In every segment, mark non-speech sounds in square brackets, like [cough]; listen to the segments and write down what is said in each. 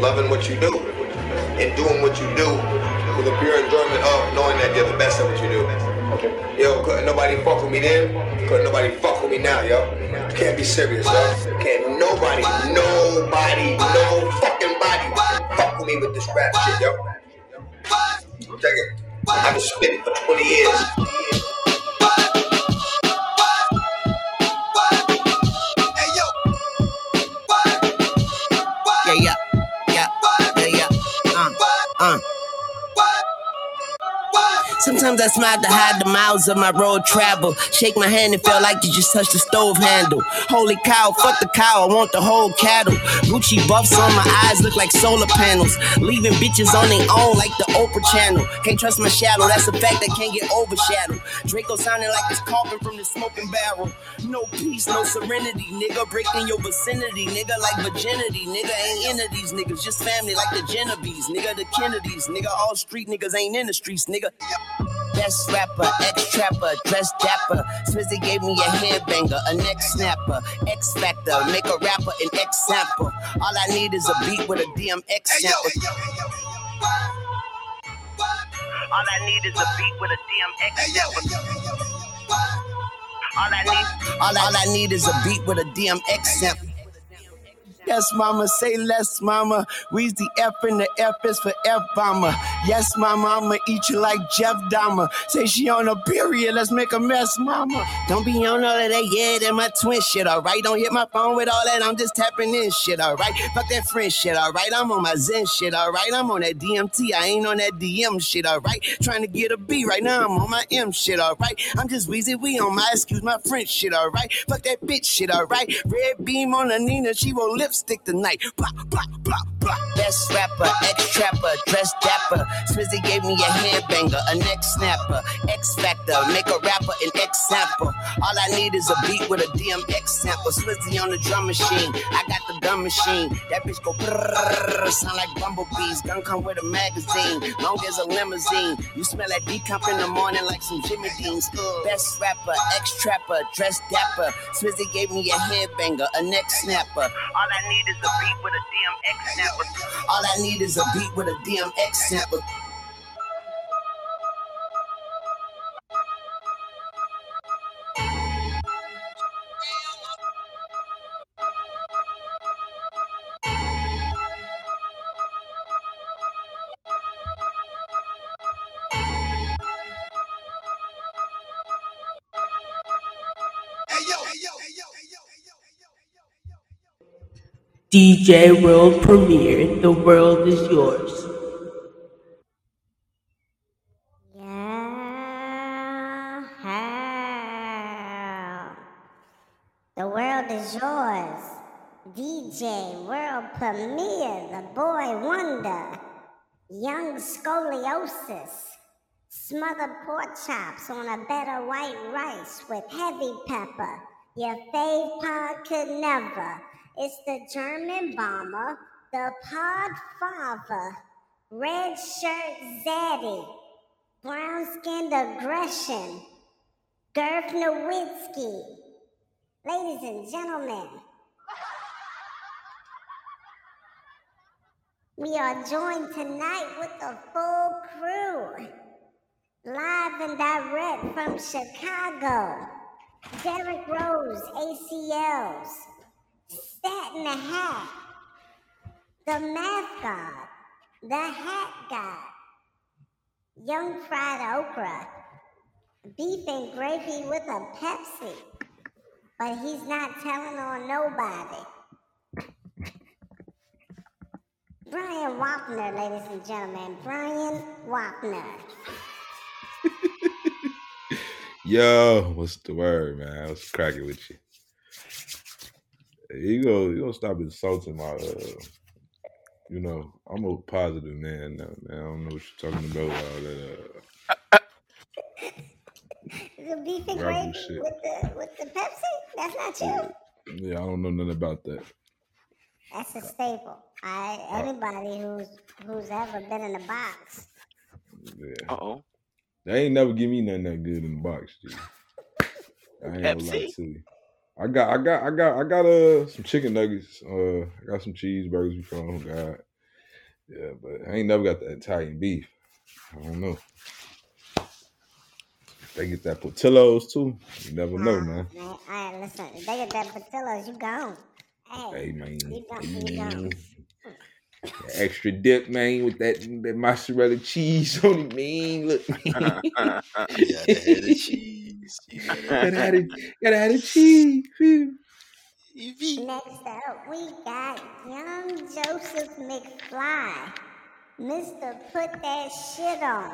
loving what you do and doing what you do with the pure enjoyment of knowing that you're the best at what you do. Okay. Yo, couldn't nobody fuck with me then? Couldn't nobody fuck with me now, yo? Can't be serious, yo. Can't nobody, nobody, no fucking body fuck with me with this rap shit, yo. Check it. I've been spitting for 20 years. Sometimes I smile to hide the miles of my road travel. Shake my hand and feel like you just touched the stove handle. Holy cow, fuck the cow, I want the whole cattle. Gucci buffs on my eyes look like solar panels. Leaving bitches on their own like the Oprah channel. Can't trust my shadow, that's a fact that can't get overshadowed. Draco sounding like it's coughing from the smoking barrel. No peace, no serenity, nigga. Break in your vicinity, nigga, like virginity. Nigga ain't into these niggas, just family like the Genovese, nigga, the Kennedys, nigga. All street niggas ain't in the streets, nigga. Best rapper, ex trapper, dress dapper. Swizzy gave me a headbanger, a neck snapper, X Factor, make a rapper an X sample. All I need is a beat with a DMX sample. All I need is a beat with a DMX sample. All I need, all, all I need is a beat with a DMX sample. Yes, mama, say less, mama. We's the F and the F is for F bomber. Yes, my mama, eat you like Jeff Dahmer. Say she on a period, let's make a mess, mama. Don't be on all of that, yeah, that my twin shit, alright? Don't hit my phone with all that, I'm just tapping in shit, alright? Fuck that friend shit, alright? I'm on my Zen shit, alright? I'm on that DMT, I ain't on that DM shit, alright? Trying to get a B right now, I'm on my M shit, alright? I'm just wheezy, we on my excuse my French shit, alright? Fuck that bitch shit, alright? Red beam on the Nina, she won't lipstick tonight. Blah, blah, blah, blah. Best rapper, ex trapper, dress dapper. Swizzy gave me a headbanger, a neck snapper, X Factor, make a rapper an X sample. All I need is a beat with a DMX sample. Swizzy on the drum machine, I got the gun machine. That bitch go brrrr, sound like bumblebees. Gun come with a magazine, long as a limousine. You smell that decomp in the morning like some Jimmy Dean's. Best rapper, ex trapper, dress dapper. Swizzy gave me a headbanger, a neck snapper. All I need is a beat with a DMX sample. All I need is a beat with a DMX sample. DJ World Premiere, the world is yours. Yeah. The world is yours. DJ World Premiere, the boy wonder. Young scoliosis. Smothered pork chops on a bed of white rice with heavy pepper. Your fave pod could never. It's the German bomber, the pod father. Red shirt zaddy. Brown skinned aggression. Girth Nowitzki. Ladies and gentlemen, we are joined tonight with the full crew. Live and direct from Chicago. Derrick Rose, ACLs. Stat in the Hat. The God. The Hat God. Young fried okra. Beef and gravy with a Pepsi. But he's not telling on nobody. Brian Wapner, ladies and gentlemen. Brian Wapner. [laughs] Yo, what's the word, man? What's cracking with you? Hey, You go, you gonna stop insulting my, uh, you know, I'm a positive man now, man. I don't know what you're talking about, all that uh, The beef and rebel gravy shit. with the with the Pepsi? That's not you. Yeah, yeah, I don't know nothing about that. That's a staple. I Uh, anybody who's who's ever been in a box. yeah, Uh oh. they ain't never give me nothing that good in the box, G. I ain't gonna lie Pepsi. to you. I got, I got, I got, I got uh some chicken nuggets. Uh, I got some cheeseburgers before. Oh God, Yeah, but I ain't never got the Italian beef. I don't know. They get that Portillo's too. You never know, man. Man, all right, listen. If they get that Portillo's, you gone. Hey, Hey man, you gone. hey, You man. gone. [laughs] That extra dip, man, with that that mozzarella cheese on it, man. Look, [laughs] man. You gotta have the cheese. You gotta gotta have the, gotta have the cheese. Next up, we got young Joseph McFly. Mr. Put That Shit On.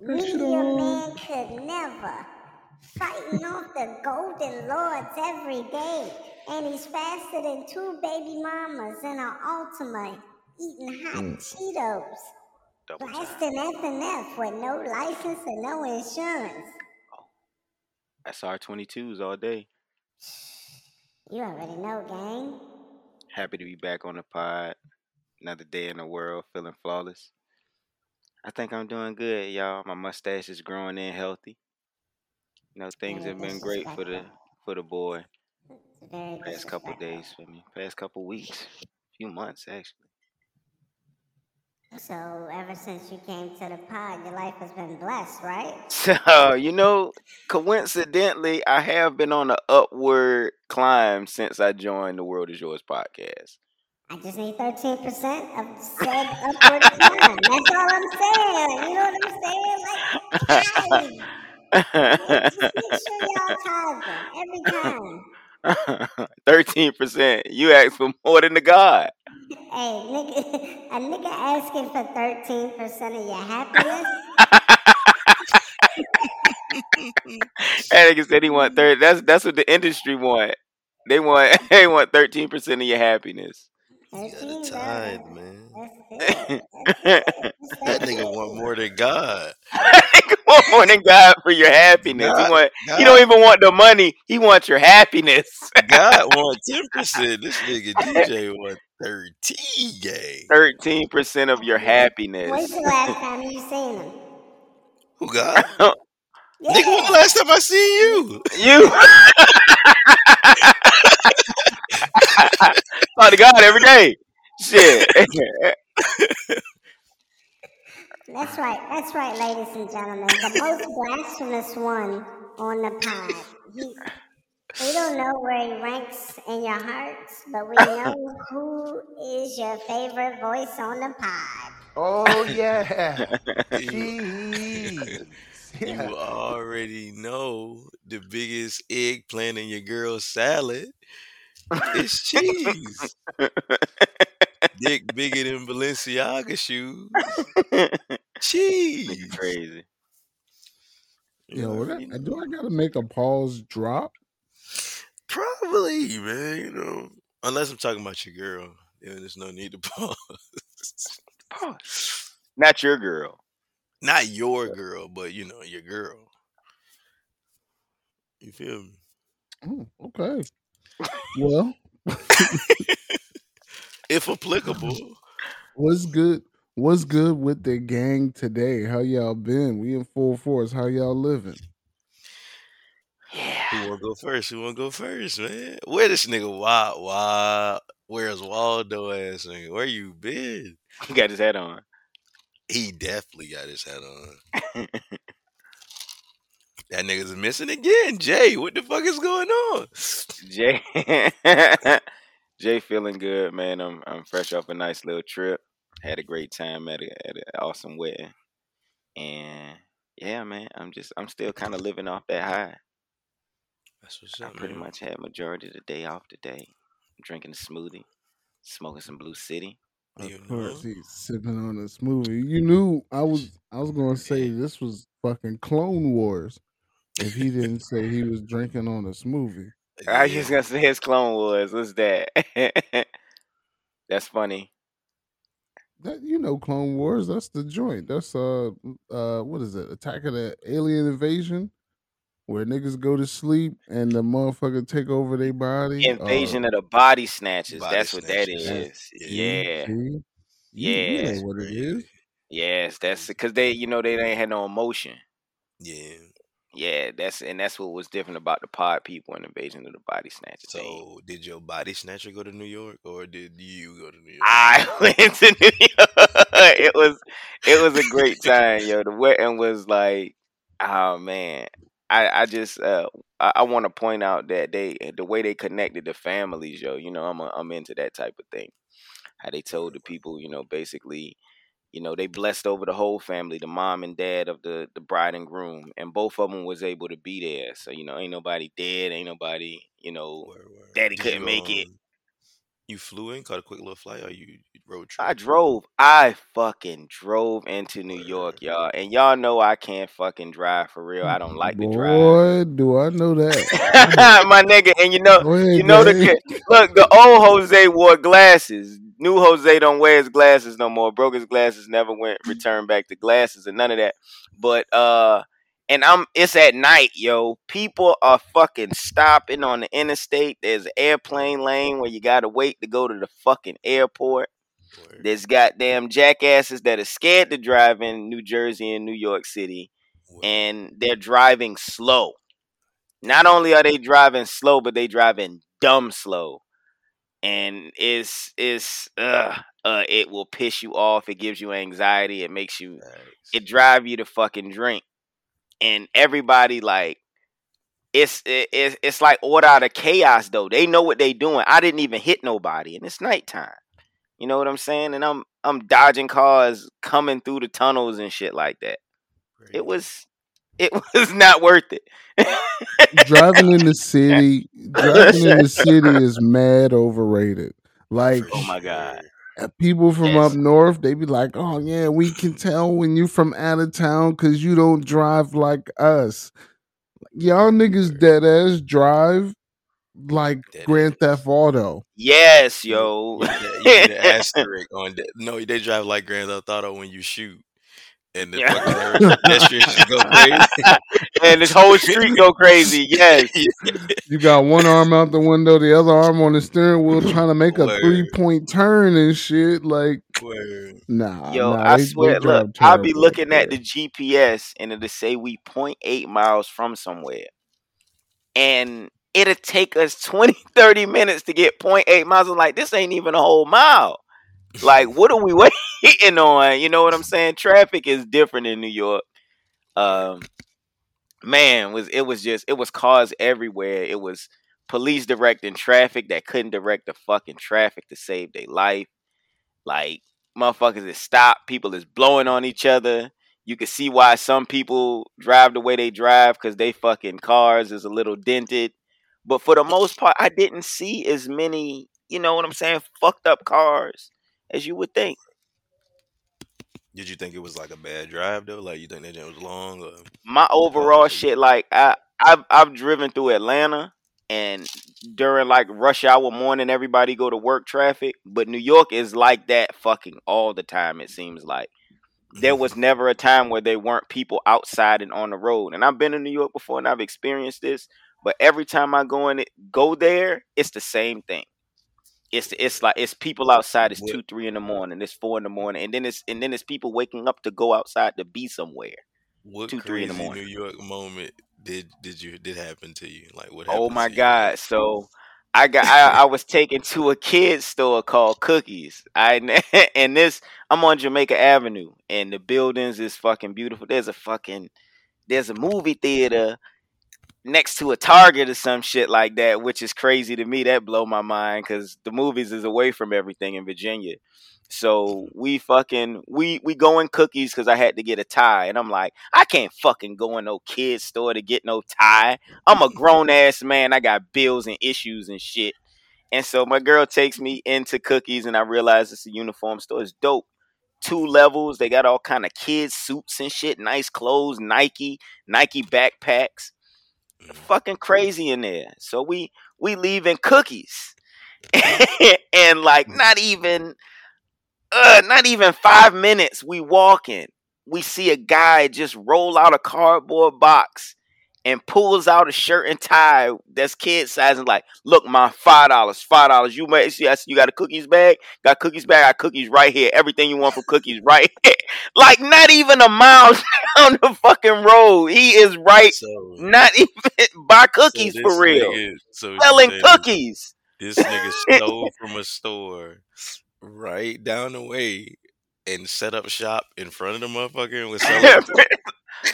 Media man could never. Fighting off the golden lords every day. And he's faster than two baby mamas in an Altima eating hot mm. Cheetos. Double time. Blasting F and F with no license and no insurance. SR 22s all day. You already know, gang. Happy to be back on the pod. Another day in the world, feeling flawless. I think I'm doing good, y'all. My mustache is growing in healthy. You know, things have been great for the for the boy. Past couple days for me. Past couple weeks. Few months actually. So ever since you came to the pod, your life has been blessed, right? [laughs] So, you know, coincidentally, I have been on an upward climb since I joined the World is Yours podcast. I just need thirteen percent of said upward climb. That's all I'm saying. You know what I'm saying? Like, [laughs] hey, just make sure y'all tithing every time. [laughs] Thirteen percent. You asked for more than the God. Hey, nigga, [laughs] a nigga asking for thirteen percent of your happiness. [laughs] That nigga said he want thirty. That's that's what the industry want. They want they want thirteen percent of your happiness. You gotta Thirteen, bro. tithe, man. That nigga want more than God. [laughs] Want more than God for your happiness. He God, want he don't even want the money. He wants your happiness. God want [laughs] ten percent. This nigga DJ want thirteen gang. Thirteen percent of your happiness. When's the last time you seen him? Who God? Nigga, when the last time I seen you? you [laughs] talk to God every day. Shit. That's right. That's right, ladies and gentlemen. The most blasphemous one on the pod. He, we don't know where he ranks in your hearts, but we know who is your favorite voice on the pod. Oh [laughs] yeah, You, cheese. you already know the biggest eggplant in your girl's salad is [laughs] cheese. Dick bigger than Balenciaga shoes. [laughs] Nigga Cheese. crazy. Yo, what I, know. do I gotta make a pause drop? Probably, man. You know, unless I'm talking about your girl, then there's no need to [laughs] pause. Pause. Not your girl. Not your girl, but you know, your girl. You feel me? Oh, okay. Well, [laughs] If applicable. what's good? What's good with the gang today? How y'all been? We in full force. How y'all living? Yeah. Who wanna go first? Who wanna go first, man? Where this nigga Wild Wild? Where's Waldo ass nigga? Where you been? He got his hat on. He definitely got his hat on. That nigga's missing again. Jay, what the fuck is going on? [laughs] Jay [laughs] Jay feeling good, man. I'm I'm fresh off a nice little trip. Had a great time at a at an awesome wedding. And yeah, man, I'm just I'm still kind of living off that high. That's what's up. I pretty man. much had majority of the day off today. Drinking a smoothie, smoking some Blue City. You Of know? course, he's sipping on a smoothie. You knew I was. I was gonna say this was fucking Clone Wars. If he didn't say he was drinking on a smoothie. I Yeah. was gonna say his Clone Wars. What's that? [laughs] That's funny. That you know, Clone Wars. That's the joint. That's uh uh what is it? Attack of the Alien Invasion, where niggas go to sleep and the motherfucker take over their body. Uh, Invasion of the Body Snatchers. Body That's what that is. snatchers. is. Yeah. Yeah. You, Yeah. know what it is. Yes, that's because they, you know, they ain't had no emotion. Yeah. Yeah, that's and that's what was different about the pod people and invasion of the body snatchers. They- So did your body snatcher go to New York or did you go to New York? I [laughs] went to New York. it was it was a great time, yo. The wedding was like, oh man. I, I just uh I, I want to point out that they the way they connected the families, yo. You know, I'm a, I'm into that type of thing. How they told the people, you know, basically, you know, they blessed over the whole family, the mom and dad of the the bride and groom, and both of them was able to be there. So you know, ain't nobody dead, ain't nobody, you know, Word, word. daddy couldn't you, make it. um, You flew in, caught a quick little flight, or you you road trip? I drove. I fucking drove into New York, y'all. And y'all know I can't fucking drive for real. I don't like to drive. Boy, do I know that. [laughs] My nigga, and you know, ahead, you know the look. The old Jose wore glasses. New Jose don't wear his glasses no more. Broke his glasses, never went returned back to glasses and none of that. But uh, and I'm it's at night, yo. People are fucking stopping on the interstate. There's an airplane lane where you gotta wait to go to the fucking airport. Word. There's goddamn jackasses that are scared to drive in New Jersey and New York City, Word. and they're driving slow. Not only are they driving slow, but they driving dumb slow, and it's it's uh uh it will piss you off. It gives you anxiety. It makes you Facts. it drive you to fucking drink, and everybody like. It's it, it's it's like order out of chaos though. They know what they doing. I didn't even hit nobody, and it's nighttime. You know what I'm saying? And I'm I'm dodging cars coming through the tunnels and shit like that. Crazy. It was it [laughs] was not worth it. driving in the [laughs] city, driving in the city is mad overrated. Like Oh my God. people from Yes. up north, they be like, "Oh yeah, we can tell when you from out of town because you don't drive like us." Y'all niggas dead ass drive like Dead Grand ass. Theft Auto. Yes, yo. you, get, you [laughs] asterisk on that. No, they drive like Grand Theft Auto when you shoot, and the Yeah. fucking [laughs] pedestrians go crazy. and this whole street go crazy. [laughs] Yes. You got one arm out the window, the other arm on the steering wheel, trying to make a Word. three point turn and shit. Like, Word. nah, Yo, nah, I swear, look, I'll be looking at the GPS and it'll say we 0.8 miles from somewhere. And it'll take us 20, 30 minutes to get 0.8 miles. I'm like, this ain't even a whole mile. Like, what are we [laughs] waiting on? You know what I'm saying? Traffic is different in New York. Um, man, was it was just it was cars everywhere. It was police directing traffic that couldn't direct the fucking traffic to save their life. Like motherfuckers is stopped, people is blowing on each other. You can see why some people drive the way they drive because they fucking cars is a little dented. But for the most part, I didn't see as many, you know what I'm saying, fucked up cars as you would think. Did you think it was like a bad drive though? Like you think that was long or my overall shit like I I've I've driven through Atlanta and during like rush hour morning everybody go to work traffic, but New York is like that fucking all the time it seems like. There was mm-hmm. never a time where there weren't people outside and on the road. And I've been in New York before and I've experienced this, but every time I go in it go there, it's the same thing. It's it's like it's people outside. It's two, three in the morning. It's four in the morning, and then it's and then it's people waking up to go outside to be somewhere. what Two, three in the morning. New York moment did did you did happen to you? Like what? Oh my to you? god! So I got I, I was taken to a kids store called Cookies. I [laughs] and this I'm on Jamaica Avenue and the buildings is fucking beautiful. There's a fucking there's a movie theater next to a Target or some shit like that, which is crazy to me. That blow my mind because the movies is away from everything in Virginia. So we fucking we we go in cookies because I had to get a tie, and I'm like, I can't fucking go in no kids store to get no tie. I'm a grown [laughs] ass man. I got bills and issues and shit. And so my girl takes me into cookies, and I realize it's a uniform store. It's dope. Two levels. They got all kind of kids suits and shit. Nice clothes. Nike. Nike backpacks. Mhm. Fucking crazy in there. So we we leaving cookies, [laughs] and like not even uh, not even five minutes. We walking. We see a guy just roll out a cardboard box and pulls out a shirt and tie that's kid size and like, look, my five dollars, five dollars. You may see, I see you got a cookies bag, got cookies bag, got cookies right here. Everything you want from cookies [laughs] right here. [laughs] like not even a mile [laughs] down the fucking road. He is right, So, not even buy cookies this for real. nigga, so Selling cookies. this nigga stole from a store right down the way and set up shop in front of the motherfucker and was selling.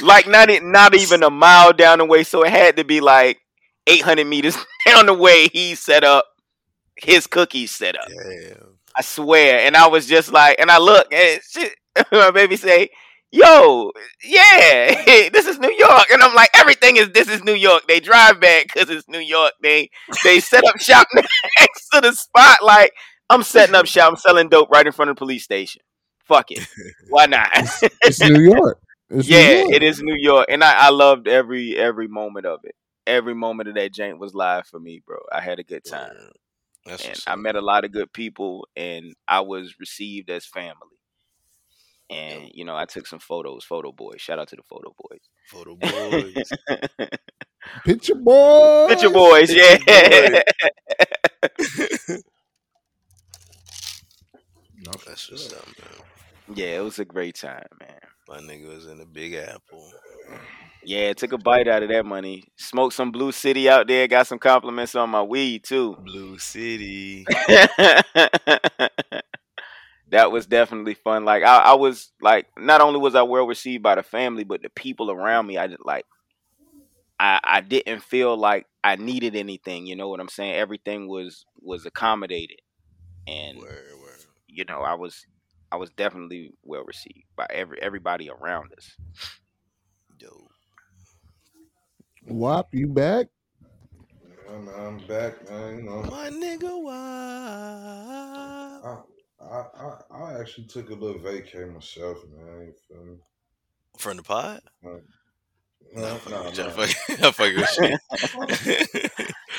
Like not not even a mile down the way, so it had to be like 800 meters [laughs] down the way. He set up his cookies set up. Damn. I swear. And I was just like, and I look and shit, [laughs] my baby say, "Yo, yeah, [laughs] this is New York." And I'm like, everything is this is New York. They drive back because it's New York. They they set up shop next to the spot. Like I'm setting up shop. I'm selling dope right in front of the police station. Fuck it. Why not? It's New York. It's yeah, it is New York, and I, I loved every every moment of it. Every moment of that jank was live for me, bro. I had a good time. That's and I met a lot of good people, and I was received as family. And Yo, you know, I took some photos. Photo boys, shout out to the photo boys. photo boys. [laughs] Picture boys. Picture boys, yeah, Picture boys. [laughs] No, That's sure. up, man. yeah. It was a great time, man. My nigga was in the Big Apple. Yeah, took a bite out of that money. Smoked some Blue City out there. Got some compliments on my weed too. Blue City. [laughs] that was definitely fun. Like I, I was like, not only was I well received by the family, but the people around me. I just like, I, I didn't feel like I needed anything. You know what I'm saying? Everything was was accommodated, and Word, word. you know, I was I was definitely well received by every everybody around us. Yo. Wop, you back? Yeah, man, I'm back, man. You know, My nigga, why? I, I, I, I actually took a little vacay myself, man. You feel me? From the pod? Uh, No, Nah, I'm fucking nah, with you. I'm nah. fucking, I'm fucking with you.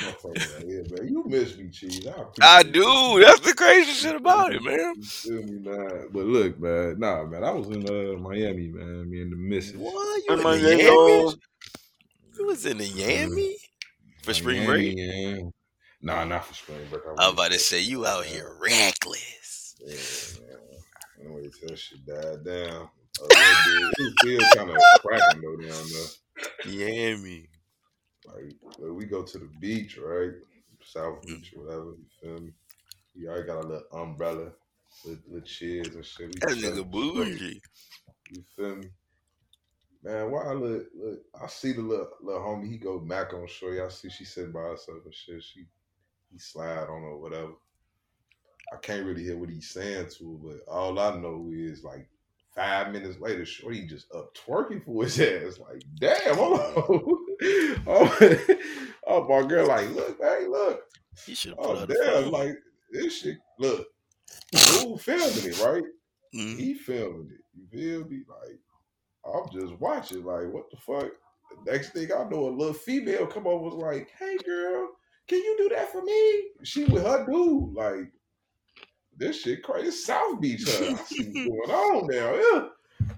Motherfucker here, man. You miss me, Cheese. I [laughs] I do. you. That's the crazy shit about it, man. You me, man? But look, man. Nah, man. I was in uh, Miami, man. Me and the missus. What? You In in my the Yammy? yo, You was in the Uh, For spring break? Yeah. Nah, not for spring break. I I was about to say, you out here reckless. yeah, man. Anyway, till that shit died down It was still kind of cracking though down there. Yammy. Like we go to the beach, right? South Mm. Beach or whatever, you feel me? We already got a little umbrella with, with chairs and shit. We That nigga bougie. You feel me? Man, why I look, look I see the little, little homie, he go back on shore. Y'all see she sitting by herself and shit. She he slide on her or whatever. I can't really hear what he's saying to her, but all I know is like five minutes later, Shorty just up twerking for his ass. Like, damn, hold on. oh, oh, my girl, like, look, hey, look. He should Oh, damn, like, this shit, look. Dude filming it, right? Mhm. He filming it. You feel me? Like, I'm just watching, like, what the fuck? The next thing I know, a little female come over was like, hey, girl, can you do that for me? She with her dude, like, this shit crazy. South Beach, huh? I see what's going on now. Yeah,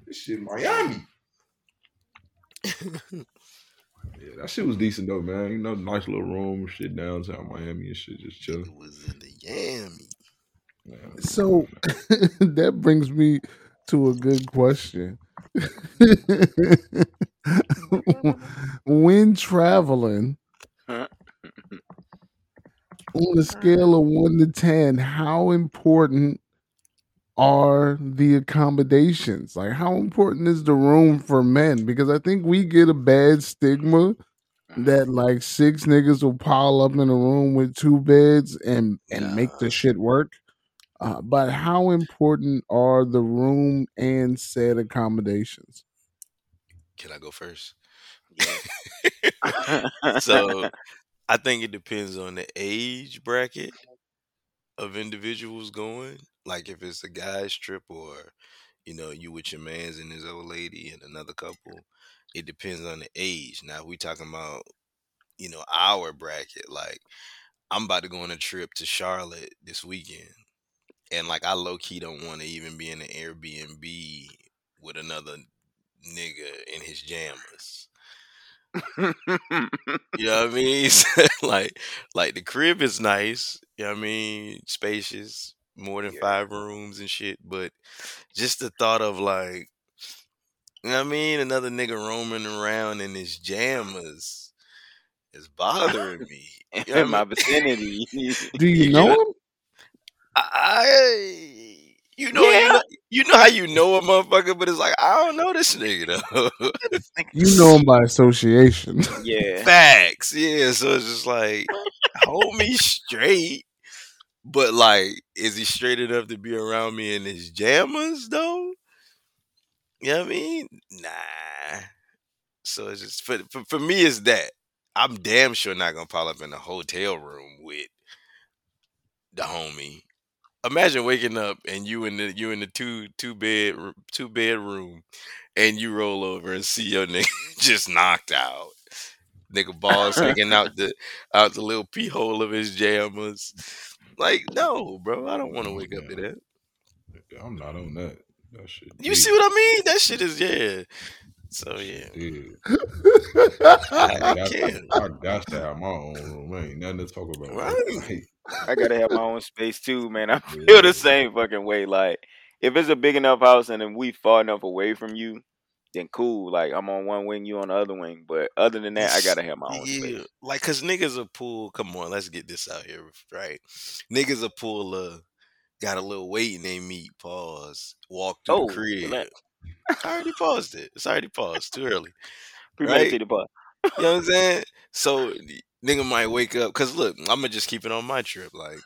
this shit Miami. [laughs] Yeah, that shit was decent though, man. You know, nice little room, shit downtown Miami and shit, just chilling. It was in the Yammy. Man, So [laughs] that brings me to a good question. [laughs] when traveling, Huh? On a scale of one to ten, how important are the accommodations? Like, how important is the room for men? Because I think we get a bad stigma that like six niggas will pile up in a room with two beds and and make the shit work. Uh, but how important are the room and said accommodations? Can I go first? Yeah. [laughs] so I think it depends on the age bracket of individuals going. Like if it's a guy's trip or you know you with your man's and his old lady and another couple, it depends on the age. Now if we talking about you know our bracket, like I'm about to go on a trip to Charlotte this weekend, and like I low key don't want to even be in an Airbnb with another nigga in his jammies. [laughs] You know what I mean? [laughs] like like the crib is nice, you know what I mean, spacious, more than Yeah. five rooms and shit, but just the thought of like you know what I mean, another nigga roaming around in his jammers is bothering [laughs] me. You know what I in my mean? vicinity. Do you You know know, him? I you know you know you know how you know a motherfucker, but it's like I don't know this nigga though. You know him by association. Yeah. Facts, yeah. So it's just like hold me straight, but like, is he straight enough to be around me in his jammers though? You know what I mean? Nah. So it's just for for, for me, it's that I'm damn sure not gonna pile up in a hotel room with the homie. Imagine waking up and you in the you in the two two bed two bedroom, and you roll over and see your [laughs] nigga just knocked out. Nigga balls [laughs] hanging out the out the little pee hole of his jammers. Like, no, bro, I don't want to Oh, wake up to that. I'm not on that. That shit. You see what I mean? That shit is yeah. So yeah. [laughs] I, I I got, can't. I got to have my own room. Ain't nothing to talk about. Right. I gotta have my own space too, man. I [laughs] feel yeah. the same fucking way. Like, if it's a big enough house and then we far enough away from you, then cool. Like, I'm on one wing, you on the other wing. But other than that, I gotta have my own yeah, space. like cause niggas will pull. Come on, let's get this out here, right? Niggas will pull. Uh, got a little weight and they meet. Pause. Walk through Oh, the crib. let- I already paused it. It's already paused. Too early. premeditated part. You know what I'm [laughs] saying? So nigga might wake up because look, I'm gonna just keep it on my trip. Like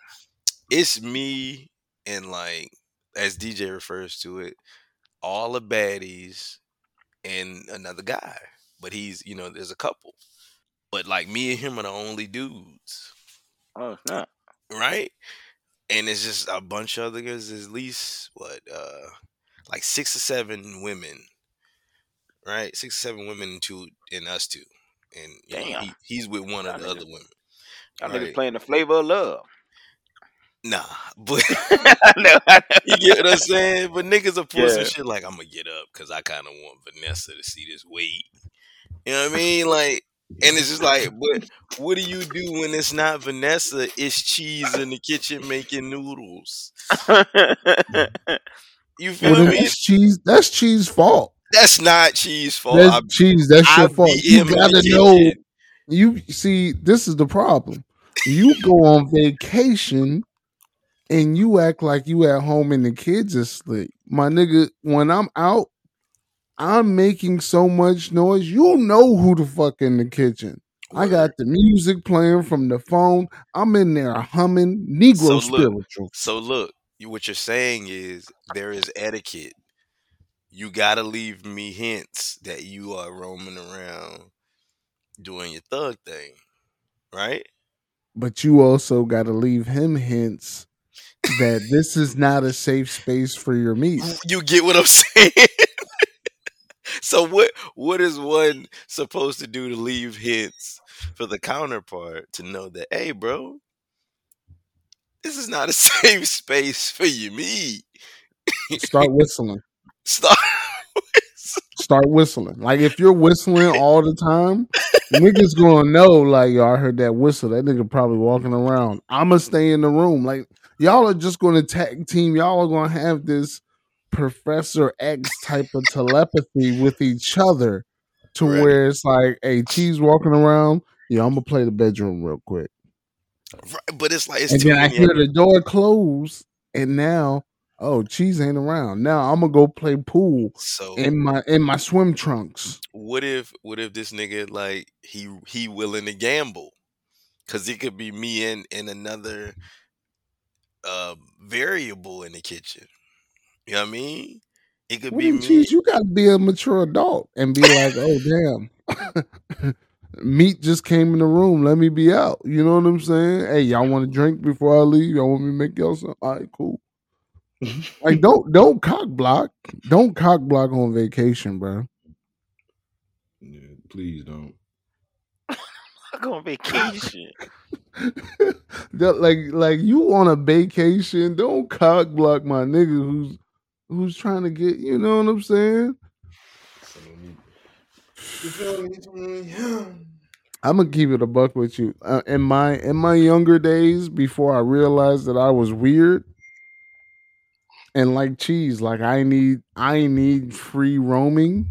it's me and like as DJ refers to it, all the baddies and another guy. But he's you know there's a couple. But like me and him are the only dudes, Oh, snap. right? And it's just a bunch of other guys. At least what, uh, like six or seven women, right? Six or seven women and two and us two, and know, he, he's with one of the other women. Y'all niggas playing the flavor of love. Nah, [laughs] but [laughs] I know, I know. you get what I'm saying. But niggas will pull some shit like I'm gonna get up because I kind of want Vanessa to see this weight. You know what I mean? Like, and it's just like, but what do you do when it's not Vanessa? It's cheese in the kitchen making noodles. [laughs] You feel well, me? that's cheese. That's cheese fault. That's not cheese fault. That's I, cheese. That's I your fault. You him in the gotta know. You see, this is the problem. You go on vacation and you act like you at home and the kids asleep. My nigga, when I'm out, I'm making so much noise. You know who the fuck in the kitchen. I got the music playing from the phone. I'm in there humming Negro So look, spiritual. So look, what you're saying is there is etiquette. You gotta leave me hints that you are roaming around doing your thug thing, right? But you also got to leave him hints that this is not a safe space for your meat. [laughs] You get what I'm [laughs] saying? so what what is one supposed to do to leave hints for the counterpart to know that hey bro, this is not a [laughs] safe space for you me. Start whistling. [laughs] Stop. Start whistling. Like if you're whistling all the time, niggas gonna know. Like y'all heard that whistle. That nigga probably walking around. I'ma stay in the room. Like y'all are just gonna tag team. Y'all are gonna have this Professor X type of telepathy with each other, to Right. where it's like, hey, cheese walking around. Yeah, I'm gonna play the bedroom real quick. Right, but it's like it's and too then I hear the door close, and now, oh, cheese ain't around. Now I'm gonna go play pool so in my in my swim trunks. what if what if this nigga like he he willing to gamble? Because it could be me and and another uh variable in the kitchen. You know what i mean? It could Well, be me cheese, you gotta be a mature adult and be like, oh damn, [laughs] meat just came in the room. Let me be out. You know what I'm saying? Hey, y'all want to drink before I leave? Y'all want me to make y'all some? All right, cool. [laughs] like don't don't cock block. Don't cock block on vacation, bro. Yeah, please don't. I [laughs] go on vacation. [laughs] That- like like you on a vacation, don't cock block my nigga who's who's trying to get you know what I'm saying? So let me- You feel me? I'm gonna [sighs] keep it a buck with you. Uh, in my in my younger days, before I realized that I was weird and like cheese, like I need I need free roaming.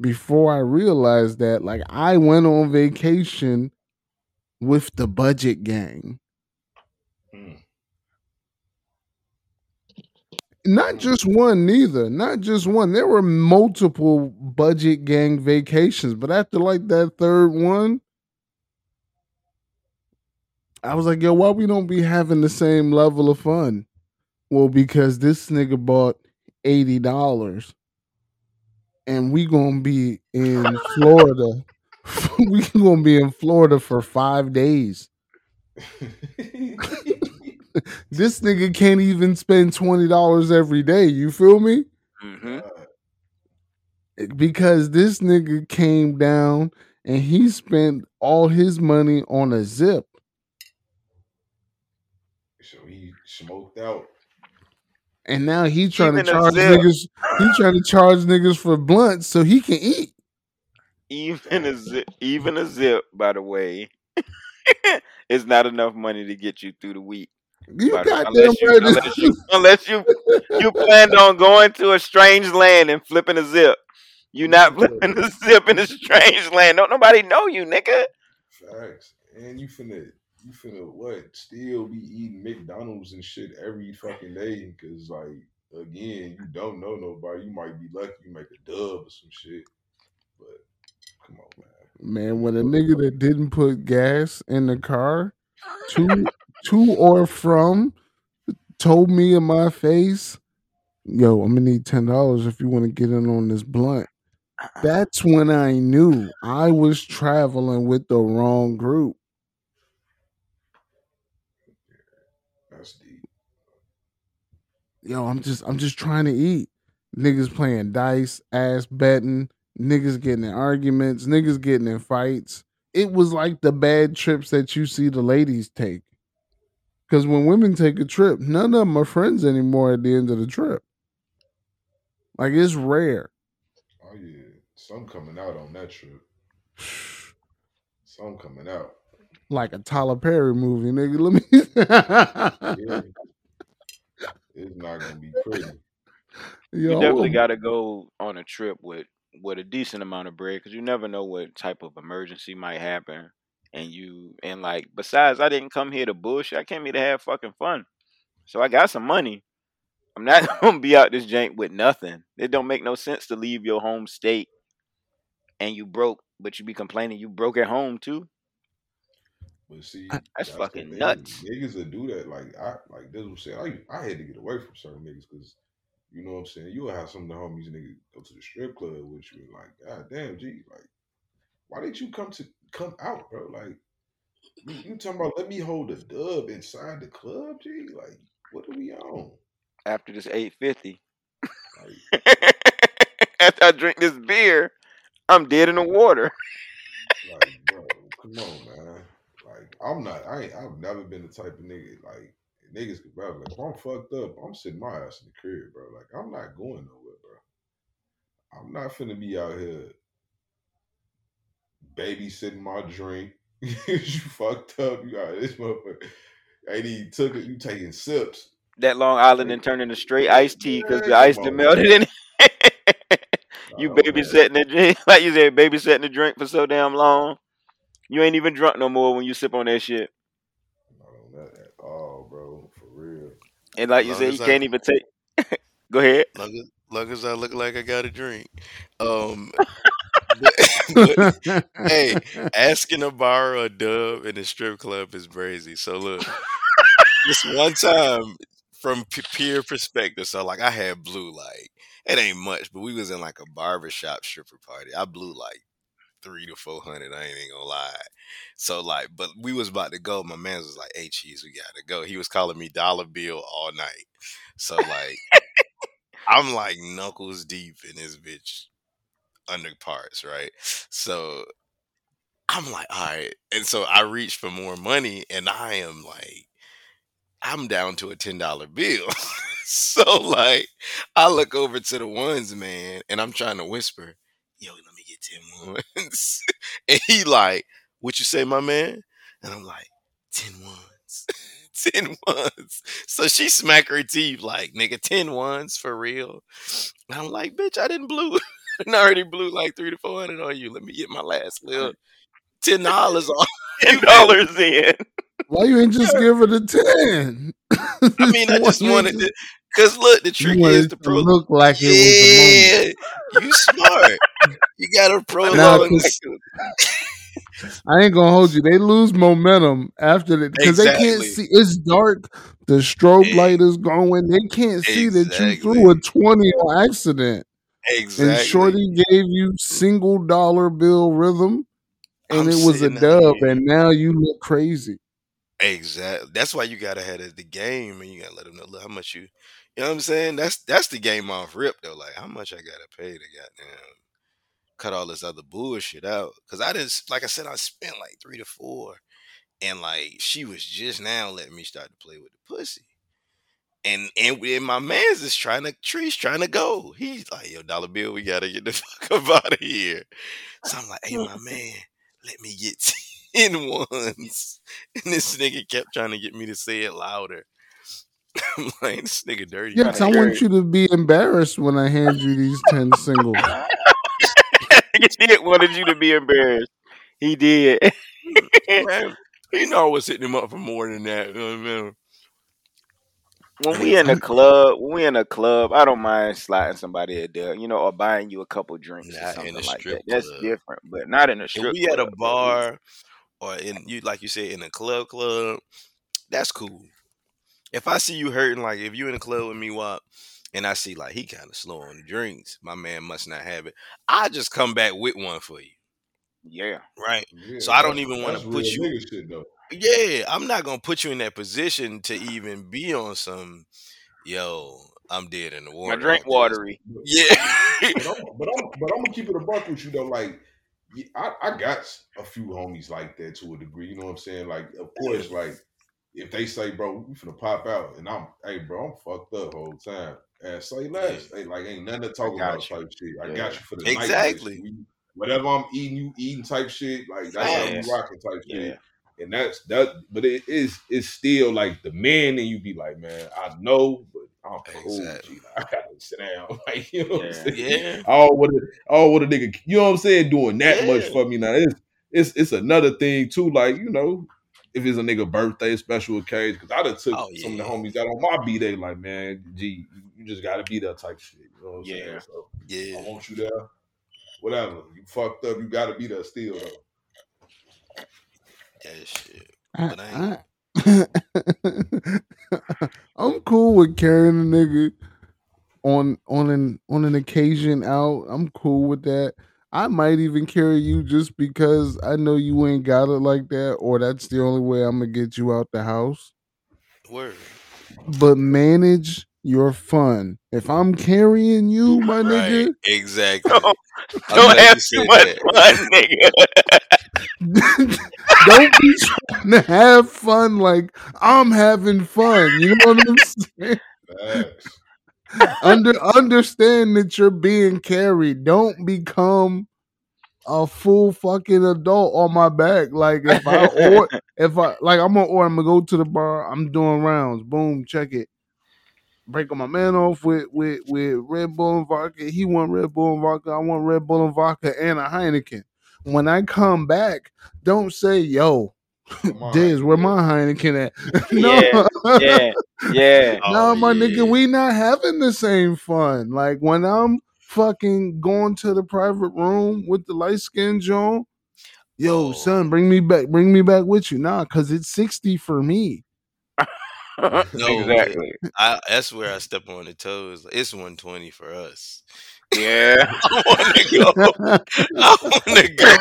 Before I realized that, like I went on vacation with the budget gang. Not just one, neither. Not just one. There were multiple budget gang vacations, but after like that third one, I was like, yo, why we don't be having the same level of fun? Well, because this nigga bought eighty dollars, and we gonna be in Florida. [laughs] we gonna be in Florida for five days. [laughs] [laughs] this nigga can't even spend twenty dollars every day. You feel me? Mm-hmm. Because this nigga came down and he spent all his money on a zip. So he smoked out. And now he trying Even to charge niggas. He trying to charge niggas for blunts so he can eat. Even a zip, even a zip, by the way, [laughs] is not enough money to get you through the week. You By the- goddamn unless you, right. unless you, unless you, you planned on going to a strange land and flipping a zip. You not flipping a zip in a strange land. Don't nobody know you, nigga. Facts. And you finna you finna what? Still be eating McDonald's and shit every fucking day. Cause like again, you don't know nobody. You might be lucky you make a dub or some shit. But come on, man. Man, when a nigga that didn't put gas in the car to to or from told me in my face, yo, I'm gonna need ten dollars if you want to get in on this blunt. That's when I knew I was traveling with the wrong group. That's deep. Yo, I'm just I'm just trying to eat. Niggas playing dice, ass betting, niggas getting in arguments, niggas getting in fights. It was like the bad trips that you see the ladies take. Because when women take a trip, none of them are friends anymore at the end of the trip. Like it's rare. Oh yeah. Some coming out on that trip. Some coming out. Like a Tyler Perry movie, nigga. Let me. Yeah. it's not gonna be pretty. Yo, You definitely got to go on a trip with with a decent amount of bread because you never know what type of emergency might happen. And you and like besides, I didn't come here to bullshit. I came here to have fucking fun. So I got some money. I'm not [laughs] gonna be out this jank with nothing. It don't make no sense to leave your home state and you broke, but you be complaining you broke at home too. But see, That's the fucking thing. nuts. Niggas that do that, like I like this was saying, I, I had to get away from certain niggas because you know what I'm saying. You will have some of the homies niggas go to the strip club with you, and like, God damn, G, like, why didn't you come to come out, bro? Like, you, talking about let me hold a dub inside the club, G? Like, what are we on? After this 850, Like, [laughs] after I drink this beer, I'm dead in the water. [laughs] like, bro, come on, man. Like, I'm not. I ain't. I've never been the type of nigga like niggas. could like, if I'm fucked up, I'm sitting my ass in the crib, bro. Like, I'm not going nowhere, bro. I'm not finna be out here babysitting my drink. [laughs] you fucked up. You got this motherfucker. Ain't even took it. You taking sips. That Long Island and turning into straight iced tea because Man, the ice come done on, melted in it. [laughs] you Nah, man. babysitting the drink, [laughs] like you said, babysitting the drink for so damn long. You ain't even drunk no more when you sip on that shit. Not on that at all, bro. For real. And like you said, you I- can't even take. Go ahead. Long as, long as I look like I got a drink. Um, but, but, hey, [laughs] asking to borrow a dub in a strip club is crazy. So look, [laughs] this one time from peer perspective, so like I had blue like it ain't much, but we was in like a barbershop stripper party. I blew like three to four hundred. I ain't even gonna lie. So like, but we was about to go. My man was like, "Hey, cheese, we gotta go." He was calling me dollar bill all night. So like, [laughs] I'm like knuckles deep in this bitch under parts, right? So I'm like, all right. And so I reach for more money and I am like, I'm down to a ten dollar bill. [laughs] so like I look over to the ones, man, and I'm trying to whisper, yo, let me get ten ones. [laughs] and he like, what you say, my man? And I'm like, ten ones. [laughs] ten ones. So she smack her teeth like, nigga, ten ones for real. And I'm like, bitch, I didn't blew. [laughs] I already blew like three to four hundred on you. Let me get my last little ten dollars off. [laughs] Ten dollars in. Why you ain't just give her the ten? [laughs] I mean, I just wanted to. Cause look, the trick wanted is the to pro. look like it was yeah, you smart. You got a Nah, prolong. 'cause- I ain't gonna hold you. They lose momentum after that because they can't see. It's dark. The strobe light is going. They can't see that you threw a twenty on accident. Exactly. And Shorty gave you single dollar bill rhythm, and I'm it was a dub. here. And now you look crazy. Exactly. That's why you gotta have the- the game, and you gotta let them know how much you. You know what I'm saying? That's that's the game off rip though. Like how much I gotta pay to goddamn cut all this other bullshit out. Cause I didn't like I said I spent like three to four, and like she was just now letting me start to play with the pussy. And and, and my man's is trying to tree's trying to go. He's like, yo, dollar bill, we gotta get the [laughs] fuck up out of here. So I'm like, hey my [laughs] man, let me get [laughs] 10 ones. And this nigga kept trying to get me to say it louder. I'm like, this nigga dirty. Yes, I want you to be embarrassed when I hand you these ten singles. he wanted you to be embarrassed. He did. You know I was hitting him up for more than that. You know what I mean? When we in the club, when we in a club, I don't mind sliding somebody a deal, you know, or buying you a couple drinks or Not in something a like strip that. That's club. different, but not in a If strip we at a bar or in you like you said in a club club, that's cool. If I see you hurting, like if you in a club with me, Wop, and I see like he kind of slow on the drinks, my man must not have it. I just come back with one for you, Yeah. right? Yeah, so I don't even want to put real you. nigga shit, though. Yeah, I'm not gonna put you in that position to even be on some. Yo, I'm dead in the water, I water. drink watery. [laughs] Yeah. but, I'm, but I'm but I'm gonna keep it a buck with you though. Like I, I got a few homies like that to a degree. You know what I'm saying? Like of course, like if they say, bro, we finna pop out, and I'm, hey, bro, I'm fucked up whole time. And say less. Hey, like ain't nothing to talk got about type shit. I Yeah. got you for the night. Exactly. We- whatever I'm eating, you eating type shit. Like that's how Facts. we rocking type Yeah. shit. And that's that, but it is it's still like the man, and you be like, man, I know, but I'm cool. Exactly. [laughs] I gotta sit down. [laughs] Like, you know what I'm Yeah. saying? Yeah. Oh, what a oh what a nigga, you know what I'm saying, doing that much for me now. It's it's it's another thing too, like, you know, if it's a nigga birthday, special occasion, because I done took Oh, some of the homies out on my B day, like, man, gee, you just gotta be that type of shit. You know what I'm Yeah. saying? So I want you there. Whatever. You fucked up, you gotta be there still though. That shit. I, But I ain't. I, uh. [laughs] I'm cool with carrying a nigga on on an on an occasion out. I'm cool with that. I might even carry you just because I know you ain't got it like that, or that's the only way I'm gonna get you out the house. Word. But manage your fun. If I'm carrying you, my Right. nigga, Exactly. Don't, [laughs] I'm don't have too said much that. fun, nigga. [laughs] [laughs] don't be trying to have fun like I'm having fun. You know what I'm [laughs] saying? Under understand that you're being carried. Don't become a full fucking adult on my back. Like if I or [laughs] if I like I'm gonna or I'm gonna go to the bar, I'm doing rounds. Boom, check it. Breaking my man off with with with Red Bull and vodka. He want Red Bull and vodka. I want Red Bull and vodka and a Heineken. When I come back, don't say, yo, Come on, Diz, where yeah. my Heineken at? [laughs] Yeah, yeah, yeah. [laughs] no, Oh, my yeah. nigga, we not having the same fun. Like when I'm fucking going to the private room with the light skin Joan, yo, Oh. son, bring me back, bring me back with you. Nah, cause it's 60 for me. [laughs] No, exactly. I, that's where I step on the toes. It's 120 for us. Yeah. [laughs] I want to go. [laughs] I want to go.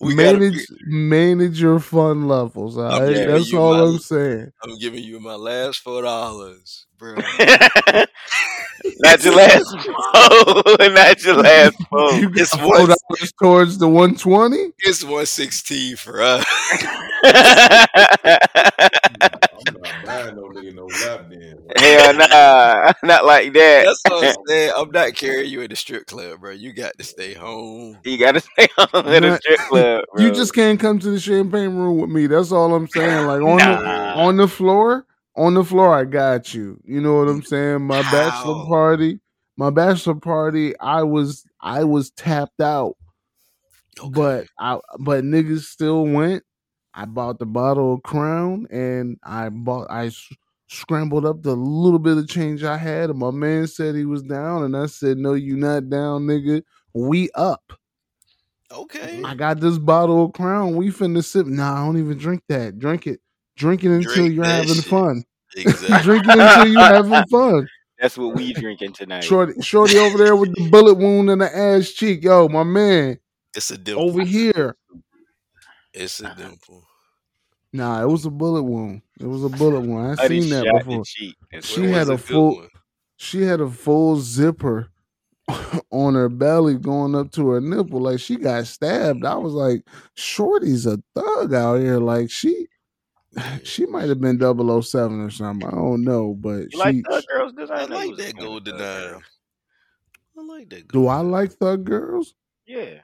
we manage manage your fun levels. All right. That's all my- I'm saying. I'm giving you my last four dollars, bro. [laughs] Not your last foe. [laughs] Not your last foe. [laughs] You It's one. dollars towards the 120? It's 116 for us. I'm not no no. Hell nah, not like that. That's what I'm saying. I'm not carrying you in the strip club, bro. You got to stay home. You gotta stay home a Nah, strip club, bro. You just can't come to the champagne room with me. That's all I'm saying. Like on the on the floor, on the floor, I got you. You know what I'm mm, saying? My bachelor party, my bachelor party, I was I was tapped out, Okay. but I but niggas still went. I bought the bottle of Crown and I bought I scrambled up the little bit of change I had, and my man said he was down, and I said, "No, you not down, nigga. We up." okay. I got this bottle of Crown. We finna sip. Nah, I don't even drink that. Drink it. Drink it until Drink you're having shit. fun. Exactly. [laughs] Drink it until you're having [laughs] fun. That's what we drinking tonight. Shorty, shorty over there with the bullet wound in the ass cheek. Yo, my man It's a dimple. over here. It's a dimple. Nah, it was a bullet wound. It was a bullet wound. I seen that before. She had a full- one. She had a full zipper [laughs] on her belly going up to her nipple. Like she got stabbed. I was like, Shorty's a thug out here. Like she. [sighs] she might have been 007 or something. I don't know, but You like she thug girls? Cause I, I didn't know you like that fan of golden eye. I like that. do I like thug girls? Yeah.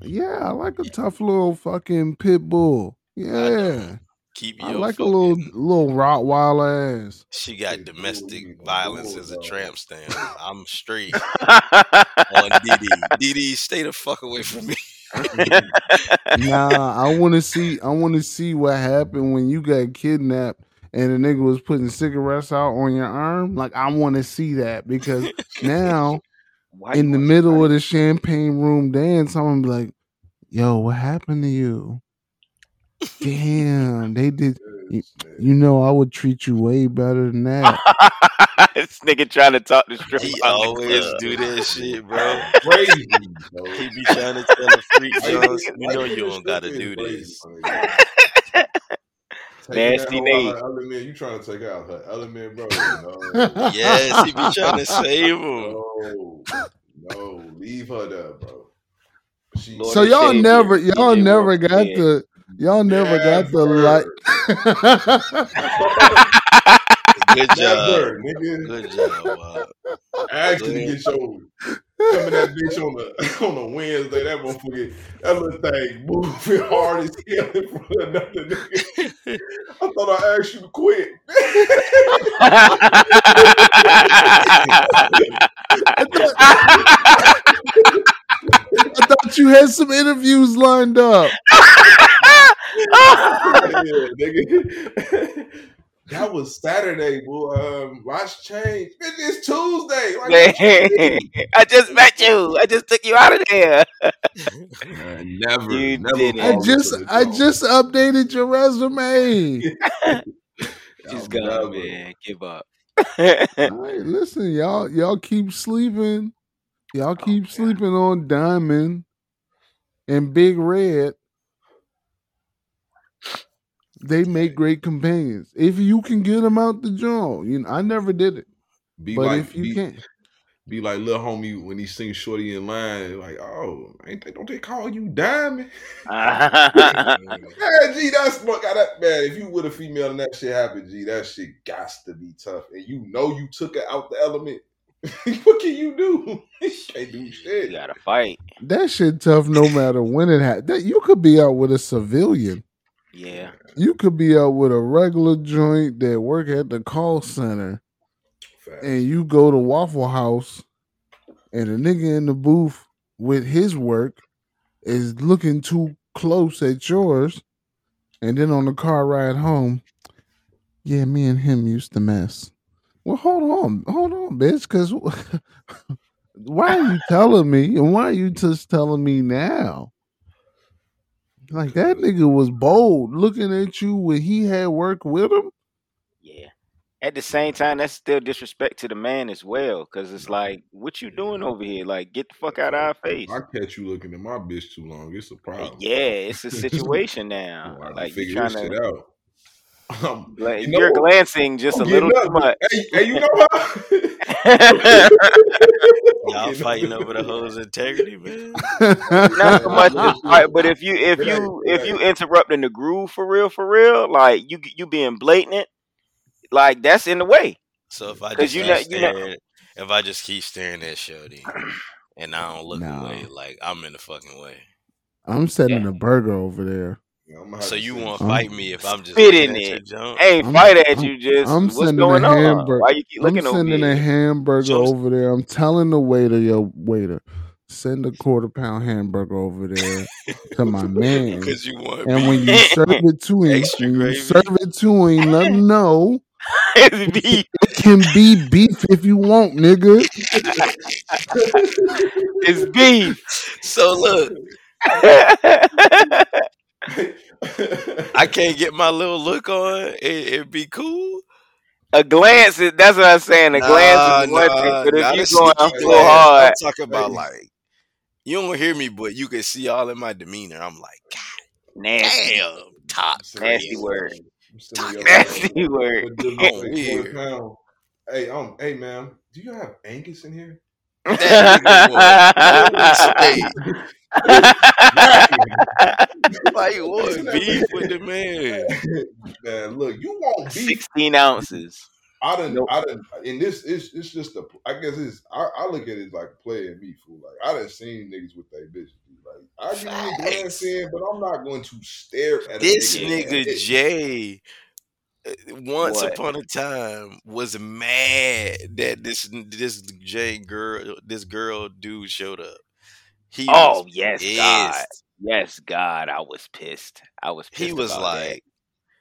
Yeah, I like a tough little fucking pit bull. Yeah. Keep I your like a little little Rottweiler ass. She got Big domestic bull, violence bull, as a dog. tramp stamp. I'm straight [laughs] on DD. DD, stay the fuck away from me. [laughs] Nah, [laughs] I want to see. I want to see what happened when you got kidnapped and the nigga was putting cigarettes out on your arm. Like I want to see that because now Why in the middle of the champagne room dance, someone be like, "Yo, what happened to you?" [laughs] Damn, they did. You, you know, I would treat you way better than that. [laughs] this nigga trying to talk to stripper. He always do that shit, bro. [laughs] Crazy, bro. He be trying to tell a freak Why Jones, you- you know you you don't gotta do this. my nigga? Taking Nasty that Nate. element, you trying to take out her element, bro? No, Yes, he be trying to save him. no, no, leave her there, bro. She, so y'all never, you. y'all never got dead. the, y'all never got the light. [laughs] Good job. never, nigga. Good job. Wow. Actually, get your coming that bitch on the [laughs] on a Wednesday. That motherfucker, that little thing moving hard as hell in front of another nigga. I thought I asked you to quit. [laughs] I thought, I thought you had some interviews lined up. [laughs] [laughs] That was Saturday, boy. Um, watch change. Bitch, It's Tuesday. Like, what you mean? [laughs] I just met you. I just took you out of there. Man, never, You never. didn't. I just, I just updated your resume. She's I'm gone, man. Give up. All right, listen, y'all, y'all keep sleeping. Y'all oh, keep God. sleeping on Diamond and Big Red. They make great companions. If you can get them out the joint, you know, I never did it, Be but like, if you be, can't, be like little homie when he sings Shorty in line. Like, oh, ain't they? Don't they call you Diamond? [laughs] [laughs] Yeah, G, that's what got that man. If you with a female and that shit happened, G, that shit got to be tough. And you know you took it out the element. [laughs] what can you do? [laughs] you can't do shit. you shit. gotta fight. that shit tough. No matter when it happens. that you could be out with a civilian. Yeah. You could be out with a regular joint that work at the call center. Facts. and you go to Waffle House, and a nigga in the booth with his work is looking too close at yours, and then on the car ride home, yeah, me and him used to mess. Well, hold on, hold on, bitch, because [laughs] why are you telling me, and why are you just telling me now? Like that nigga was bold looking at you when he had work with him. Yeah. At the same time, that's still disrespect to the man as well. Cause it's like, what you doing over here? Like, get the fuck out of our face. I catch you looking at my bitch too long. It's a problem. Yeah, it's a [laughs] situation now. I can Like you figure trying this to, shit out. Um, like, you know you're glancing just I'm a little getting too much. Hey, hey, you know what? [laughs] Y'all fighting over the hoe's integrity, man. Not so much Yeah, [laughs] the fight, but if you if you if you ain't. interrupting the groove for real for real, like you you being blatant, like that's in the way. So if I 'Cause just you keep know- you know- staring, if I just keep staring at Shorty and I don't look Nah. away, like I'm in the fucking way. I'm sending a burger over there. Yeah, I'm gonna have So you send want to fight me if I'm just Spit looking in at it. junk? Hey, I'm- fight at I'm- you. Just I'm what's sending going a on? hamburger. Why you keep I'm looking over sending a hamburger Show- over there. I'm telling the waiter, yo, waiter, send a quarter pound hamburger over there to my [laughs] man. Because you want And when you serve it to [laughs] him, Extra when you gravy. serve it to him, let him [laughs] know it can be beef if you want, nigga. It's beef. So look, I can't get my little look on. It, it'd be cool. a glance is that's what I'm saying. A glance is one nah, thing, but if you the going sneaky full glance. hard, I'm talking about like you don't hear me, but you can see all in my demeanor. I'm like, God nasty, damn, top nasty grade. word, I'm sending your nasty word. But them Oh, like quarter weird. pound. Hey, um, hey, man, do you have Angus in here? That nigga want Why you want beef with the man? man, look, you want beef. Sixteen ounces. I didn't, Nope. I didn't, and this is it's just a. I guess it's. I, I look at it like playing me fool. Like I done seen niggas with that bitch. Like I give you a glance in, but I'm not going to stare at This nigga. Jay, once What? upon a time, was mad that this this Jay girl, this girl dude showed up. He Oh yes, God, yes, God. I was pissed. I was pissed. He was about that. like,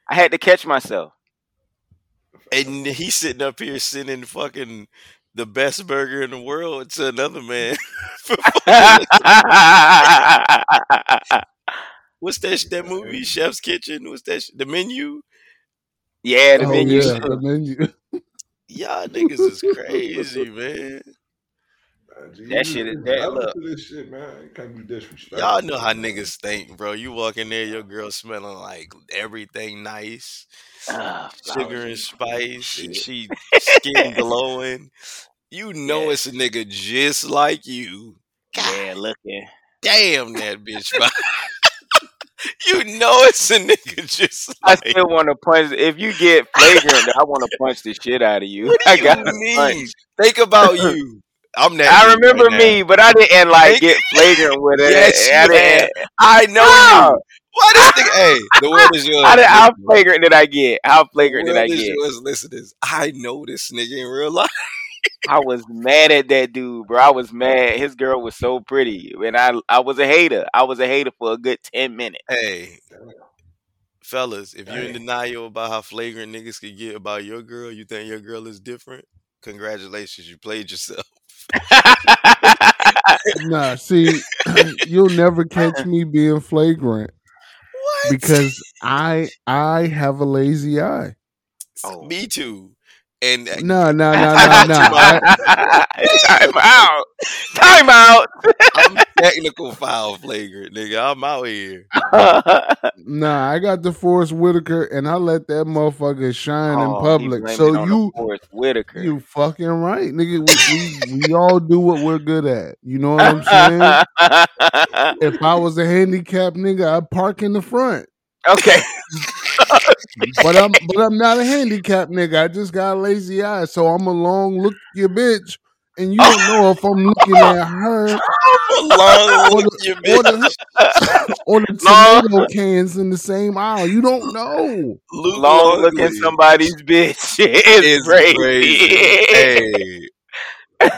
I had to catch myself. and he's sitting up here sending fucking the best burger in the world to another man. [laughs] [laughs] What's that that movie? Chef's Kitchen. What's that? The menu. Yeah, the oh menu. yeah, shit. [laughs] the menu. Y'all niggas is crazy, [laughs] man. Man, That shit is just that. Look, to this shit, man. You can't be disrespectful. Y'all know how niggas think, bro. You walk in there, your girl smelling like everything nice, ah, sugar and and spice, and she [laughs] skin glowing. You know Yeah, it's a nigga just like you. yeah, looking. damn that bitch. You know it's a nigga just I like. still want to punch. If you get flagrant, I want to punch the shit out of you. What do I got mean? punch. Think about [laughs] you. I'm that I dude right remember now. me, but I didn't like get flagrant [laughs] with it. yes, I didn't. I know No, you. Why this nigga? Hey, the [laughs] word is I yours, did, how flagrant did I get? How flagrant did I get? yours, listeners. I know this nigga in real life. I was mad at that dude, bro. I was mad. His girl was so pretty, and I I was a hater. I was a hater for a good ten minutes. Hey, fellas, if you're in denial about how flagrant niggas could get about your girl, you think your girl is different? Congratulations, you played yourself. Nah, see, [clears throat] you'll never catch me being flagrant What? because I I have a lazy eye. oh, Me too. And uh, No, no, no, no, [laughs] no. I, time out. Time out. I'm [laughs] technical foul flagrant, nigga. I'm out here. [laughs] nah, I got the Forest Whitaker, and I let that motherfucker shine in oh, he public. So you, the Forest Whitaker. you fucking right, nigga. We, we we all do what we're good at. You know what I'm saying? If I was a handicapped nigga, I'd park in the front. Okay. [laughs] But I'm but I'm not a handicapped nigga. I just got a lazy eye, so I'm a long look your bitch, and you don't know if I'm looking at her [laughs] Long or look, the you or bitch. the [laughs] or the Long, tomato cans in the same aisle. You don't know. Luke long looking somebody's bitch is is crazy. crazy. Hey,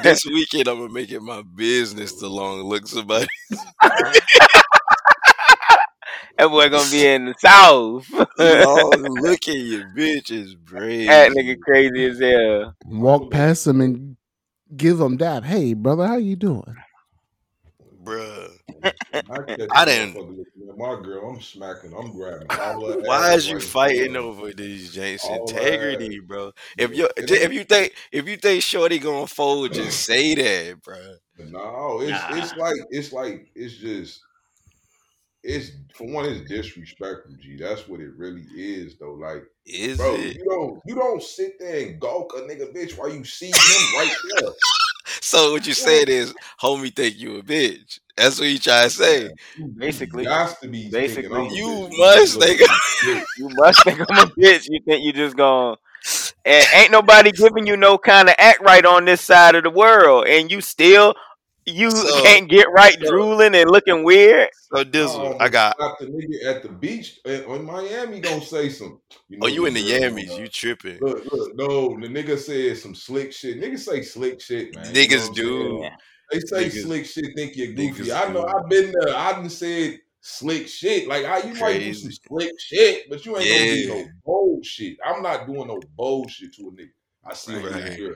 this weekend I'm gonna make it my business to long look somebody. That boy gonna be in the south. [laughs] long [laughs] looking at your bitch is that crazy, nigga crazy as hell. Walk past them and give them that. Hey, brother, how you doing? bruh. I catch a I didn't. motherfucker looking at my girl. I'm smacking. I'm grabbing Why is you right fighting of over these James All her ass. integrity, bro? If you if you think if you think Shorty gonna fold, just [clears throat] say that, bro. No, it's Nah. it's like it's like it's just it's for one, it's disrespectful, G. That's what it really is, though. Like, Is bro, it? you don't you don't sit there and gawk a nigga bitch while you see him right there. [laughs] So what you said is, homie, think you a bitch. That's what you try to say. Man, you, you Basically, got to be thinking I'm basically, a You bitch must look think. at this bitch. you must think I'm a bitch. You think you just gonna and ain't nobody giving you no kind of act right on this side of the world, and you still you So- can't get right, drooling and looking weird. So Dizzle, Oh, I got. Got the nigga at the beach in, in Miami gonna say some. You Oh, you in the girl Yammies? You tripping? Look, look, no, the nigga said some slick shit. Niggas say slick shit, man. You know Niggas do. They say Niggas- slick shit, think you're goofy. I know. do. I've been there. I done said slick shit. Like I, you might do some slick shit, but you ain't gonna do no bold shit. I'm not doing no bold shit to a nigga. I see him with Right. his girl.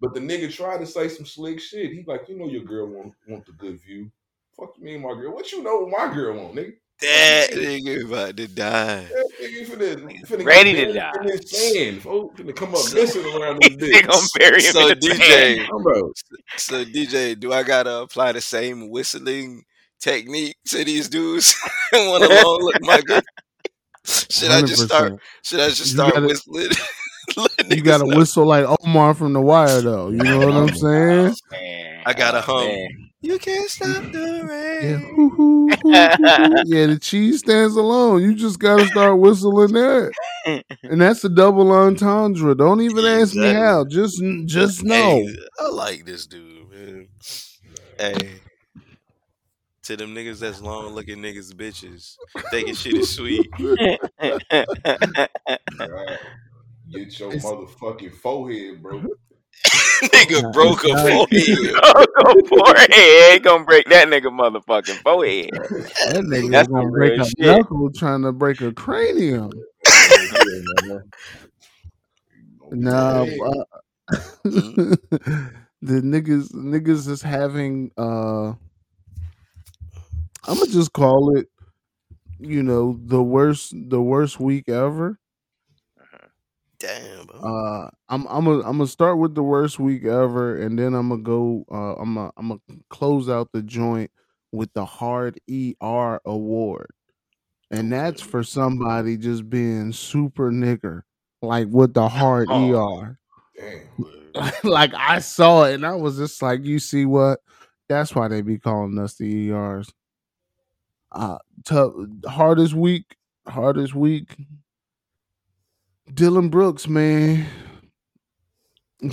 But the nigga tried to say some slick shit. He like, you know, your girl want want the good view. Fuck you, mean my girl. What you know my girl want, nigga? That nigga about to die. That nigga finna, finna Ready to die. in his sand. Folks finna come up So- missing around [laughs] this bitch. gonna bury him So in the DJ, sand. So DJ, do I gotta apply the same whistling technique to these dudes? Want to long look my good? Should I just start? [laughs] Should I just start gotta- whistling? [laughs] [laughs] Let You gotta whistle like Omar from The Wire, though. You know what I'm oh, saying? Man, I got a oh, hum. man. You can't stop the Yeah, rain. hoo. [laughs] yeah. The cheese stands alone. You just gotta start whistling that, [laughs] and that's a double entendre. Don't even ask me how. Just, just know. Hey, I like this dude, man. Hey. To them niggas that's long looking niggas bitches. Thinking shit is sweet. God, Get your motherfucking forehead, bro. [laughs] Nigga broke a Nah, forehead. Go [laughs] [laughs] forehead. Gonna break that nigga motherfucking forehead. That nigga That's gonna break a shit. knuckle trying to break a cranium. Nah, uh, the niggas niggas is having uh I'm gonna just call it you know the worst the worst week ever. Damn, bro. Uh I'm I'm gonna I'm gonna start with the worst week ever and then I'm gonna go uh I'm gonna I'm gonna close out the joint with the hard ER award. And that's for somebody just being super nigger like with the hard Oh. ER. damn. [laughs] Like I saw it and I was just like, you see what? That's why they be calling us the ERs. Uh tough hardest week, hardest week. Dillon Brooks, man.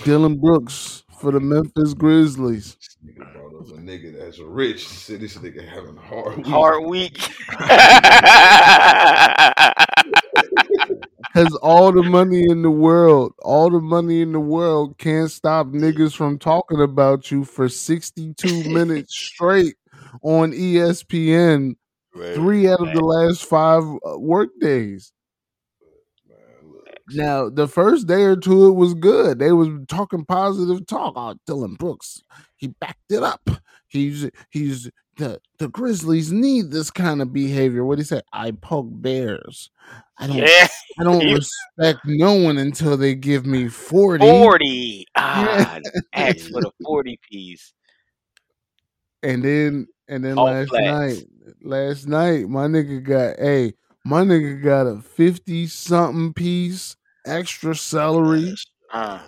Dillon Brooks for the Memphis Grizzlies. This nigga brought up a nigga that's rich. Said this nigga having a hard week. Hard week. [laughs] Cause all the money in the world, all the money in the world can't stop niggas from talking about you for 62 [laughs] minutes straight on ESPN Right. three out of the last five uh, work days. Now, the first day or two, it was good. They was talking positive talk. Oh, Dillon Brooks, he backed it up. He's he's the the Grizzlies need this kind of behavior. What he said? I poke bears. I don't yeah. I don't [laughs] respect no one until they give me 40. 40. Ah, [laughs] ask for the 40 piece. And then and then All last flats. night, last night, my nigga got hey, my nigga got a 50 something piece, extra celery, Uh,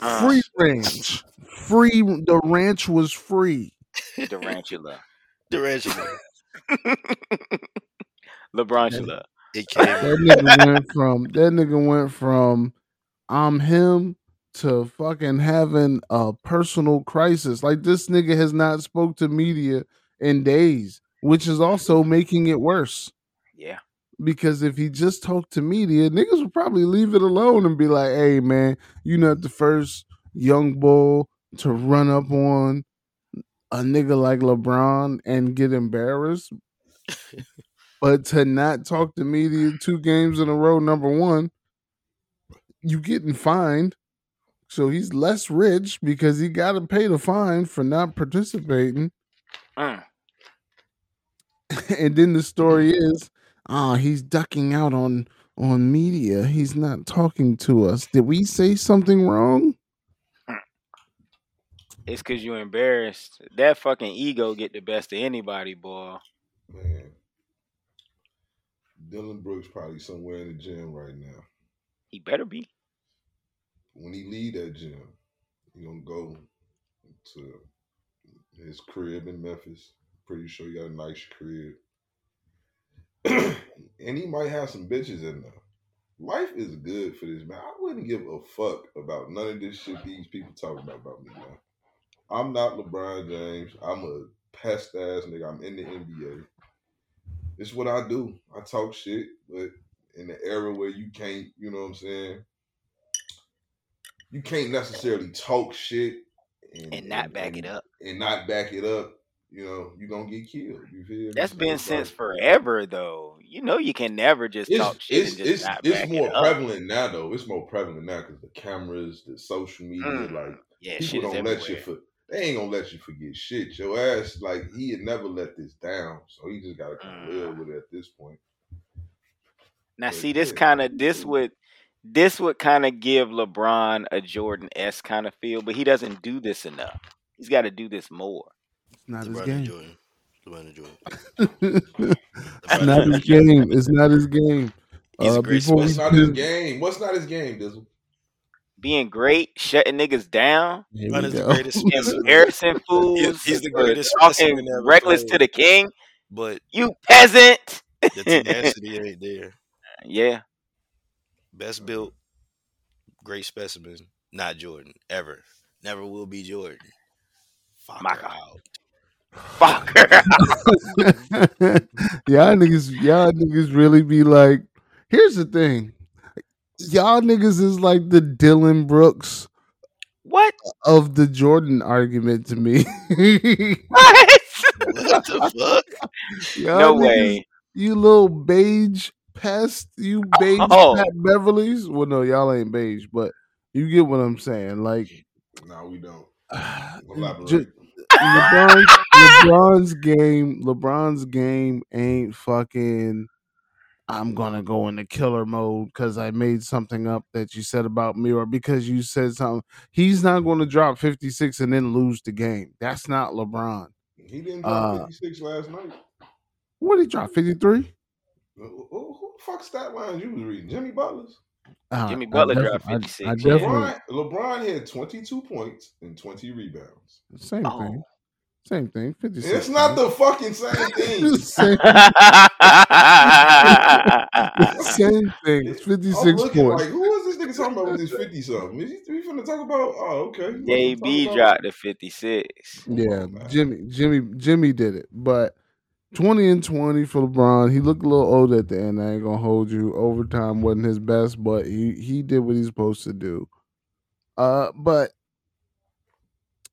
uh, free ranch. Free the ranch was free. Durantula. Tarantula. LeBronchula. It came. That nigga went from that nigga went from I'm him to fucking having a personal crisis. Like this nigga has not spoke to media in days, which is also making it worse. Yeah. Because if he just talked to media, niggas would probably leave it alone and be like, "Hey, man, you're not the first young bull to run up on a nigga like LeBron and get embarrassed." [laughs] but to not talk to media two games in a row, number one, you getting fined. So he's less rich because he got to pay the fine for not participating. Mm. [laughs] and then the story is, ah, he's ducking out on on media. He's not talking to us. Did we say something wrong? It's because you're embarrassed. That fucking ego get the best of anybody, boy. Man. Dillon Brooks probably somewhere in the gym right now. He better be. When he leave that gym, he gonna go to his crib in Memphis. Pretty sure he got a nice crib. [clears throat] and he might have some bitches in there. life is good for this man. I wouldn't give a fuck about none of this shit these people talking about about me, man. I'm not LeBron James. I'm a pest ass nigga. I'm in the NBA. It's what I do. I talk shit, but in the era where you can't, you know what I'm saying? You can't necessarily talk shit and not back it up. and not back it up. You know, you're gonna get killed. You feel me? That's So been it's since forever, though. You know, you can never just it's talk shit it's and just it's, it's more it prevalent now though. It's more prevalent now because the cameras, the social media, Mm. like Yeah, people don't let you everywhere. for they ain't gonna let you forget shit. Your ass, like he had never let this down, so he just gotta of Mm. live with it at this point. Now, But see, this yeah, kind of this would this would kind of give LeBron a Jordan s kind of feel, but he doesn't do this enough. He's got to do this more. [laughs] It's not his game. Jordan. LeBron Jordan. it's LeBron not his game. It's not his game. He's a Uh, great before What's not his game? What's not his game, Dizzle? Being great, shutting niggas down, here LeBron we is the greatest [laughs] specimen. embarrassing [laughs] He, fools, he's the greatest talking specimen ever reckless to the king. But You peasant. the tenacity ain't there. yeah, Best built, great specimen. Not Jordan. Ever. Never will be Jordan. Fucker Maka. out. Fucker. [laughs] y'all niggas, y'all niggas really be like, here's the thing. Y'all niggas is like the Dillon Brooks what? of the Jordan argument to me. What? What [laughs] the fuck? y'all no niggas, way. you little beige pest, you beige Oh, Pat Beverleys. Well, no, y'all ain't beige, but you get what I'm saying. Like, No, we don't. [sighs] ju- Elaborate. LeBron's, LeBron's game, LeBron's game ain't fucking. I'm gonna go into killer mode because I made something up that you said about me, or because you said something. He's not going to drop 56 and then lose the game. That's not LeBron. He didn't drop Uh, 56 last night. what did he drop? 53. Who, who, who the fuck stat lines you was reading? Jimmy Butler's. Uh, Jimmy I Butler defi- dropped I- I 56. Definitely LeBron, LeBron had 22 points and 20 rebounds. same thing. Oh. Same thing. 56. It's not the fucking same [laughs] thing. same, [laughs] same thing. It's I'm 56 points. like, who is this nigga talking about with this 50 something? Is he, we finna talk about? Oh, okay. You want to talk JB dropped the 56. Yeah, on. Jimmy, Jimmy, Jimmy did it, but 20 and 20 for LeBron. He looked a little old at the end. I ain't gonna hold you. Overtime wasn't his best, but he he did what he's supposed to do. Uh, but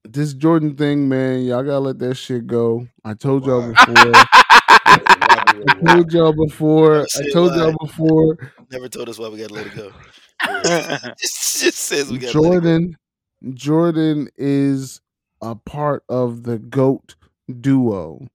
this Jordan thing, man, y'all gotta let that shit go. I told y'all before. [laughs] I told y'all before. I told y'all before. Never told us why we gotta let it go. [laughs] It just says we gotta let it go. Jordan, Jordan is a part of the GOAT duo.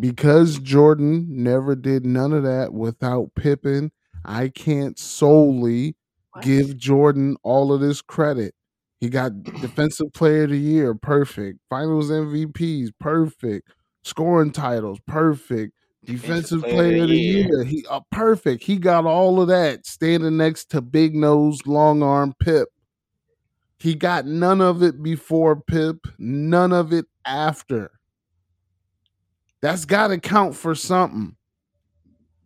Because Jordan never did none of that without Pippen, I can't solely What? give Jordan all of this credit. He got [clears throat] defensive player of the year, perfect. Finals MVPs, perfect. Scoring titles, perfect. Defensive Defensive player player of the year. year, he uh, perfect. He got all of that standing next to big nose, long arm Pip. He got none of it before Pip, none of it after. That's got to count for something.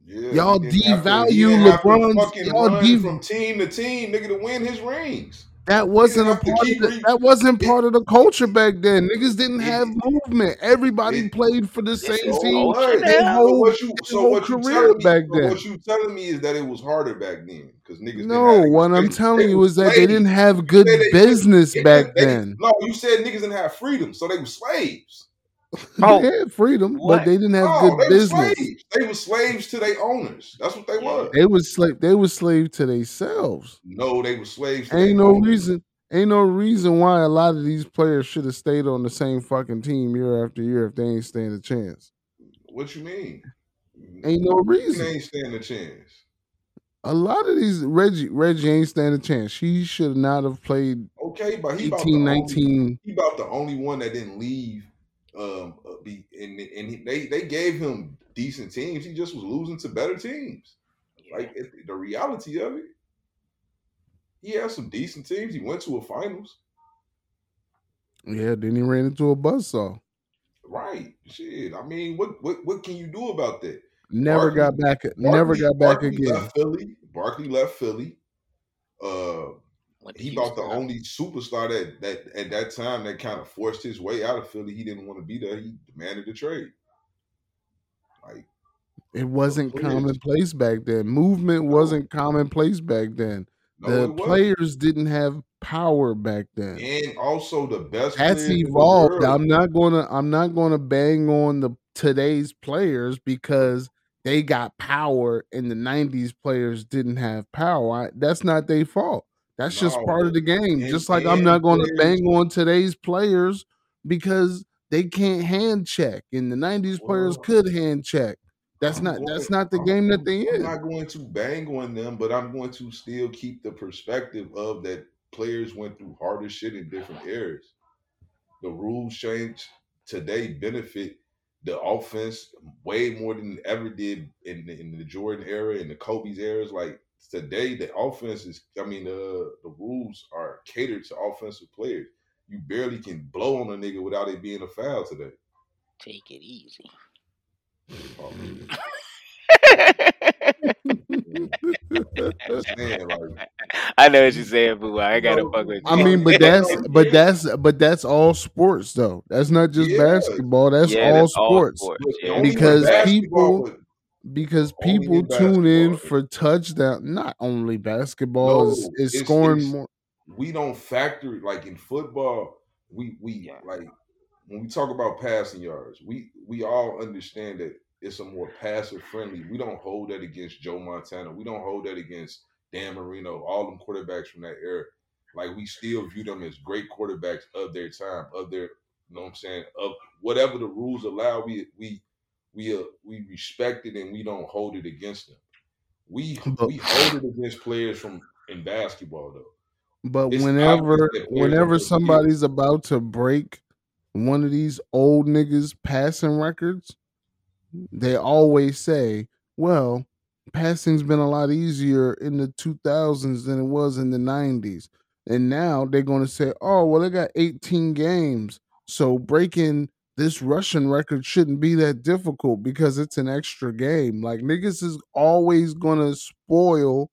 Yeah, Y'all he didn't have to, he devalue didn't have to LeBron's. Y'all run dev- from team to team, nigga, to win his rings. That wasn't a part of the, re- that wasn't part of the culture back then. Niggas didn't have movement. Everybody it, played for the same so team culture what? their now. So whole what you their so what you career me back so then. what you telling me is that it was harder back then because niggas didn't No, have what I'm telling you is that they didn't have good said they didn't business they back didn't they then. no, you said niggas didn't have freedom, so they were slaves. Oh. They Oh, had freedom, but they didn't have No, good they business. slaves. They were slaves to their owners. That's what they Yeah. were. They was slave. They was slave to themselves. No, they were slaves to Ain't no owners. reason. Ain't no reason why a lot of these players should have stayed on the same fucking team year after year if they ain't stand a chance. What you mean? Ain't no What you mean reason. they ain't stand a chance? A lot of these Reggie Reggie ain't stand a chance. He should not have played Okay, but he about 18, the only he about the only one that didn't leave. Um, uh, be and and he, they they gave him decent teams. He just was losing to better teams. Yeah. Like it, the reality of it, he had some decent teams. He went to a finals, Yeah, then he ran into a buzzsaw. right? Shit, I mean, what what what can you do about that? Never Barkley, got back. Never got back Barkley again. left Philly. Barkley left Philly. Uh, Went to he about the only superstar that that at that time that kind of forced his way out of Philly. He didn't want to be there. He demanded a trade. Like It wasn't players- commonplace back then. Movement wasn't commonplace back then. no, the players didn't have power back then. and also the best. That's players in the evolved. world. I'm not gonna I'm not gonna bang on the today's players because they got power and the 90s players didn't have power. I, that's not their fault. That's just part of the game. and- just like I'm not gonna bang on today's players because they can't hand check and the 90s players could hand check. That's I'm not going- that's not the I'm- game that I'm- they I'm not going to bang on them, but I'm going to still keep the perspective of that players went through harder shit in different eras. The rules change today benefit the offense way more than it ever did in the, in the Jordan era and the Kobe's eras. Like today, the offense is. I mean, uh, the rules are catered to offensive players. You barely can blow on a nigga without it being a foul today. Take it easy. Oh, I'm saying, like, [laughs] I know what you're saying, boo. I gotta No, fuck with you. I mean, but [laughs] that's but that's but that's all sports though. That's not just Yeah. basketball. That's yeah, all that's sports. but yeah. Because basketball, people- but- because people tune in for touchdown. Not only basketball is, No, is it's- scoring it's- more. we don't factor like in football. We we like when we talk about passing yards. We we all understand that it's a more passive friendly. We don't hold that against Joe Montana. We don't hold that against Dan Marino. All them quarterbacks from that era. Like we still view them as great quarterbacks of their time, of their. You know what I'm saying? Of whatever the rules allow, we we we uh, we respect it and we don't hold it against them. We we hold it against players from in basketball though. But it's whenever obvious that players whenever somebody's about to break one of these old niggas passing records, they always say, "Well, passing's been a lot easier in the 2000s than it was in the 90s." And now they're going to say, "Oh, well, they got 18 games, so breaking this Russian record shouldn't be that difficult because it's an extra game." Like niggas is always going to spoil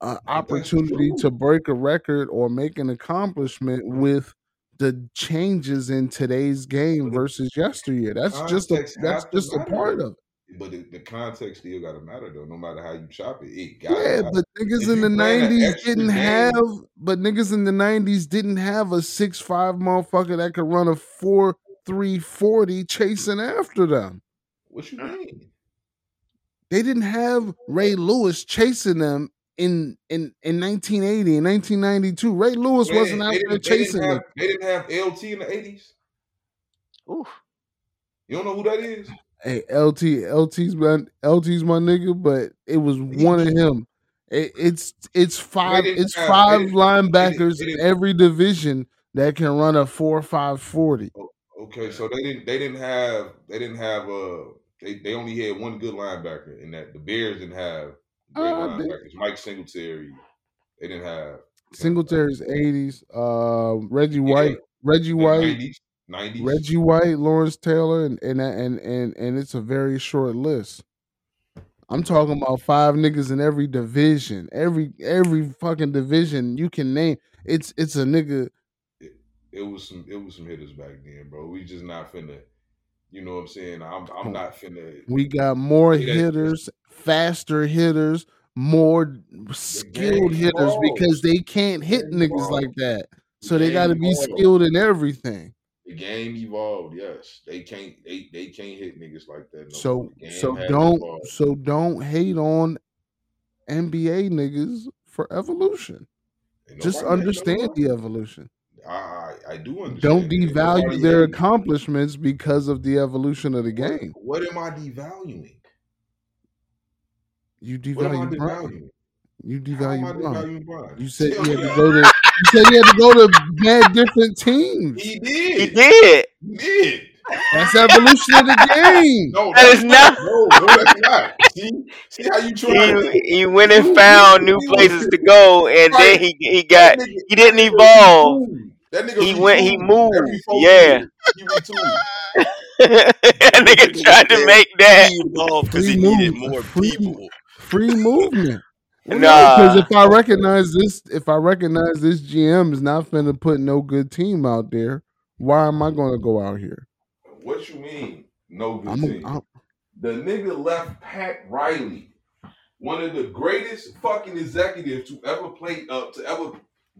an opportunity to break a record or make an accomplishment with the changes in today's game versus yesteryear. That's just a that's just a part of it. But the, the context still got to matter though. No matter how you chop it, it got. Yeah, but niggas in the nineties didn't game- have but niggas in the nineties didn't have a six five motherfucker that could run a four three forty chasing after them. What you mean? They didn't have Ray Lewis chasing them in in in 1980 and 1992. Ray Lewis wasn't out there didn't, they chasing them. they didn't have LT in the eighties. Oof. You don't know who that is? Hey, LT, LT's my LT's my nigga, but it was one of him. It, it's it's five it's five linebackers in every division that can run a four five forty. Oh, Okay, so they didn't they didn't have they didn't have uh they, they only had one good linebacker in that the Bears didn't have great Uh, they- linebackers. Mike Singletary, they didn't have Singletary's eighties, uh, Reggie Yeah, White, Reggie White, nineties, nineties. Reggie White, Lawrence Taylor, and and and and and it's a very short list. I'm talking about five niggas in every division, every every fucking division you can name. It's it's a nigga. It was some it was some hitters back then, bro. We just not finna, you know what I'm saying? I'm I'm not finna. We got more hitters, faster hitters, more skilled hitters because they can't hit niggas like that. The So they got to be skilled in everything. The game evolved. Yes, they can't they they can't hit niggas like that. No So. The so don't evolved. so don't hate on NBA niggas for evolution. Just understand the evolution. I, I I do understand. Don't devalue their hating. accomplishments because of the evolution of the What- game. What am I devaluing? You What am I devalue Bron. You How am I devalue Bron. devaluing Brian? You said Tell you had to go to. You said you had to go to mad different teams. He did. He did. did. He did. That's evolution of the game. No, That that's not. not- No, no, that's not. See, see how you [laughs] try. He, he went and found new places to [laughs] go, and then he he got he didn't evolve. Retooled. That nigga He went- he retooled. moved. Every four Yeah. years, he [laughs] that nigga tried to make that. He evolved because he Free needed more free- people. free movement. [laughs] Well, Nah. because if I recognize this, if I recognize this GM is not finna put no good team out there, why am I gonna go out here? What you mean? No good I'm, team. I'm The nigga left Pat Riley, one of the greatest fucking executives to ever play uh, to ever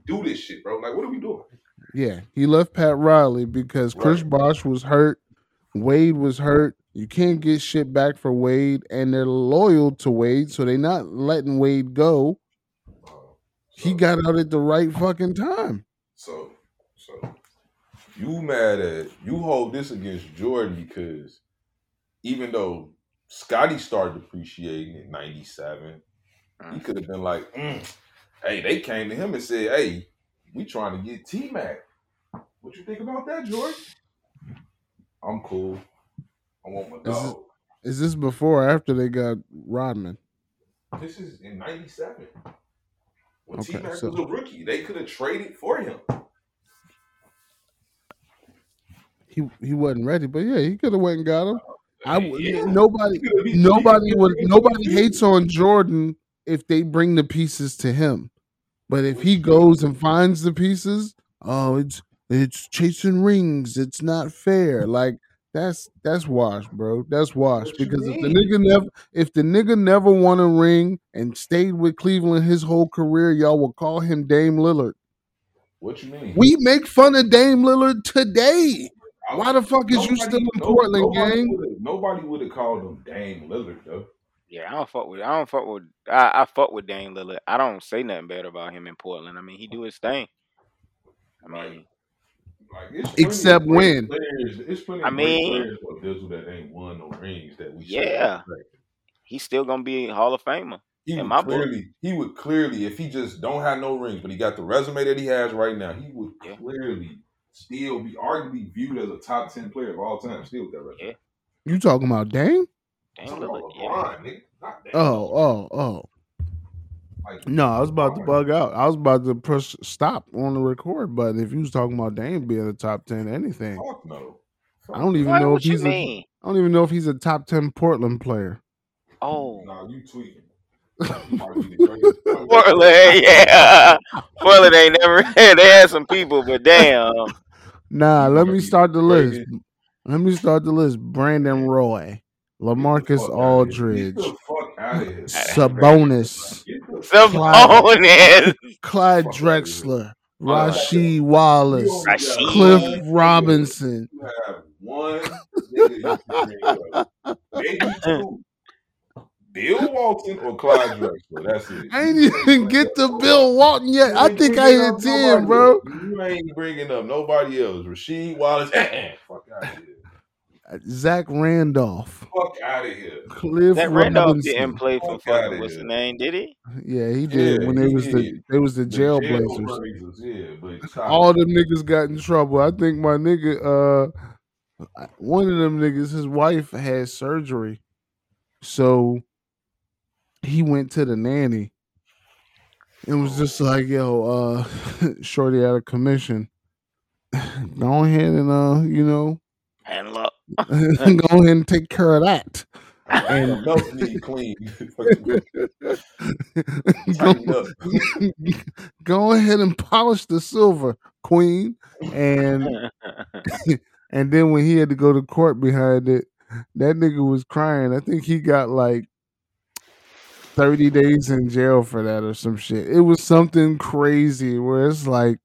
do this shit, bro. Like, what are we doing? Yeah. He left Pat Riley because Chris Right. Bosh was hurt, Wade was hurt. You can't get shit back for Wade, and they're loyal to Wade, so they're not letting Wade go. Uh, He so- got out at the right fucking time. So, so you mad at you hold this against Jordan because even though Scottie started appreciating in '97, he could have been like, "Mm, "Hey, they came to him and said, hey, we trying to get T Mac. What you think about that, George? I'm cool. I want my Is this- dog. Is this before or after they got Rodman? This is in '97 when Okay, T Mac so- was a rookie. They could have traded for him. He he wasn't ready, but yeah, he could have went and got him. Uh, I yeah. nobody He coulda- he- nobody would nobody hates on Jordan if they bring the pieces to him. But if he goes and finds the pieces, oh, it's it's chasing rings. It's not fair. Like that's that's wash, bro. That's wash. What Because if the nigga never if the nigga never won a ring and stayed with Cleveland his whole career, y'all will call him Dame Lillard. What you mean? We make fun of Dame Lillard today. I- Why the fuck is you still in no- Portland, nobody gang? would've- Nobody would have called him Dame Lillard though. Yeah, I don't fuck with. I don't fuck with. I, I fuck with Dame Lillard. I don't say nothing bad about him in Portland. I mean, he do his thing. I Right. mean, Like it's plenty of Except when. players, it's plenty I mean- players that ain't won no rings that we Yeah. he's still gonna be Hall of Famer. He would my book. clearly, he would clearly, if he just don't have no rings, but he got the resume that he has right now, he would Yeah. clearly still be arguably viewed as a top ten player of all time. Still with that resume. Yeah. You talking about Dame? Dame I'm talking Lillard. about Yeah. Nigga. Not Dame. Oh, oh, oh. Like, No, I was about to bug out. I was about to push stop on the record button. If you was talking about Dame being a top ten anything, Fuck no. I don't even What, know what if he's. A. I don't even know if he's a top ten Portland player. Oh, Nah, you tweaking. You might be the greatest- [laughs] Portland. [laughs] Yeah, Portland ain't never. [laughs] they had some people, but damn. Nah, let me start the list. Let me start the list. Brandon Roy, Lamarcus Get the fuck outta here. Aldridge, Get the fuck out of here. Sabonis, Get the Sabonis. Clyde Fuck outta. Drexler, Fuck Rasheed Wallace, only Rasheed. Cliff. Robinson. One nigga you can bring up. Maybe [laughs] two. Bill Walton or Clyde Drexler. That's it. I ain't even get to Bill Walton yet. I think I bringing hit ten, bro. You ain't bringing up nobody else. Rasheed Wallace. [laughs] Fuck out of here. Zach Randolph, Fuck out of here. Cliff That Randolph Robinson. didn't play for Fuck outta fucking what's the name, did he? Yeah, he did Yeah, when they he was the did. they was the The jailblazers. Jailblazers, Yeah, [laughs] All it. them niggas got in trouble. I think my nigga, uh, one of them niggas, his wife had surgery, so he went to the nanny. It was just like, yo, uh, [laughs] shorty out of commission. [laughs] Go ahead and uh, you know, Handle up. [laughs] go ahead and take care of that. And [laughs] milk need clean. [laughs] go, go ahead and polish the silver, queen. And and then when he had to go to court behind it, that nigga was crying. I think he got like 30 days in jail for that or some shit. It was something crazy where it's like,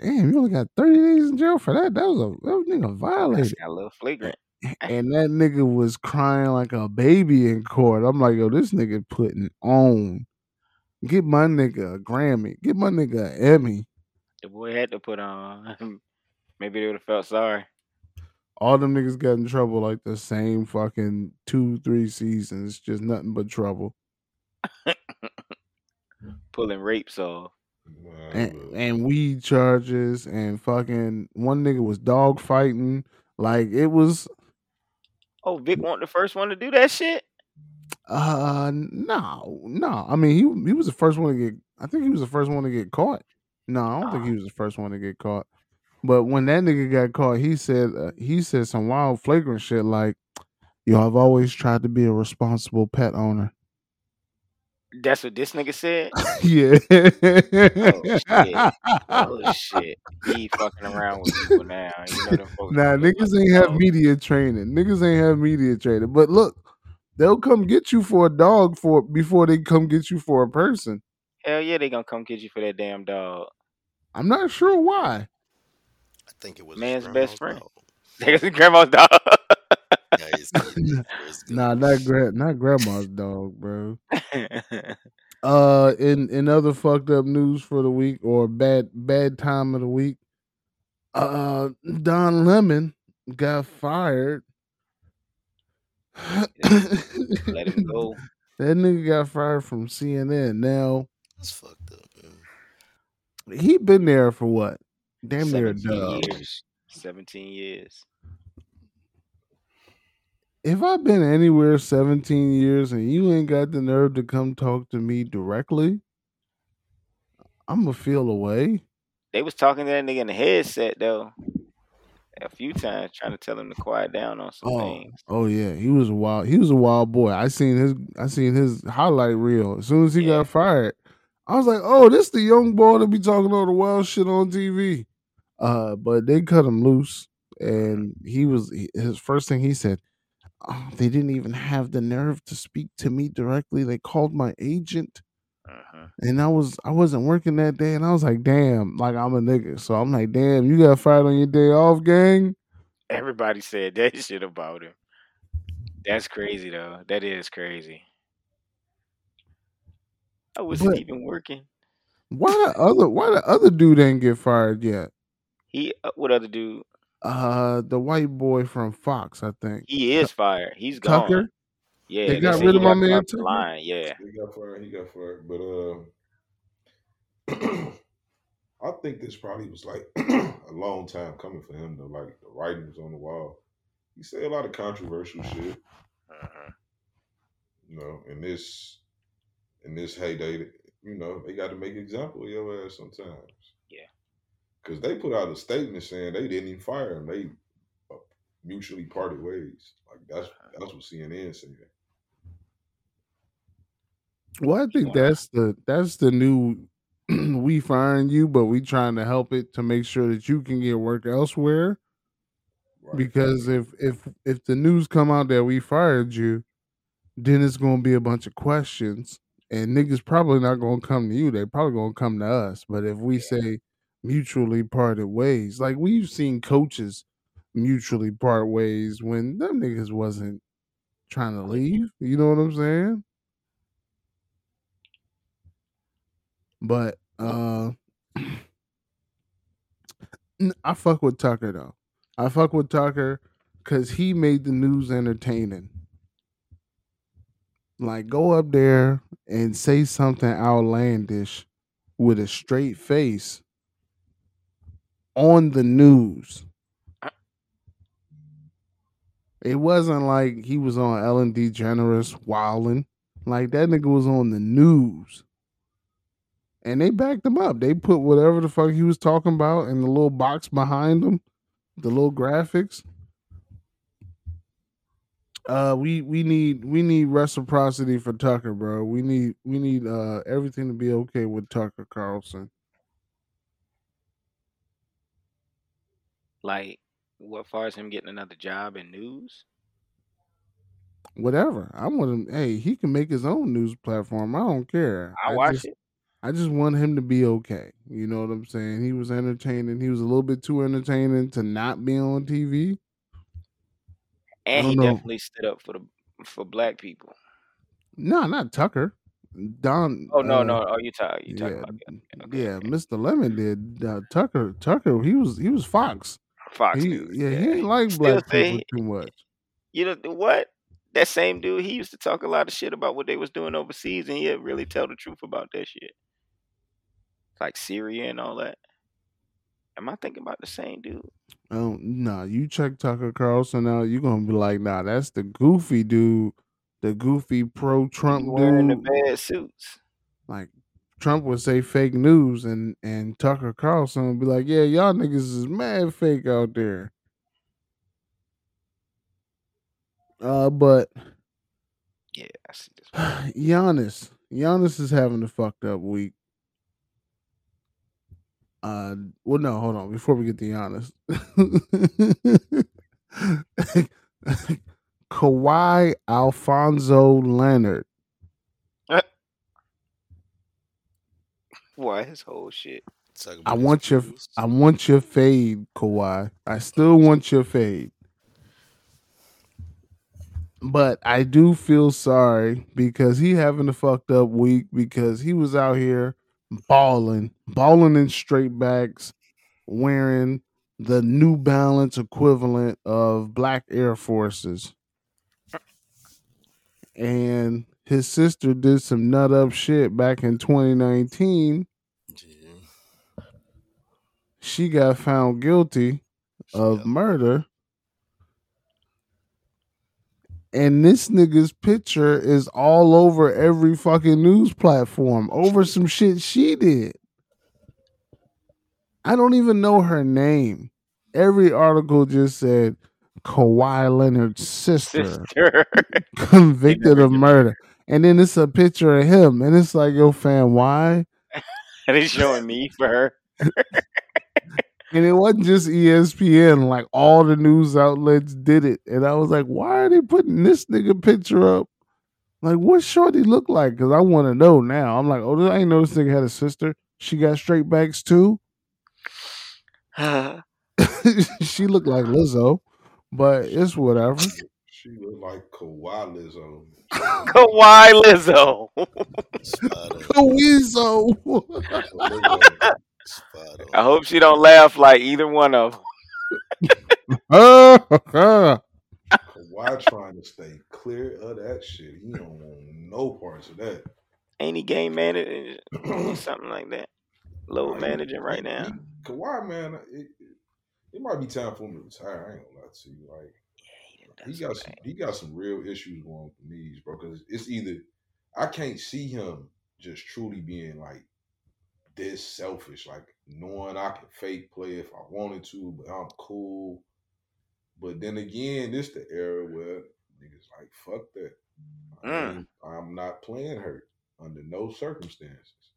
damn, you only got 30 days in jail for that. That was a that was nigga That's violated. got a little flagrant. And that nigga was crying like a baby in court. I'm like, yo, this nigga putting on. Get my nigga a Grammy. Get my nigga an Emmy. The boy had to put on. [laughs] Maybe they would have felt sorry. All them niggas got in trouble like the same fucking two, three seasons. Just nothing but trouble. [laughs] Pulling rapes off. And, and weed charges and fucking one nigga was dog fighting. Like it was Oh, Vic wasn't the first one to do that shit. uh no, no. I mean he he was the first one to get I think he was the first one to get caught. No, I don't think he was the first one to get caught. But when that nigga got caught, he said uh, he said some wild flagrant shit like, "Yo, I've always tried to be a responsible pet owner." That's what this nigga said. [laughs] yeah. Oh shit. Oh shit. He fucking around with people now. You know them folks. Nah, niggas ain't have dogs. media training. Niggas ain't have media training. But look, they'll come get you for a dog for before they come get you for a person. Hell yeah, they gonna come get you for that damn dog. I'm not sure why. I think it was Man's best grandma's friend. dog. [laughs] Nigga's grandma's dog. Yeah, his kid good. Nah, not gra- not grandma's dog, bro. [laughs] Uh, in in other fucked up news for the week or bad bad time of the week, uh, Don Lemon got fired. Let him go. [laughs] That nigga got fired from CNN. Now That's fucked up, man. he been there for what? Damn near a 17 dub. years. 17 years. If I've been anywhere 17 years and you ain't got the nerve to come talk to me directly, I'ma feel away. They was talking to that nigga in the headset though. A few times trying to tell him to quiet down on some Oh, things. oh yeah, he was a wild. He was a wild boy. I seen his. I seen his highlight reel. As soon as he Yeah. got fired, I was like, "Oh, this the young boy that be talking all the wild shit on TV." Uh, but they cut him loose, and he was his first thing he said. Oh, they didn't even have the nerve to speak to me directly. They called my agent, Uh-huh. and I was I wasn't working that day, and I was like, "Damn!" Like I'm a nigga, so I'm like, "Damn, you got fired on your day off, gang." Everybody said [laughs] that shit about him. That's crazy though. That is crazy. I wasn't But even working. why the other why the other dude ain't get fired yet? He uh, what other dude? Uh, the white boy from Fox, I think. He is fired. He's gone. Tucker. Yeah, They they, got said rid of my man crossed the Tucker? line. Yeah. He got fired. He got fired. But uh, [clears throat] I think this probably was like [clears throat] a long time coming for him. To like the writing was on the wall. He said a lot of controversial shit. Uh-huh. You know, in this in this heyday, you know, they got to make example of your ass sometimes. Yeah. Because they put out a statement saying they didn't even fire him. They uh, mutually parted ways. Like that's that's what CNN said. Well, I think that's the that's the new [clears throat] we firing you, but we trying to help it to make sure that you can get work elsewhere. Right. Because if if if the news come out that we fired you, then it's gonna be a bunch of questions, and niggas probably not gonna come to you. They probably gonna come to us. But if we say mutually parted ways, like we've seen coaches mutually part ways when them niggas wasn't trying to leave. You know what I'm saying? But uh n- I fuck with Tucker though. I fuck with Tucker because he made the news entertaining. Like go up there and say something outlandish with a straight face on the news. It wasn't like he was on Ellen DeGeneres wilding. Like that nigga was on the news. And they backed him up. They put whatever the fuck he was talking about in the little box behind him, the little graphics. Uh, we we need we need reciprocity for Tucker, bro. We need we need uh everything to be okay with Tucker Carlson. Like, what far as him getting another job in news? Whatever. I want him. Hey, he can make his own news platform. I don't care. I watch just, it. I just want him to be okay. You know what I'm saying? He was entertaining. He was a little bit too entertaining to not be on TV. And he know. definitely stood up for the for black people. No, not Tucker. Don. Oh no, uh, no, oh you talk you talking yeah, about yeah, okay, yeah. Mr. Lemon did. Uh, Tucker. Tucker. He was. He was Fox. Fox He, News. yeah, Yeah, he ain't like Still black people too much. you know what? That same dude, he used to talk a lot of shit about what they was doing overseas, and he didn't really tell the truth about that shit, like Syria and all that. Am I thinking about the same dude? Oh no, you check Tucker Carlson out, you're gonna be like, nah, that's the goofy dude, the goofy pro Trump wearing the bad suits. Like Trump would say fake news and and Tucker Carlson would be like, Yeah, y'all niggas is mad fake out there. Uh but Yeah, I see this. [sighs] Giannis, Giannis is having a fucked up week. Uh, well, no, hold on. Before we get to Giannis, [laughs] Kawhi Alfonso Leonard. Why his whole shit? Talk I want your, moves. I want your fade, Kawhi. I still want your fade. But I do feel sorry because he having a fucked up week because he was out here balling, balling in straight backs, wearing the New Balance equivalent of black Air Forces. And his sister did some nut up shit back in 2019. Yeah. She got found guilty of murder. And this nigga's picture is all over every fucking news platform over some shit she did. I don't even know her name. Every article just said Kawhi Leonard's sister Sister. [laughs] convicted of murder. And then it's a picture of him. And it's like, yo, fam, why? [laughs] and he's showing me for her. [laughs] And it wasn't just ESPN, like all the news outlets did it. And I was like, why are they putting this nigga picture up? Like, what Shorty look like? Because I want to know now. I'm like, oh, I ain't know this nigga had a sister. She got straight backs too. [sighs] [laughs] she looked like Lizzo, but it's whatever. She looked like Kawhi Lizzo. [laughs] Kawhi Lizzo. Spot on. Lizzo. I hope she don't laugh like either one of them. Kawhi trying to stay clear of that shit. He don't want no parts of that. Ain't he game manager? [clears throat] [clears throat] Something like that. Load Nah, managing right now. he- Kawhi, man, it, it, it might be time for him to retire. I ain't gonna lie to you. Like he That's got some, he got some real issues going with the knees, bro. Because it's either I can't see him just truly being like this selfish, like knowing I can fake play if I wanted to, but I'm cool. But then again, this the era where niggas like fuck that. I Mm. ain't- I'm not playing hurt under no circumstances.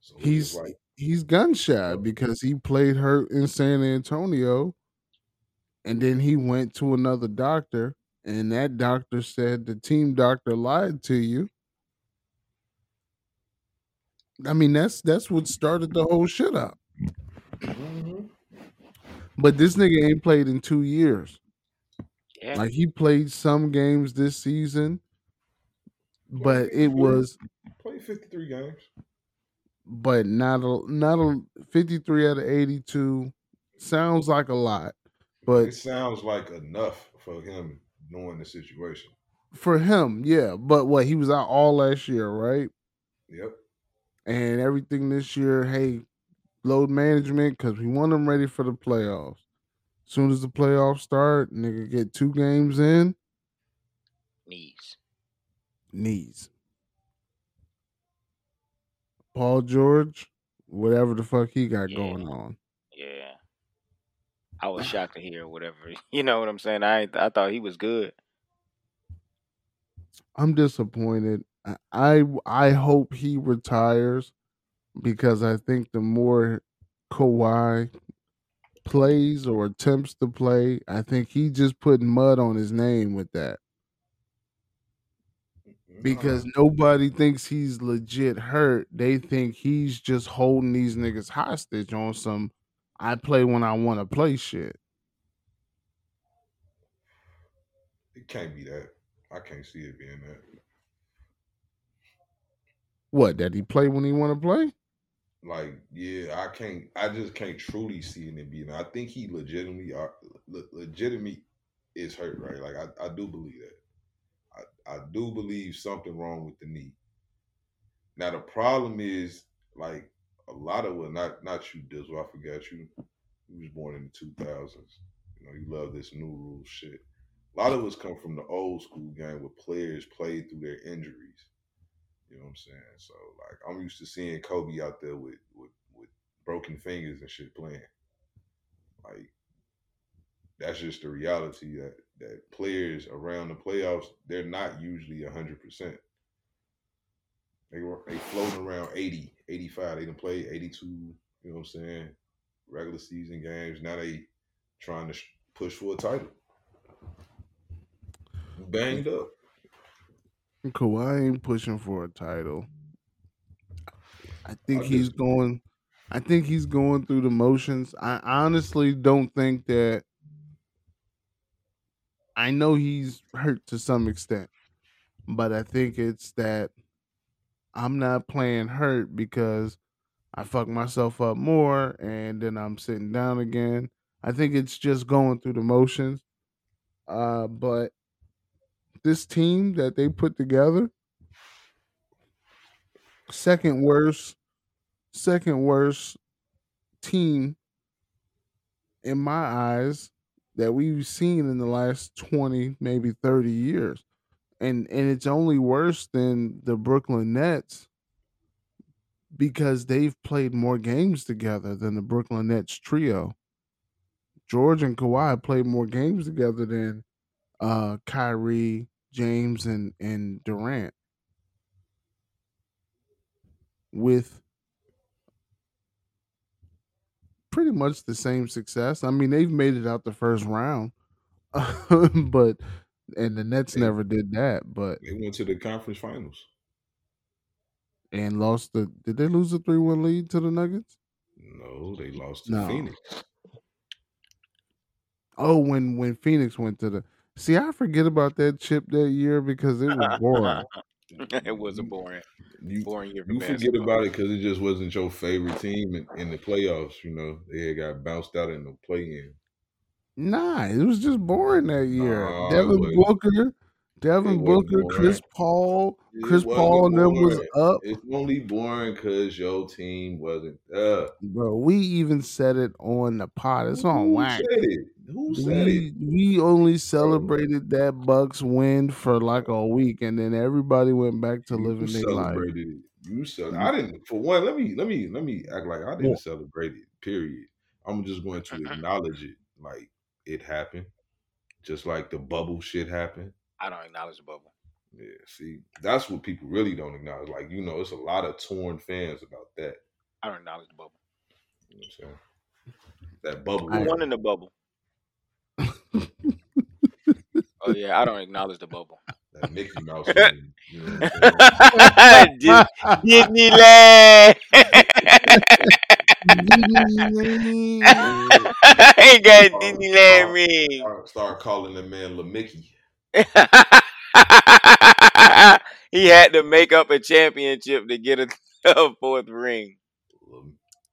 So He's like he's gun shy because he played hurt in San Antonio, and then he went to another doctor, and that doctor said the team doctor lied to you. I mean, that's that's what started the whole shit up. mhm. But this nigga ain't played in two years. Yeah. Like he played some games this season, but it was played 53 games. but not a not a 53 out of 82 sounds like a lot but It sounds like enough for him knowing the situation. for him yeah but what he was out all last year right Yep. and everything this year hey load management because we want them ready for the playoffs soon as the playoffs start nigga get two games in Knees. knees paul george whatever the fuck he got Yeah. going on Yeah. I was [laughs] shocked to hear whatever. [laughs] You know what I'm saying? I I thought he was good. I'm disappointed. I I, I hope he retires because I think the more Kawhi plays or attempts to play, I think he just putting mud on his name with that because mm-hmm. nobody thinks he's legit hurt. They think he's just holding these niggas hostage on some I play when I want to play shit. It can't be that. I can't see it being that. What, that he play when he want to play? Like, yeah, I can't. I just can't truly see it being. I think he legitimately are le- legitimately is hurt, right? Like, I, I do believe that. I, I do believe something wrong with the knee. Now the problem is like a lot of well, not not you, Dizzle. I forgot you. You was born in the two thousands. You know, you love this new rule shit. A lot of us come from the old school game where players played through their injuries. You know what I'm saying? So like I'm used to seeing Kobe out there with with, with broken fingers and shit playing. Like that's just the reality that that players around the playoffs they're not usually hundred percent. They were they floating around 80, 85. They didn't play 82, you know what I'm saying? Regular season games. Now they trying to sh- push for a title. Banged up. Kawhi ain't pushing for a title. I think I he's going. I think he's going through the motions. I honestly don't think that. I know he's hurt to some extent, but I think it's that I'm not playing hurt because I fuck myself up more and then I'm sitting down again. I think it's just going through the motions. Uh, but this team that they put together, second worst, second worst team in my eyes that we've seen in the last 20, maybe 30 years. And and it's only worse than the Brooklyn Nets because they've played more games together than the Brooklyn Nets trio. George and Kawhi played more games together than uh Kyrie, James, and and Durant. With pretty much the same success. I mean, they've made it out the first round, [laughs] but and the Nets They- never did that. But They went to the conference finals. and lost the. Did they lose a three one lead to the Nuggets? No, they lost to No. Phoenix. Oh, when when Phoenix went to the. See, I forget about that chip that year because it was boring. [laughs] [laughs] it was a boring, You, boring year for you forget about it because it just wasn't your favorite team in, in the playoffs. You know, they had got bounced out in the play-in. Nah, it was just boring that year. Nah, Devin wasn't. Booker, Devin It wasn't Booker, Chris. Paul, It Chris Paul, and them was up. It's only boring because your team wasn't there. Bro, we even said it on the pod. It's on Who wax. said it? Who said We it? we only celebrated that Bucks win for like a week, and then everybody went back to You living their life. celebrated it. You cel- mm. I didn't. For one, let me let me let me act like I didn't celebrate it. Period. I'm just going to acknowledge it, like it happened, just like the bubble shit happened. I don't acknowledge the bubble. Yeah, see, that's what people really don't acknowledge. Like, you know, it's a lot of torn fans about that. I don't acknowledge the bubble. You know what I'm saying? That bubble. Who won in the bubble? oh yeah, I don't acknowledge the bubble. That Mickey Mouse. thing, you know what I'm Disneyland. [laughs] [laughs] Ain't got Disneyland ring. Start, start calling the man La Mickey. he had to make up a championship to get a, a [laughs] fourth ring. La,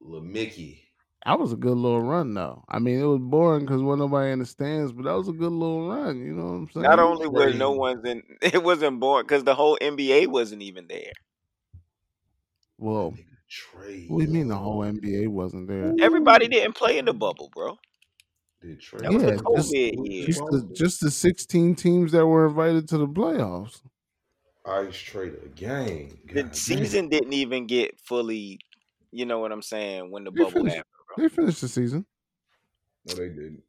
La Mickey. That was a good little run, though. I mean, it was boring because wasn't nobody in the stands, but that was a good little run. You know what I'm saying? Not only was no one's in, [laughs] it wasn't boring because the whole NBA wasn't even there. well, Trey. what do you mean the whole NBA wasn't there? Everybody didn't play in the bubble, bro. Did Trey. That was the Yeah, just, COVID year. just the just the 16 teams that were invited to the playoffs. Ice Trader gang. The God season didn't even get fully, you know what I'm saying, when the They bubble finished, happened. they finished the season. No, they didn't.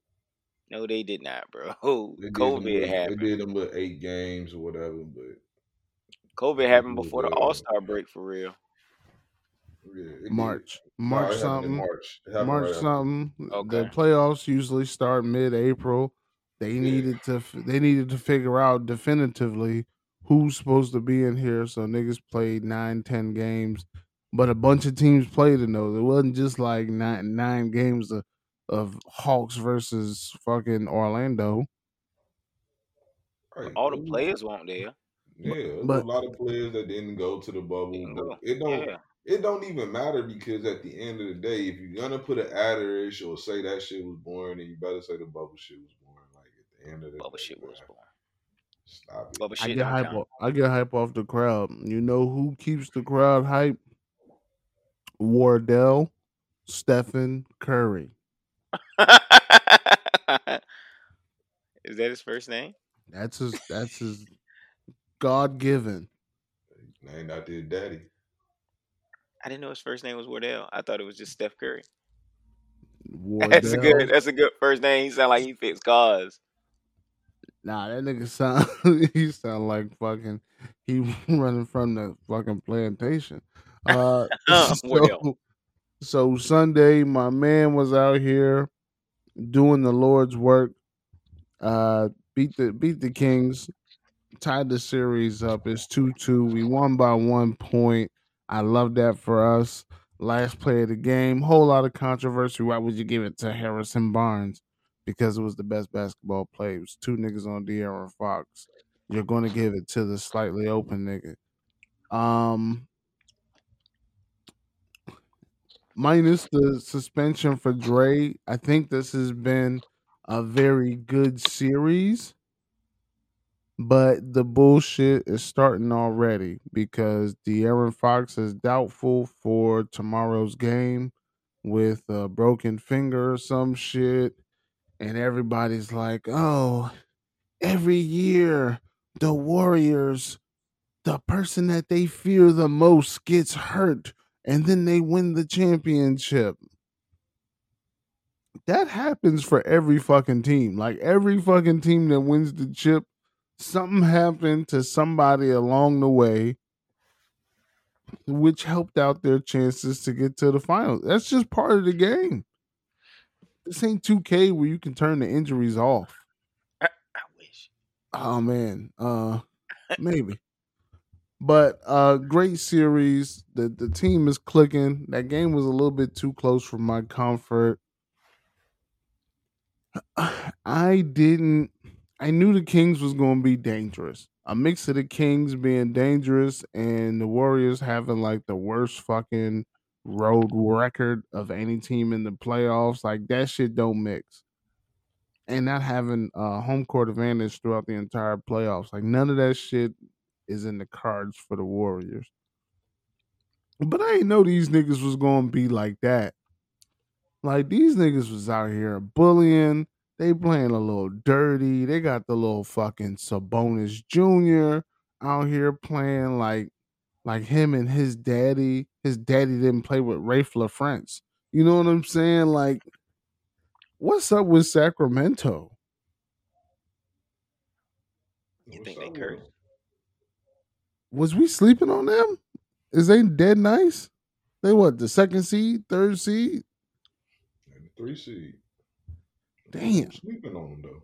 No, they did not, bro. [laughs] They did them COVID little, happened. They did them little eight games or whatever, but COVID happened before the All Star break for real. Yeah, it did. March, No, March it happened in something, March. March right after. something. The playoffs usually start mid-April. They Yeah. needed to f- they needed to figure out definitively who's supposed to be in here. So niggas played nine, ten games, but a bunch of teams played in those. It wasn't just like nine nine games of, of Hawks versus fucking Orlando. Right. All the players weren't there. Yeah, there's but- a lot of players that didn't go to the bubble. But it don't Yeah. It don't even matter because at the end of the day, if you're gonna put an asterisk or say that shit was boring, then you better say the bubble shit was boring. Like at the end of the Bubble day, shit was man, born. Stop it. Bubble I shit get hype. count. Off, I get hype off the crowd. You know who keeps the crowd hype? Wardell, Stephen Curry. [laughs] Is that his first name? That's his. That's his God given. Named after his daddy. I didn't know his first name was Wardell. I thought it was just Steph Curry. Wardell. That's a good. That's a good first name. He sound like he fits cars. Nah, that nigga sound [laughs] he sound like fucking he [laughs] running from the fucking plantation. [laughs] Uh so so Sunday my man was out here doing the Lord's work. Uh beat the beat the Kings, tied the series up. It's 2-2. We won by 1 point. I love that for us. Last play of the game, whole lot of controversy. Why would you give it to Harrison Barnes? Because it was the best basketball play. It was two niggas on De'Aaron Fox. You're going to give it to the slightly open nigga. Um, minus the suspension for Dre, I think this has been a very good series. But the bullshit is starting already because De'Aaron Fox is doubtful for tomorrow's game with a broken finger or some shit. And everybody's like, oh, every year the Warriors, the person that they fear the most gets hurt and then they win the championship. That happens for every fucking team. Like every fucking team that wins the chip, something happened to somebody along the way which helped out their chances to get to the finals. That's just part of the game. This ain't 2K where you can turn the injuries off. I, I wish. Oh man, uh maybe. But uh great series. The the team is clicking. That game was a little bit too close for my comfort. [sighs] I didn't I knew the Kings was going to be dangerous. A mix of the Kings being dangerous and the Warriors having like the worst fucking road record of any team in the playoffs. Like that shit don't mix. And not having a home court advantage throughout the entire playoffs. Like none of that shit is in the cards for the Warriors. But I didn't know these niggas was gonna be like that. Like these niggas was out here bullying. They playing a little dirty. They got the little fucking Sabonis Jr. out here playing like like him and his daddy. His daddy didn't play with Raef LaFrentz. You know what I'm saying? Like, what's up with Sacramento? You think they cursed? Was we sleeping on them? Is they dead nice? They what, the second seed, third seed? And the three seed. Damn. Sleeping on them though.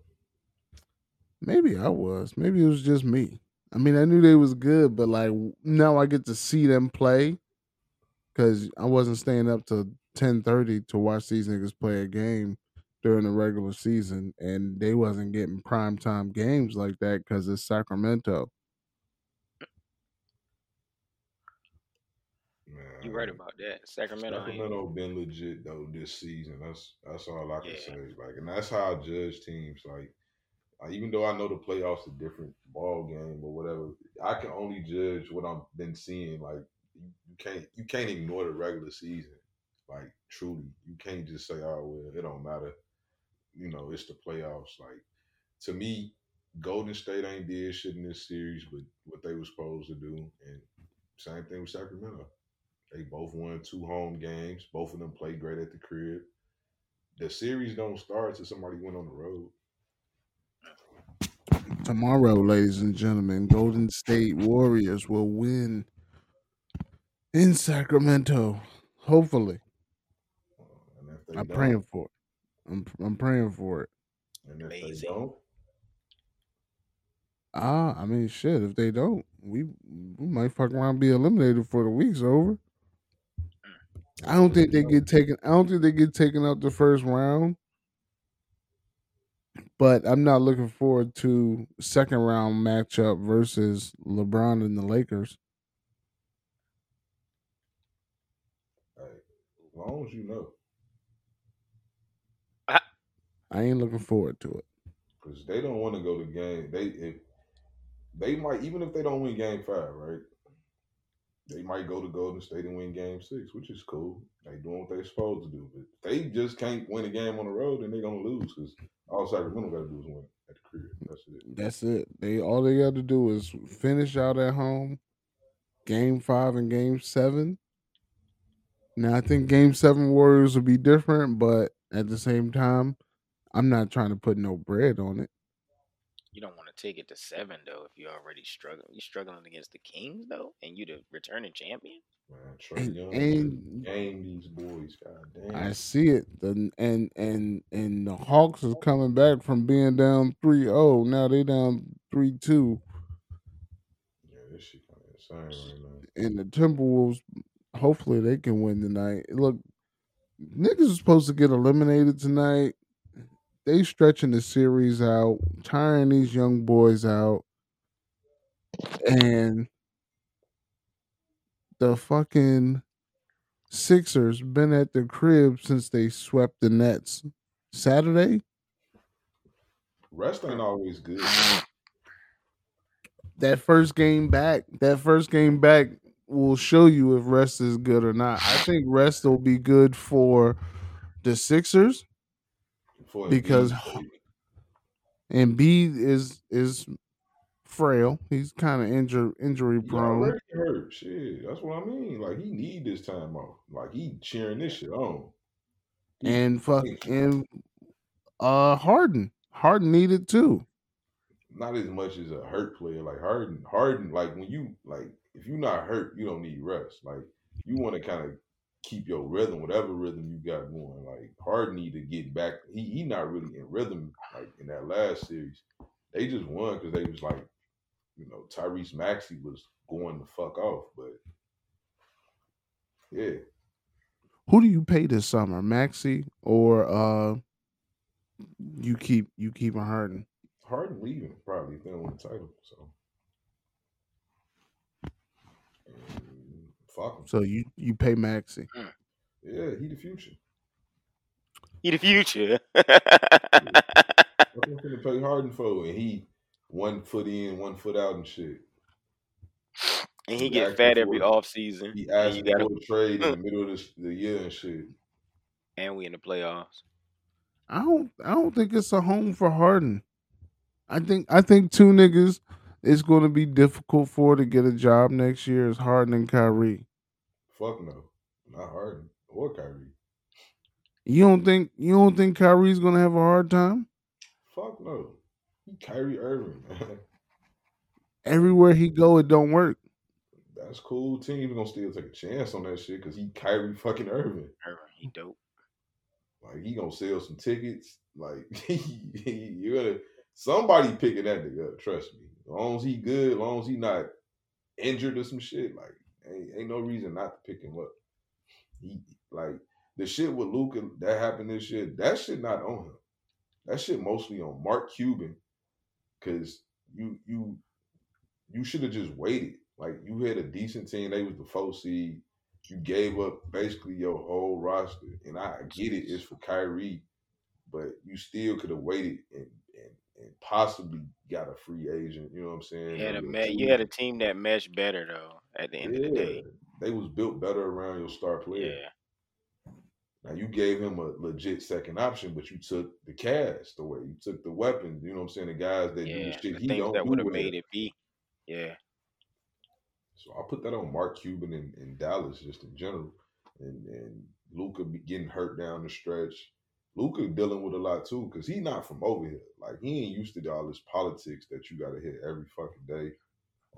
Maybe I was. Maybe it was just me. I mean, I knew they was good, but like now I get to see them play because I wasn't staying up till ten thirty to watch these niggas play a game during the regular season, and they wasn't getting prime time games like that because it's Sacramento. Man, You right about that. Sacramento. ain't- Sacramento been legit though this season. That's that's all I can Yeah. say. Like, and that's how I judge teams. Like, uh, even though I know the playoffs a different ball game or whatever, I can only judge what I've been seeing. Like, you, you can't you can't ignore the regular season. Like, truly, you can't just say, "Oh well, it don't matter." You know, it's the playoffs. Like, to me, Golden State ain't did shit in this series, but what they were supposed to do, and same thing with Sacramento. They both won two home games. Both of them played great at the crib. The series don't start till somebody went on the road. Tomorrow, ladies and gentlemen, Golden State Warriors will win in Sacramento. Hopefully, And if they I'm don't, praying for it. I'm I'm praying for it. and if they Amazing. don't, Ah, I mean, shit. If they don't, we we might fuck around and be eliminated for the week's over. I don't think they get taken. I don't think they get taken out the first round. But I'm not looking forward to second round matchup versus LeBron and the Lakers. hey, as long as you know, I ain't looking forward to it. because they don't want to go to game. They if they might even if they don't win game five, right? They might go to Golden State and win game six, which is cool. They doing what they're supposed to do. But they just can't win a game on the road, and they're gonna lose because all Sacramento gotta do is win at the crib. That's it. That's it. They all they got to do is finish out at home, game five and game seven. Now I think game seven Warriors will be different, but at the same time, I'm not trying to put no bread on it. You don't want to take it to seven though if you're already struggling. You're struggling against the Kings though, and you the returning champion. Man, Trae And, Young and game these boys. God I see it. The, and and and the Hawks is coming back from being down 3-0. Now they down 3-2. Yeah, this shit kind of insane right now. And the Timberwolves, hopefully they can win tonight. Look, niggas are supposed to get eliminated tonight. They stretching the series out, tiring these young boys out. And the fucking Sixers been at the crib since they swept the Nets Saturday. Rest ain't always good. That first game back, that first game back will show you if rest is good or not. I think rest will be good for the Sixers For because. Embiid is is frail. He's kind of injury injury prone. hurt. Shit, that's what I mean. Like he need this time off. Like he cheering this shit on. He And fuck and uh Harden. Harden needed too. not as much as a hurt player. Like Harden, Harden, like when you like if you're not hurt, you don't need rest. Like you want to kind of keep your rhythm, whatever rhythm you got going. Like Harden need to get back. He he not really in rhythm like in that last series. They just won because they was like, you know, Tyrese Maxey was going the fuck off. But yeah, Who do you pay this summer, Maxey or uh you keep you keeping Harden? Harden leaving probably if they don't win the title. So and fuck him. So you you pay Maxey. Hmm. Yeah, he the future. He the future. [laughs] What I'm finna pay Harden for? And he one foot in, one foot out and shit. and he He get fat every for- off season. He And you asked got for a trade in the [laughs] middle of the, the year and shit. and we in the playoffs. I don't I don't think it's a home for Harden. I think I think two niggas it's going to be difficult for to get a job next year is Harden and Kyrie. Fuck no, not Harden or Kyrie. You don't think you don't think Kyrie's going to have a hard time? Fuck no. He Kyrie Irving, [laughs] man. Everywhere he go it don't work. That's cool. Team gonna still take a chance on that shit because he Kyrie fucking Irving. Irving, he dope. Like he gonna sell some tickets. Like [laughs] you gotta somebody picking that nigga up. Trust me. As long as he good, as long as he not injured or some shit, like ain't, ain't no reason not to pick him up. He like the shit with Luka that happened this year. That shit not on him. That shit mostly on Mark Cuban. Cause you you you should have just waited. Like you had a decent team. They was the four seed. You gave up basically your whole roster, and I get it. It's for Kyrie, but you still could have waited and, and and possibly got a free agent. You know what I'm saying? You had a you had a team that meshed better though. At the end of the day, They was built better around your star player. yeah, Now you gave him a legit second option, but you took the cast away. You took the weapons. You know what I'm saying? The guys that do yeah, the shit the he don't that would have made it be. Yeah, So I put that on Mark Cuban in, in Dallas just in general, and and Luka getting hurt down the stretch. Luka dealing with a lot too because he not from over here. Like he ain't used to all this politics that you got to hit every fucking day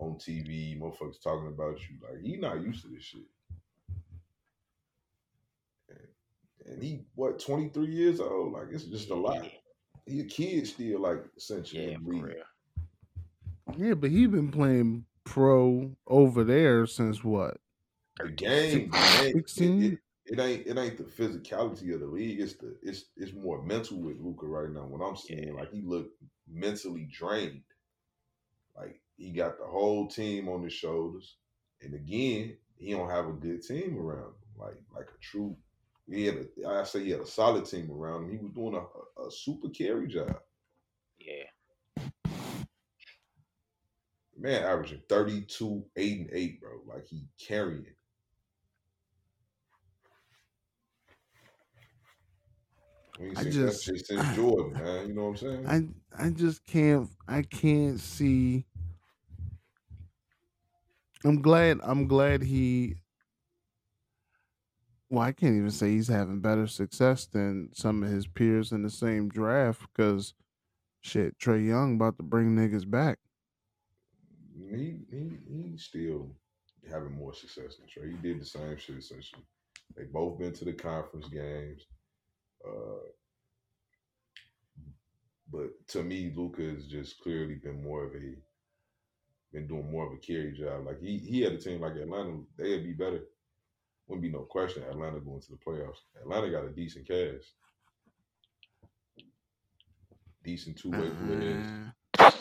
on TV. Motherfuckers talking about you. Like he not used to this shit. And, and he what 23 years old. Like it's just a lot. He a kid still. Like essentially yeah, for real. Yeah, but he been playing pro over there since what? the game, the game it, 16? it, it ain't it ain't the physicality of the league. It's the it's it's more mental with Luka right now. What I'm seeing, like he looked mentally drained. Like he got the whole team on his shoulders, and again, he don't have a good team around him. Like like a true, he had a, I say he had a solid team around him. He was doing a, a, a super carry job. Yeah, Man, averaging 32, 8 and 8, bro. Like he carrying. I just- that shit since [clears throat] Jordan, man. You know what I'm saying? I I just can't I can't see I'm glad I'm glad he well, I can't even say he's having better success than some of his peers in the same draft because shit, Trae Young about to bring niggas back. He he he's still having more success than Trae. He did the same shit essentially. They both been to the conference games. Uh, but to me, Luca has just clearly been more of a been doing more of a carry job. Like he he had a team like Atlanta, they'd be better. Wouldn't be no question. Atlanta going to the playoffs. Atlanta got a decent cast, decent two way players. Uh,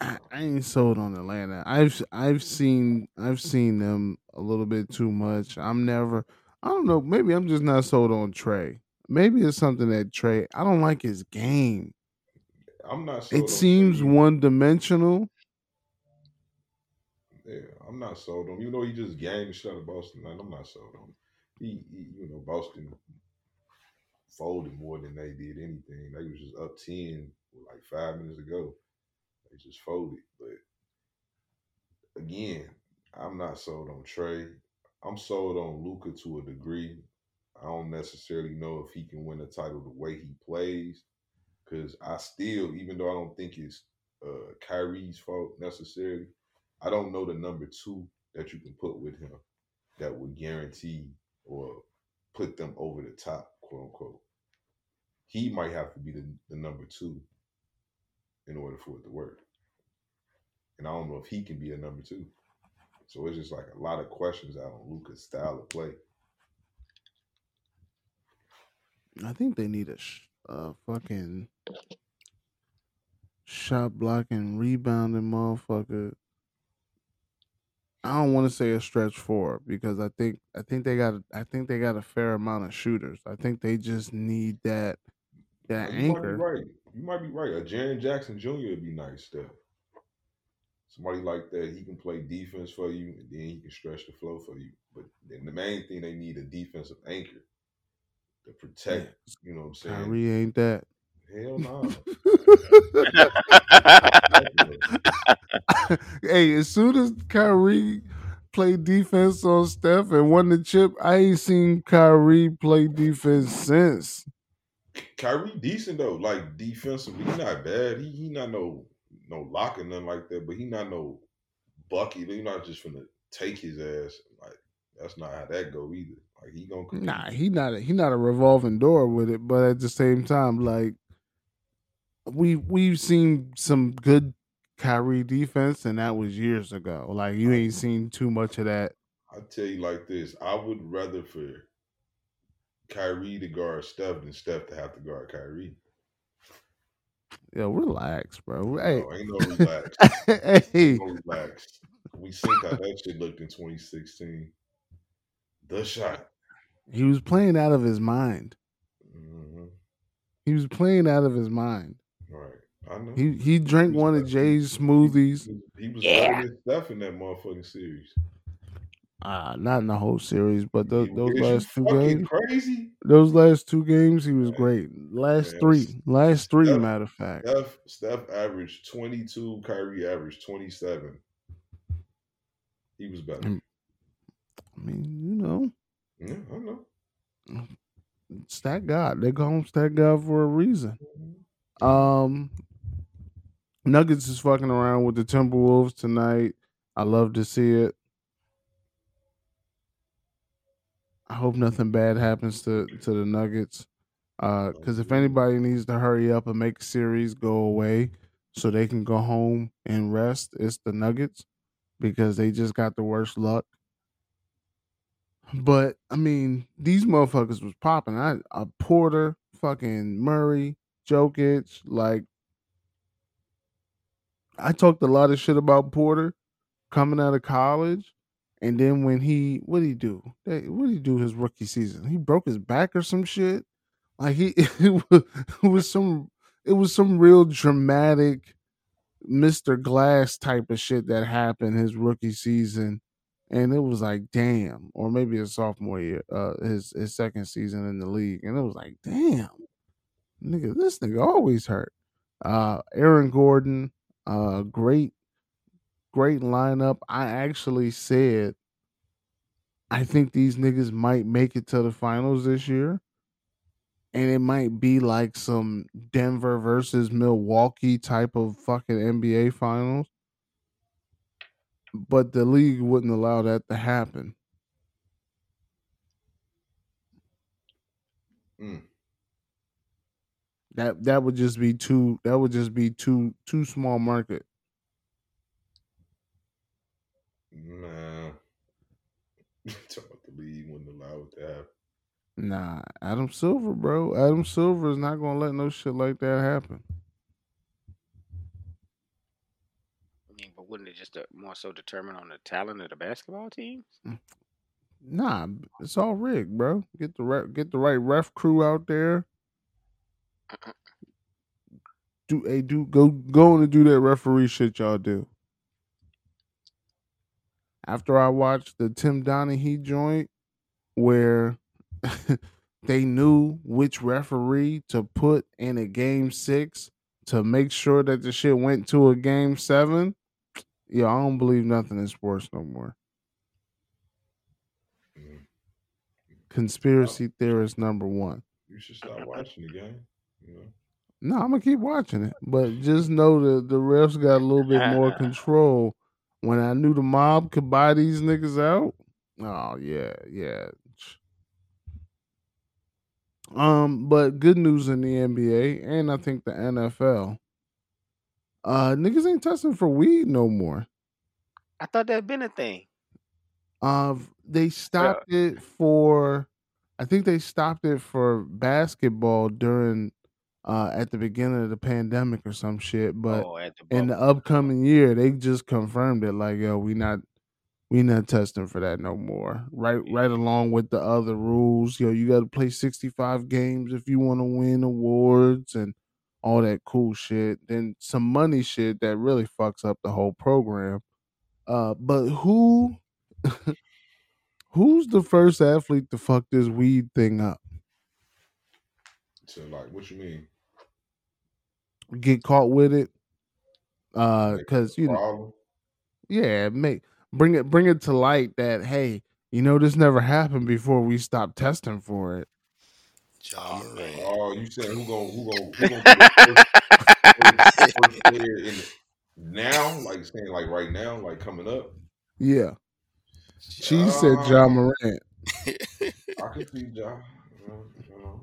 I, I ain't sold on Atlanta. I've I've seen I've seen them a little bit too much. I'm never. I don't know. Maybe I'm just not sold on Trae. Maybe it's something that Trae. I don't like his game. I'm not. Sold It seems one dimensional. Yeah, I'm not sold on. You know, he just the shit out of Boston. Man, I'm not sold on. He, he, you know, Boston folded more than they did anything. They was just up ten like five minutes ago. They just folded. But again, I'm not sold on Trae. I'm sold on Luka to a degree. I don't necessarily know if he can win a title the way he plays. Cause I still, even though I don't think it's uh Kyrie's fault necessarily, I don't know the number two that you can put with him that would guarantee or put them over the top, quote unquote. He might have to be the, the number two in order for it to work. And I don't know if he can be a number two. So it's just like a lot of questions out on Luka's style of play. I think they need a uh, fucking shot blocking, rebounding motherfucker. I don't want to say a stretch four because I think I think they got I think they got a fair amount of shooters. I think they just need that that you might be anchor. right. You might be right. A Jaren Jackson Jr. would be nice still. Somebody like that, he can play defense for you, and then he can stretch the flow for you. But then the main thing they need a defensive anchor to protect. You know what I'm saying? Kyrie ain't that. Hell no. [laughs] hey, as soon as Kyrie played defense on Steph and won the chip, I ain't seen Kyrie play defense since. Kyrie decent though, like defensively, he not bad. He he not no no locking nothing like that, but he not no Bucky. He not just gonna take his ass. Like that's not how that go either. Like he gonna compete. Nah, he not a, he not a revolving door with it, but at the same time, like we we've seen some good Kyrie defense, and that was years ago. Like you ain't seen too much of that. I tell you like this, I would rather for Kyrie to guard Steph than Steph to have to guard Kyrie. Yo, relax, bro. Hey, No, ain't no relax. [laughs] hey, Ain't no relax. We seen how that shit looked in 2016. The shot. He was playing out of his mind. hmm He was playing out of his mind. Right. I know. He he drank one of Jay's smoothies. He was Yeah. better than Steph in that motherfucking series. Uh, not in the whole series, but those, those last two games. crazy? Those last two games, he was great. Last Man, three, last three, Steph- matter of fact. Steph, Steph averaged 22, Kyrie averaged 27. He was better. Mm. I mean, you know, Yeah, I know. stat God. They call him stat God for a reason. Um, Nuggets is fucking around with the Timberwolves tonight. I love to see it. I hope nothing bad happens to to the Nuggets. Because if anybody needs to hurry up and make series go away so they can go home and rest, it's the Nuggets because they just got the worst luck. But I mean, these motherfuckers was popping. I uh, Porter, fucking Murray, Jokic, like I talked a lot of shit about Porter coming out of college, and then when he what did he do? What did he do his rookie season? He broke his back or some shit. Like he [laughs] it was, it was some it was some real dramatic Mr. Glass type of shit that happened his rookie season. And it was like, damn, or maybe his sophomore year, uh, his his second season in the league, and it was like, damn, nigga, this nigga always hurt. Uh, Aaron Gordon, uh, great, great lineup. I actually said, I think these niggas might make it to the finals this year, and it might be like some Denver versus Milwaukee type of fucking NBA finals. But the league wouldn't allow that to happen. Mm. That that would just be too that would just be too too small market. Nah. [laughs] Talk about the league wouldn't allow it to happen. Nah, Adam Silver, bro. Adam Silver is not gonna let no shit like that happen. I mean, but wouldn't it just uh, more so determine on the talent of the basketball teams? Nah, it's all rigged, bro. Get the re- get the right ref crew out there. Do a do go go on and do that referee shit y'all do. After I watched the Tim Donaghy joint where [laughs] they knew which referee to put in a game six to make sure that the shit went to a game seven. Yeah, I don't believe nothing in sports no more. Mm. Conspiracy theorist number one. You should stop watching the game. You know? No, I'm gonna keep watching it, but just know that the refs got a little bit more [laughs] control. When I knew the mob could buy these niggas out, oh yeah, yeah. Um, but good news in the NBA and I think the NFL. Uh, niggas ain't testing for weed no more. I thought that'd been a thing. Uh, they stopped it for, I think they stopped it for basketball during, uh, at the beginning of the pandemic or some shit. But Oh, the in the upcoming year, they just confirmed it. Like, yo, we not, we not testing for that no more. Right, right along with the other rules. Yo, you got to play sixty five games if you want to win awards and all that cool shit. Then some money shit that really fucks up the whole program. Uh, but who, [laughs] who's the first athlete to fuck this weed thing up? So like, what you mean? Get caught with it? Uh, cause you know. Yeah, make bring it bring it to light that hey, you know this never happened before we stopped testing for it. Ja Morant. Oh, you saying who gonna who gonna who gonna be the [laughs] first, first, first player in now? Like saying like right now, like coming up. Yeah. She said Ja Morant. [laughs] I can see Ja. You know,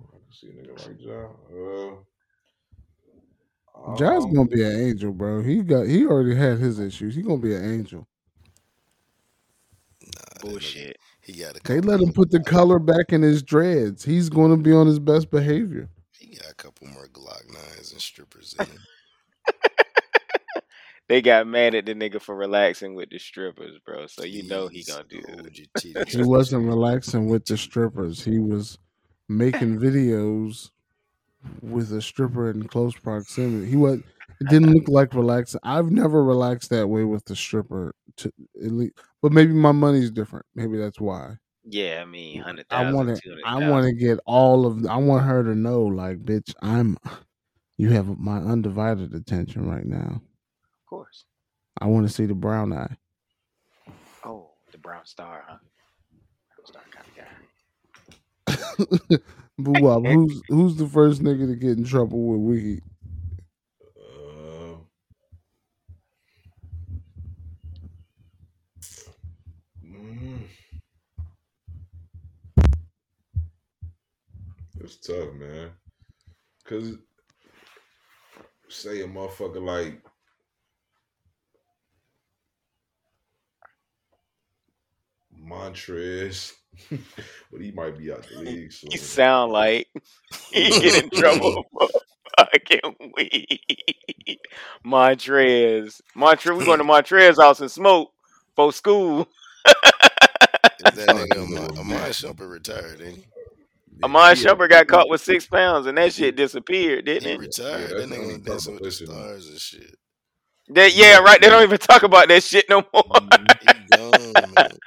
I can see a nigga like Ja. Uh, John's um, gonna be an angel, bro. He got he already had his issues. He gonna be an angel. Bullshit. He got a They let him put the color back in his dreads. He's gonna be on his best behavior. He got a couple more Glock nines and strippers in him. [laughs] They got mad at the nigga for relaxing with the strippers, bro. So you know he gonna do hold it. [laughs] He wasn't relaxing with the strippers. He was making [laughs] videos with a stripper in close proximity. He was it didn't look like relaxing. I've never relaxed that way with the stripper to at least, but maybe my money's different. Maybe that's why. Yeah, I mean, hundred I want to. I want to get all of. I want her to know, like, bitch, I'm. You have my undivided attention right now. Of course. I want to see the brown eye. Oh, the brown star, huh? Brown star kind of guy. [laughs] Wop, who's who's the first nigga to get in trouble with weed? It's tough, man. Cause say a motherfucker like Montrez, [laughs] but he might be out the league soon. You sound like he get in trouble for [laughs] [laughs] fucking weed. Montrez, Montrez, we going to Montrez house and smoke for school. Is that Fuck, nigga you know, Iman, Iman man. Shumpert retired, ain't he? Yeah, Iman he Shumpert got caught with six pounds and that shit disappeared, didn't it? Yeah, retired. that's that nigga only ain't dancing with the stars and shit. That, yeah, right. They don't even talk about that shit no more. Mhm. He gone, man.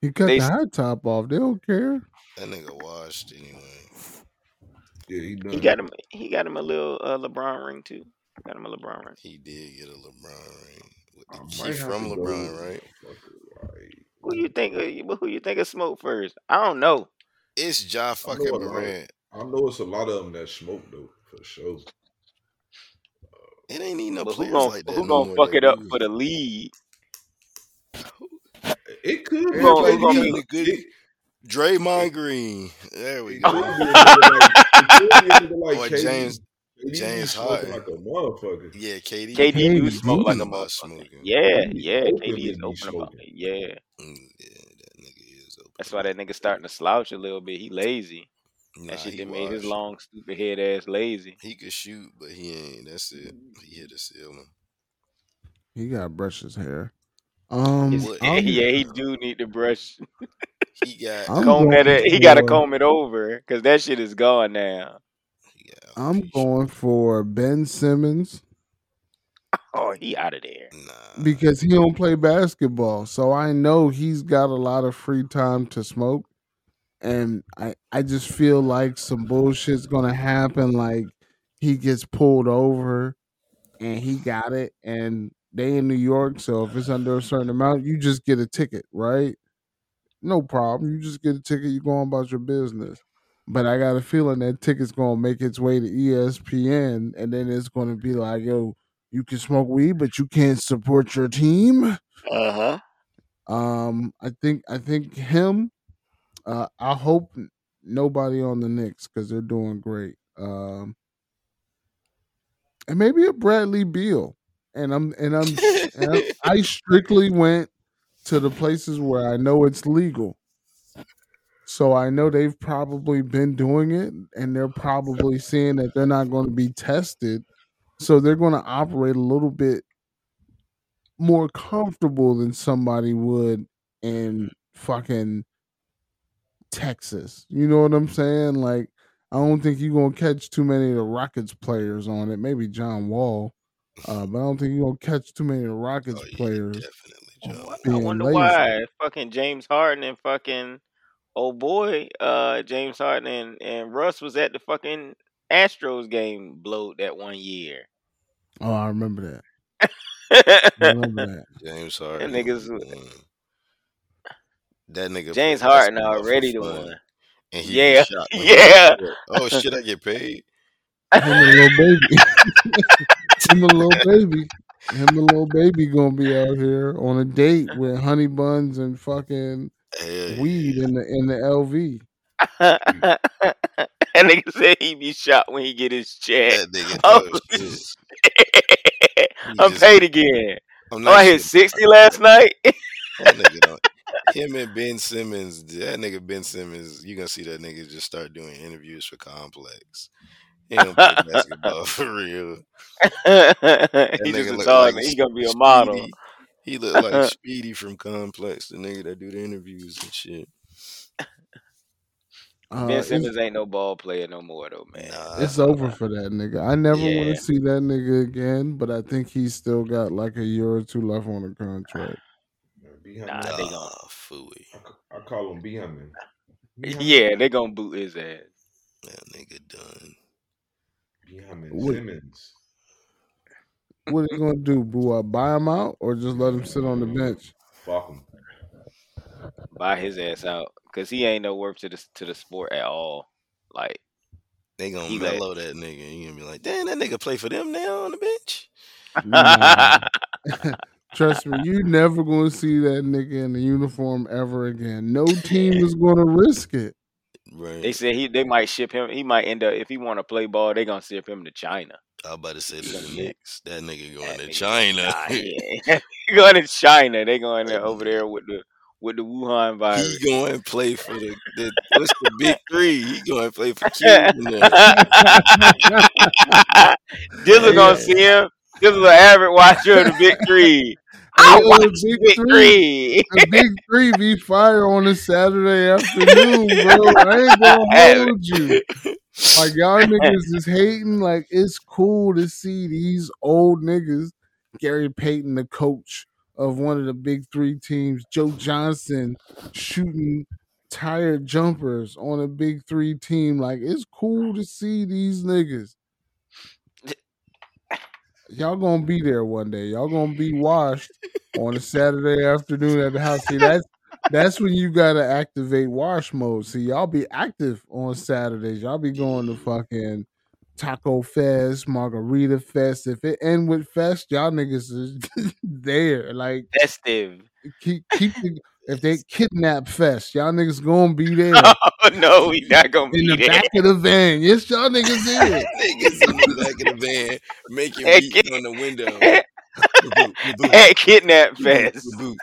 He cut They the high top off. They don't care. That nigga washed anyway. Yeah, he done. he got him. He got him a little uh, LeBron ring too. Got him a LeBron ring. He did get a LeBron ring. With I the- might She have from to go LeBron, right? Who you think? uh, Who you think of smoke first? I don't know. It's Ja I fucking know. Morant. I know it's a lot of them that smoke though, for sure. It ain't even no But who players gonna like that who no gonna fuck it up do for the lead? It could Who be gonna, like gonna be? Kinda good. it, Draymond [laughs] Green. There we go. could be a [laughs] nigga like it could be a nigga like Or James KD James Harden. like a motherfucker. Yeah, KD. KD do KD. smoke like a motherfucker. Yeah, yeah. KD is be open about it. Yeah. Mm, yeah, that nigga is open That's why that nigga starting to slouch a little bit. He lazy. Nah, That shit he that made his long stupid head ass lazy. He could shoot, but he ain't. That's it. He hit a ceiling. He got brushes hair. Um, His, What? I'm [laughs] yeah, he do need to brush, He got. I'm comb that. going He gotta comb it over because that shit is gone now. He got I'm alopecia. going for Ben Simmons Oh, he out of there. Nah. because he don't play basketball. So I know he's got a lot of free time to smoke. And I, I just feel like some bullshit's gonna happen. Like he gets pulled over and he got it and they in New York, so if it's under a certain amount, you just get a ticket, right? No problem. You just get a ticket, you go on about your business. But I got a feeling that ticket's gonna make its way to ESPN and then it's gonna be like, yo, you can smoke weed, but you can't support your team. Uh huh. Um, I think I think him. Uh, I hope nobody on the Knicks because they're doing great. Um, and maybe a Bradley Beal. And I'm and I'm, and I'm [laughs] I strictly went to the places where I know it's legal. So I know they've probably been doing it, and they're probably seeing that they're not going to be tested. So they're going to operate a little bit more comfortable than somebody would in fucking Texas. You know what I'm saying? Like, I don't think you're gonna catch too many of the Rockets players on it. Maybe John Wall, uh, but I don't think you're gonna catch too many of the Rockets Oh yeah, players definitely, John. I being wonder lazy. why fucking James Harden and fucking oh boy uh James Harden and, and Russ was at the fucking Astros game blowed that one year. Oh, I remember that. [laughs] I remember that. James That Harden. niggas mm, That nigga James play Harden already the one. and he Yeah, shot when he on yeah. Oh shit! I get paid. Him and little [laughs] baby, him and little baby, him and little baby gonna be out here on a date with honey buns and fucking Hell weed yeah. in the in the LV. [laughs] [laughs] that nigga said he be shot when he get his check. That nigga. [laughs] Oh, shit. [laughs] I'm just. paid again. I'm Oh, I hit shit. 60 last night. That nigga don't. Him and Ben Simmons. That nigga Ben Simmons. You gonna see that nigga just start doing interviews for Complex. He don't play basketball for real. That he just a dog. like He gonna be a model. Speedy. He look like Speedy from Complex, the nigga that do the interviews and shit. Uh, ben Simmons ain't no ball player no more though, man. it's Nah, over for that nigga. I never want Yeah. to see that nigga again, but I think he's still got like a year or two left on the contract. Be Nah, they gon' ah, fooey. I, I call him B Hammond. Yeah, they gonna boot his ass. That nigga done. B Simmons. what are you gonna do? Boo, uh, buy him out or just let him sit on the bench? Fuck him. Buy his ass out. Cause he ain't no worth to the to the sport at all. Like They gonna he like mellow that nigga. You gonna be like, damn, that nigga play for them now on the bench. Nah. [laughs] [laughs] Trust me, you never gonna see that nigga in the uniform ever again. No team is gonna risk it. Right. they said he they might ship him. He might end up if he want to play ball. They gonna ship him to China. I was about to say He to the Knicks. That nigga going that to nigga. China. Nah, [laughs] he going to China. They going there over there with the with the Wuhan He virus. going to play for the, the what's the [laughs] big three? He going to play for them. [laughs] Dizzle gonna see him. This is an average watcher of the big three. [laughs] I watch the big three. the big three be fire on a Saturday afternoon, bro. I ain't gonna hold you. Like y'all niggas is hating. Like it's cool to see these old niggas. Gary Payton, the coach of one of the big three teams, Joe Johnson shooting tired jumpers on a big three team. Like it's cool to see these niggas. Y'all gonna be there one day. Y'all gonna be washed on a Saturday afternoon at the house. See, that's that's when you gotta activate wash mode. See, y'all be active on Saturdays. Y'all be going to fucking Taco Fest, Margarita Fest. If it end with Fest, y'all niggas is [laughs] there. Like Festive. keep keep [laughs] the, if they kidnap Fest, y'all niggas gonna be [laughs] there Oh no, we not gonna in be the there. back of the van. Yes, y'all niggas there. Niggas in the back of the van making Hey, beats kid- on the window. Ba-boop, ba-boop, At Kidnap Fest. ba-boop.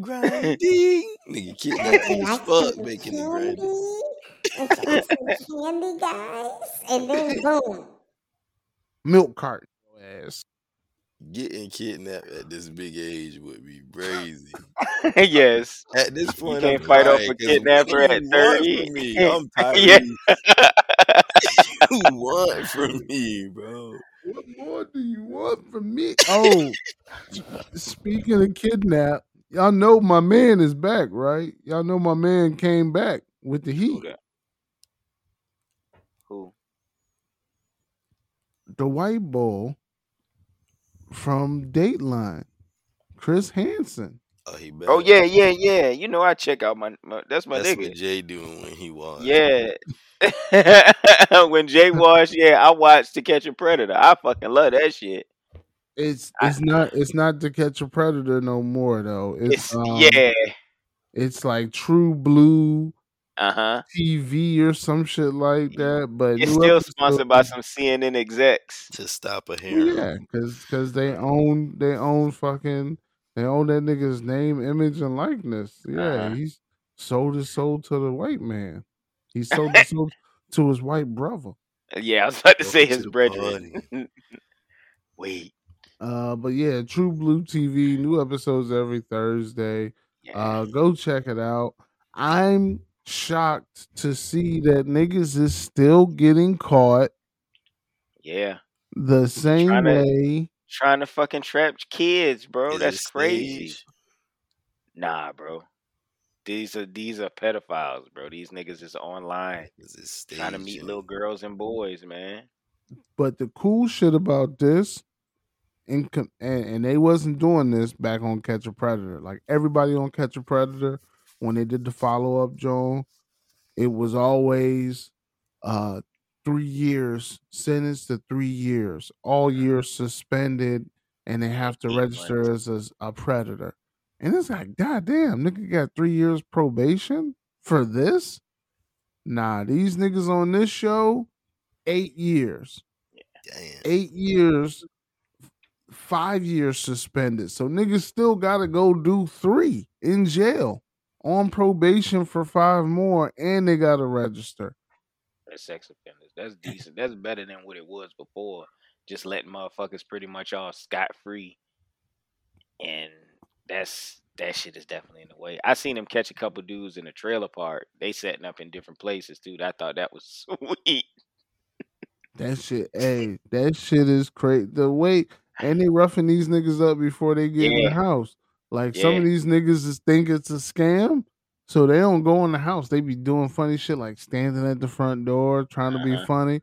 Grinding. Nigga kidnapped And as fuck making it candy, grinding. And some some candy, guys, and then boom. Milk carton. Ass. Getting kidnapped at this big age would be crazy. [laughs] yes. At this point, You can't I'm fight off a kidnapper at do you 30. [laughs] I'm yeah. Tyrese. [laughs] you want from me, bro? What more do you want from me? Oh, speaking of kidnap, y'all know my man is back, right? Y'all know my man came back with the heat. that? Who? The white bull from Dateline, Chris Hansen. Oh, he back. Oh yeah, yeah, yeah. You know I check out my, my that's my That's nigga. what Jay doing when he was. Yeah. [laughs] when Jay Wash, yeah, I watched To Catch a Predator. I fucking love that shit. It's I- it's not it's not to catch a predator no more though. It's, It's um, yeah. it's like True Blue Uh huh. TV or some shit like that. But It's new still sponsored by some CNN execs. To stop a Well, harem. yeah, because because they own they own fucking they own that nigga's name, image, and likeness. Yeah, Uh-huh. he's sold his soul to the white man. He [laughs] sold his soul to his white brother. Yeah, I was about to say his to the brethren. [laughs] Wait. Uh, but yeah, True Blue TV, new episodes every Thursday. Yeah. Uh, go check it out. I'm shocked to see that niggas is still getting caught yeah. the same Tryna- way. Trying to fucking trap kids, bro. Is That's crazy. staged? Nah, bro. These are these are pedophiles, bro. These niggas is online Is it trying to meet staged? little girls and boys, man. But the cool shit about this, in and, and they wasn't doing this back on Catch a Predator. Like everybody on Catch a Predator, when they did the follow up, Joan, it was always uh three years sentenced to three years, all years suspended, and they have to register as a, a predator. And it's like, God damn, nigga got three years probation for this? Nah, these niggas on this show, eight years Damn. eight years, five years suspended. So niggas still gotta go do three in jail on probation for five more, and they gotta register. They're sex offenders. That's decent. That's better than what it was before. Just letting motherfuckers pretty much all scot free. And that's that shit is definitely in the way. I seen him catch a couple dudes in a trailer park. They setting up in different places, dude. I thought that was [laughs] sweet. That shit, hey, that shit is crazy. The way and they roughing these niggas up before they get in the house. Like some of these niggas just think it's a scam, so they don't go in the house. They be doing funny shit like standing at the front door trying to be Uh-huh. funny.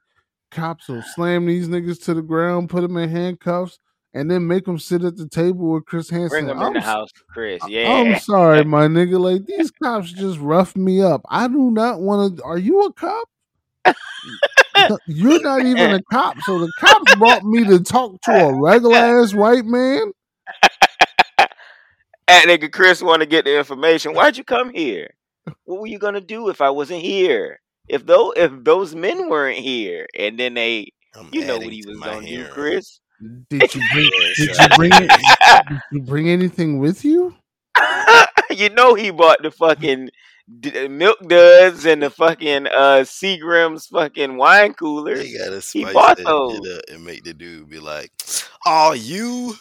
Cops will slam these niggas to the ground, put them in handcuffs, and then make them sit at the table with Chris Hansen. Bring them in I'm the house, Chris. Yeah. I'm sorry, my nigga. Like these cops just roughed me up. I do not want to. Are you a cop? [laughs] You're not even a cop. So the cops brought me to talk to a [laughs] regular ass white man. That nigga Chris want to get the information. Why'd you come here? What were you gonna do if I wasn't here? If though if those men weren't here, and then they, I'm you know what he was my gonna do. Chris. Did you bring? [laughs] Did you bring? [laughs] Did you bring anything with you? [laughs] you know he bought the fucking d- milk duds and the fucking uh Seagram's fucking wine cooler. They gotta He bought that those. shit up and make the dude be like, "Are you."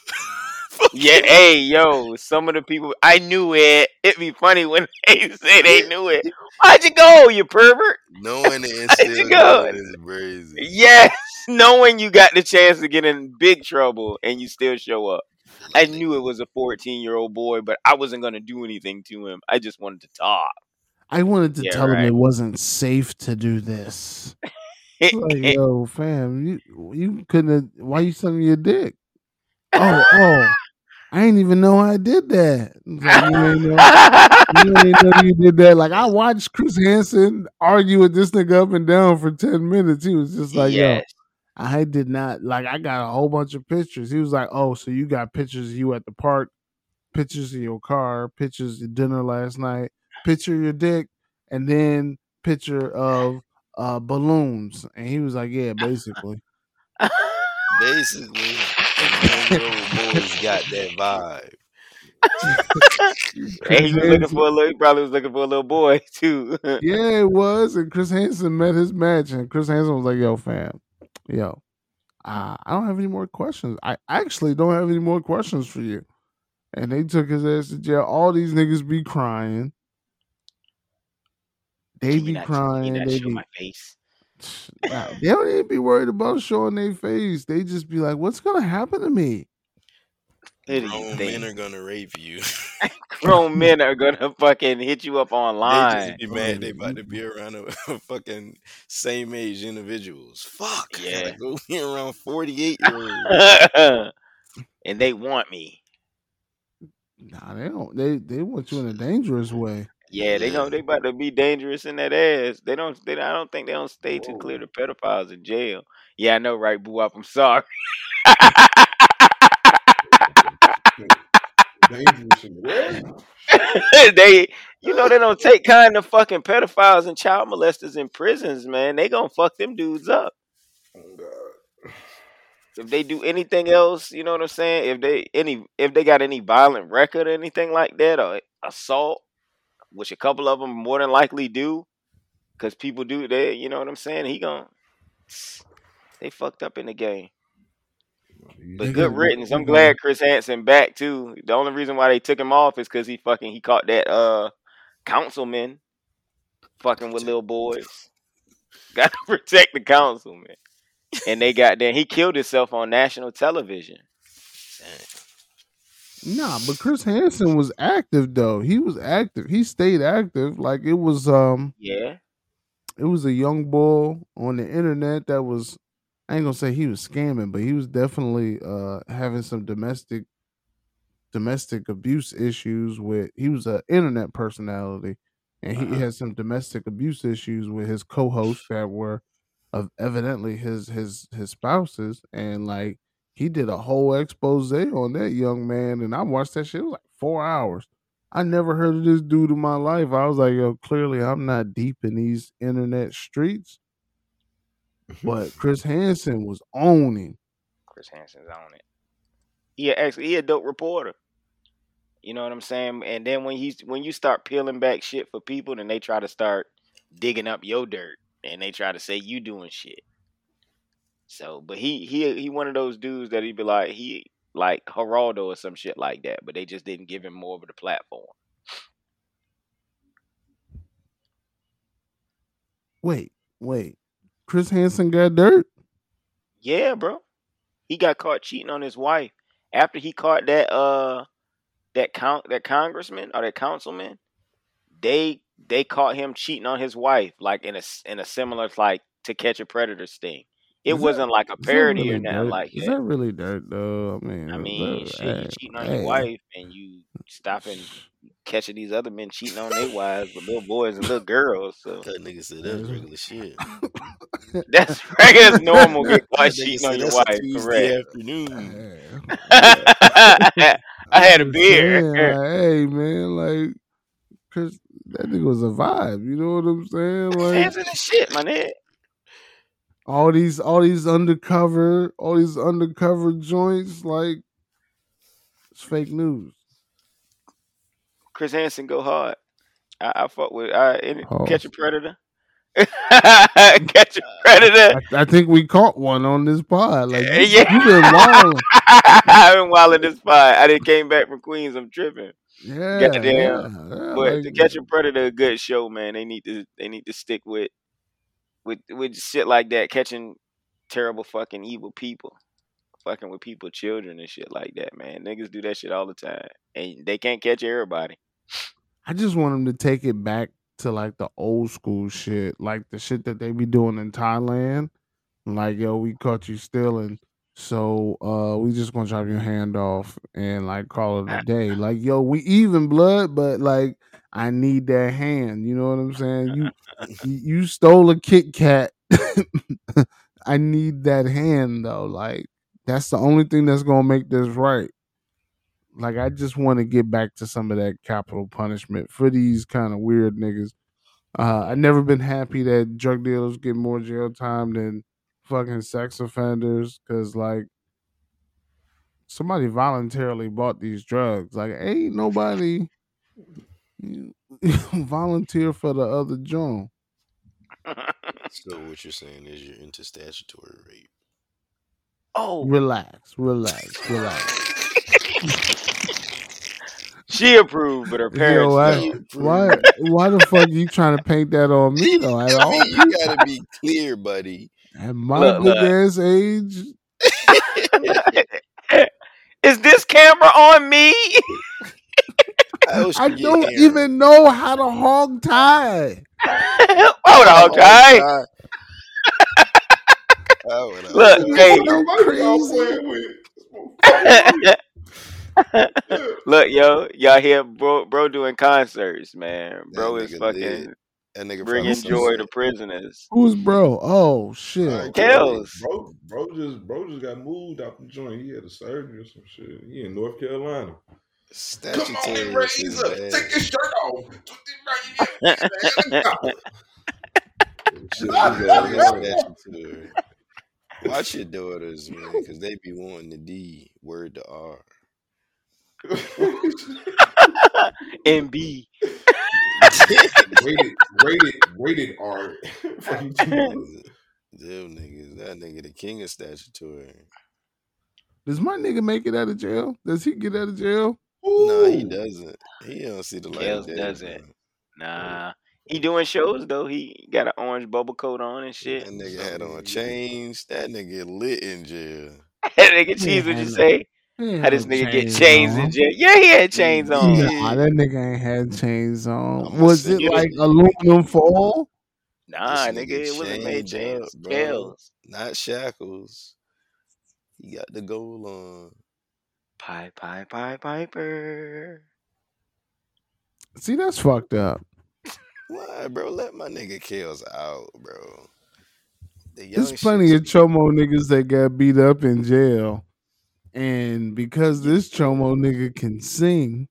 Yeah, hey, yo, some of the people I knew it. It'd be funny when [laughs] they say they knew it. Why'd you go, you pervert? Knowing [laughs] it How'd you go? is crazy. Yes, knowing you got the chance to get in big trouble and you still show up. I knew it was a 14 year old boy, but I wasn't gonna do anything to him. I just wanted to talk. I wanted to Yeah, tell right. him it wasn't safe to do this. [laughs] Like, yo, fam, you you couldn't. Have, why you sucking your dick? Oh, oh, I didn't even know I did that. Like, you know. [laughs] you know you did that. Like I watched Chris Hansen argue with this nigga up and down for ten minutes. He was just like, yes. "Yo, I did not like. I got a whole bunch of pictures." He was like, "Oh, so you got pictures of you at the park, pictures of your car, pictures of dinner last night, picture of your dick, and then picture of uh balloons." And he was like, "Yeah, basically." [laughs] Basically, the Monroe boys got that vibe. [laughs] he was looking for a little. He probably was looking for a little boy [laughs] too. yeah, it was. And Chris Hansen met his match, and Chris Hansen was like, "Yo, fam, yo, uh, I don't have any more questions. I actually don't have any more questions for you." And they took his ass to jail. All these niggas be crying. They be crying. They be. My face? Nah, they don't even be worried about showing their face. They just be like, "What's gonna happen to me?" Who do you Grown men are gonna rape you. [laughs] Grown men are gonna fucking hit you up they online. just be mad they about to be around a, [laughs] fucking same age individuals. Fuck. [laughs] Yeah. go be around 48 year olds. and they want me. Nah, they don't. They they want you in a dangerous way. Yeah, they gonna they about to be dangerous in that ass. They don't. They, I don't think they don't stay to clear the pedophiles in jail. Yeah, I know, right, boo up. I'm sorry. [laughs] Dangerous [laughs] they, you know, they don't take kind of fucking pedophiles and child molesters in prisons, man. They gonna fuck them dudes up. Oh If they do anything else, you know what I'm saying? If they any, if they got any violent record or anything like that, or assault, which a couple of them more than likely do, because people do they, you know what I'm saying? He gonna, [sniffs] they fucked up in the game. But good riddance. I'm glad Chris Hansen back too. The only reason why they took him off is because he fucking he caught that uh councilman fucking with little boys. [laughs] Got to protect the councilman. And they got there. He killed himself on national television. Nah, but Chris Hansen was active though. He was active. He stayed active. Like it was um Yeah. it was a young boy on the internet that was I ain't gonna say he was scamming, but he was definitely uh having some domestic domestic abuse issues with he was an internet personality and he Uh-huh. had some domestic abuse issues with his co-hosts that were of evidently his his his spouses and like he did a whole expose on that young man and I watched that shit it was like 4 hours. I never heard of this dude in my life. I was like, yo, clearly I'm not deep in these internet streets. Mm-hmm. But Chris Hansen was on owning. Chris Hansen's on it. He a- actually he a dope reporter. You know what I'm saying? And then when he's when you start peeling back shit for people, then they try to start digging up your dirt and they try to say you doing shit. So, but he he he one of those dudes that he'd be like he like Geraldo or some shit like that, but they just didn't give him more of the platform. Wait, wait. Chris Hansen got dirt? Yeah, bro. He got caught cheating on his wife after he caught that uh that count that congressman or that councilman. They they caught him cheating on his wife like in a in a similar like to catch a predator sting. It Is wasn't like a parody really or nothing dirt? like Is that. that really dirt though? I mean, I mean, that- shit, you cheating on hey. your wife and you stopping catching these other men cheating on their wives with little boys and little girls. So That nigga said that's regular shit. [laughs] that's that's normal. Get [laughs] That caught cheating on said your that's a wife. Tuesday Correct. afternoon. [laughs] I had a I'm beer. saying, hey man, like Chris, that nigga was a vibe. You know what I'm saying? Like Hands in the shit, my nigga. All these, all these undercover, all these undercover joints, like it's fake news. Chris Hansen go hard. I, I fuck with I any, Pause. catch a predator. [laughs] catch a predator. I, I think we caught one on this pod. Like you, Yeah. you been wilding. [laughs] I've been wilding this spot. I didn't came back from Queens. I'm tripping. Yeah, Goddamn. yeah, yeah, But like- to catch a predator, a good show, man. They need to they need to stick with with with shit like that, catching terrible fucking evil people, fucking with people, children and shit like that, man. Niggas do that shit all the time, and they can't catch everybody. I just want them to take it back to like the old school shit, like the shit that they be doing in Thailand. Like, yo, we caught you stealing So uh we just gonna drop your hand off and like call it a day. Like, yo, we even blood, but like I need that hand. You know what I'm saying? You you [laughs] you stole a Kit Kat. [laughs] I need that hand though. Like that's the only thing that's gonna make this right. Like I just want to get back to some of that capital punishment for these kind of weird niggas. Uh, I've never been happy that drug dealers get more jail time than fucking sex offenders because like somebody voluntarily bought these drugs. Like ain't nobody [laughs] volunteer for the other joint. [laughs] So what you're saying is you're into statutory rape. Oh, Relax, relax, relax. [laughs] she approved, but her parents Yo, I, don't. why why the fuck are you trying to paint that on me though? At I all mean, you gotta be clear, buddy. At my Look, big look. ass age, [laughs] Is this camera on me? [laughs] How else I don't Aaron? even know how to hog tie. [laughs] Hold on, Oh, guy. God. How would I- Look, hey, Nobody y'all playing with. look, yo, y'all hear bro, bro doing concerts, man. Bro is fucking lit. That nigga bringing from joy to prisoners. Who's bro? Oh shit. Alright, Kels. Bro, bro just bro just got moved out the joint. He had a surgery or some shit. He in North Carolina. Come on, Statutory and rape raise up. Take your shirt off. Put this right here. [laughs] Shit, you gotta get statutory. Watch your daughters, man, because they be wanting the D word to R. [laughs] MB. [laughs] rated, rated, rated art R. [laughs] Fucking Them niggas, that nigga the king of statutory. Does my nigga make it out of jail? Does he get out of jail? No, he doesn't. He don't see the light Kels doesn't. man. Nah. He doing shows though. He got an orange bubble coat on and shit. That nigga had on chains. That nigga lit in jail. [laughs] that nigga cheese, what you [laughs] say? He ain't How had this nigga get chains chains in on. jail? Yeah, he had chains on. Nah, that nigga ain't had chains on. Was it you the- like aluminum foil? Nah, This nigga, it wasn't made chained chains. up, Not shackles. He got the gold on. Pie, pie, pie, piper. See, that's fucked up. Why, bro? Let my nigga Kels out, bro. The There's plenty of chomo niggas that got beat up in jail. And because this chomo nigga can sing,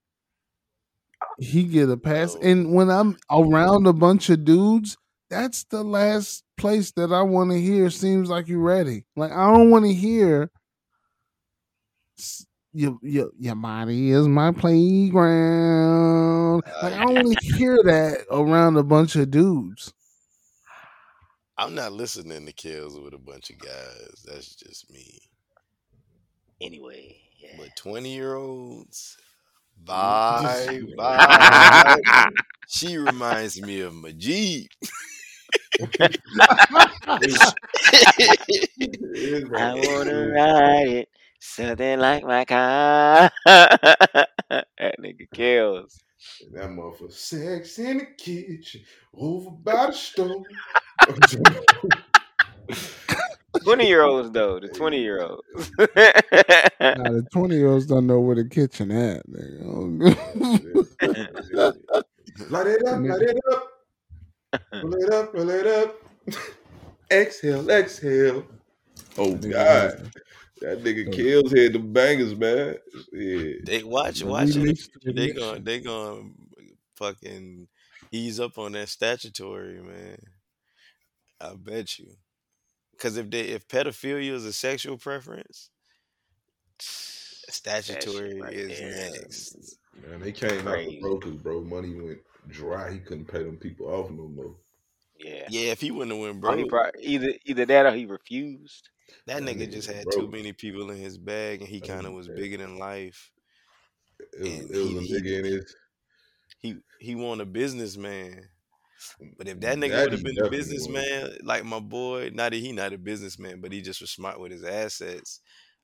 he get a pass. And when I'm around a bunch of dudes, that's the last place that I want to hear seems like you ready. Like I don't want to hear your, your, your body is my playground. Like I don't want to [laughs] hear that around a bunch of dudes. I'm not listening to Kels with a bunch of guys. That's just me. Anyway, yeah. But 20 year olds, bye bye. she reminds me of Majid. [laughs] I [laughs] wanna ride it, something like my car. [laughs] that nigga Kels. That motherfucker. Sex in the kitchen, over by the stove. Twenty year olds though, the twenty year olds. Now the twenty year olds don't know where the kitchen at. nigga. [laughs] light it up, light it up. Pull it up, pull it up. exhale, exhale. Oh God. That nigga oh. Kels had the bangers, man. Yeah. They watch, The watch it. remix to They mix. going they going fucking ease up on that statutory, man. I bet you. Because if they if pedophilia is a sexual preference, statutory right is there. next. Man, they came out Crazy. with bro because bro money went dry. He couldn't pay them people off no more. Yeah. Yeah, if he wouldn't have went Or broke, probably, either either that or he refused. that That nigga nigga just was had too many people in his bag, and he kind of was was bigger than life. It was, And it was he- a he- nigga in his. He he want a businessman. But if that nigga would have been a definitely was. businessman, like my boy, not that he not a businessman, but he just was smart with his assets.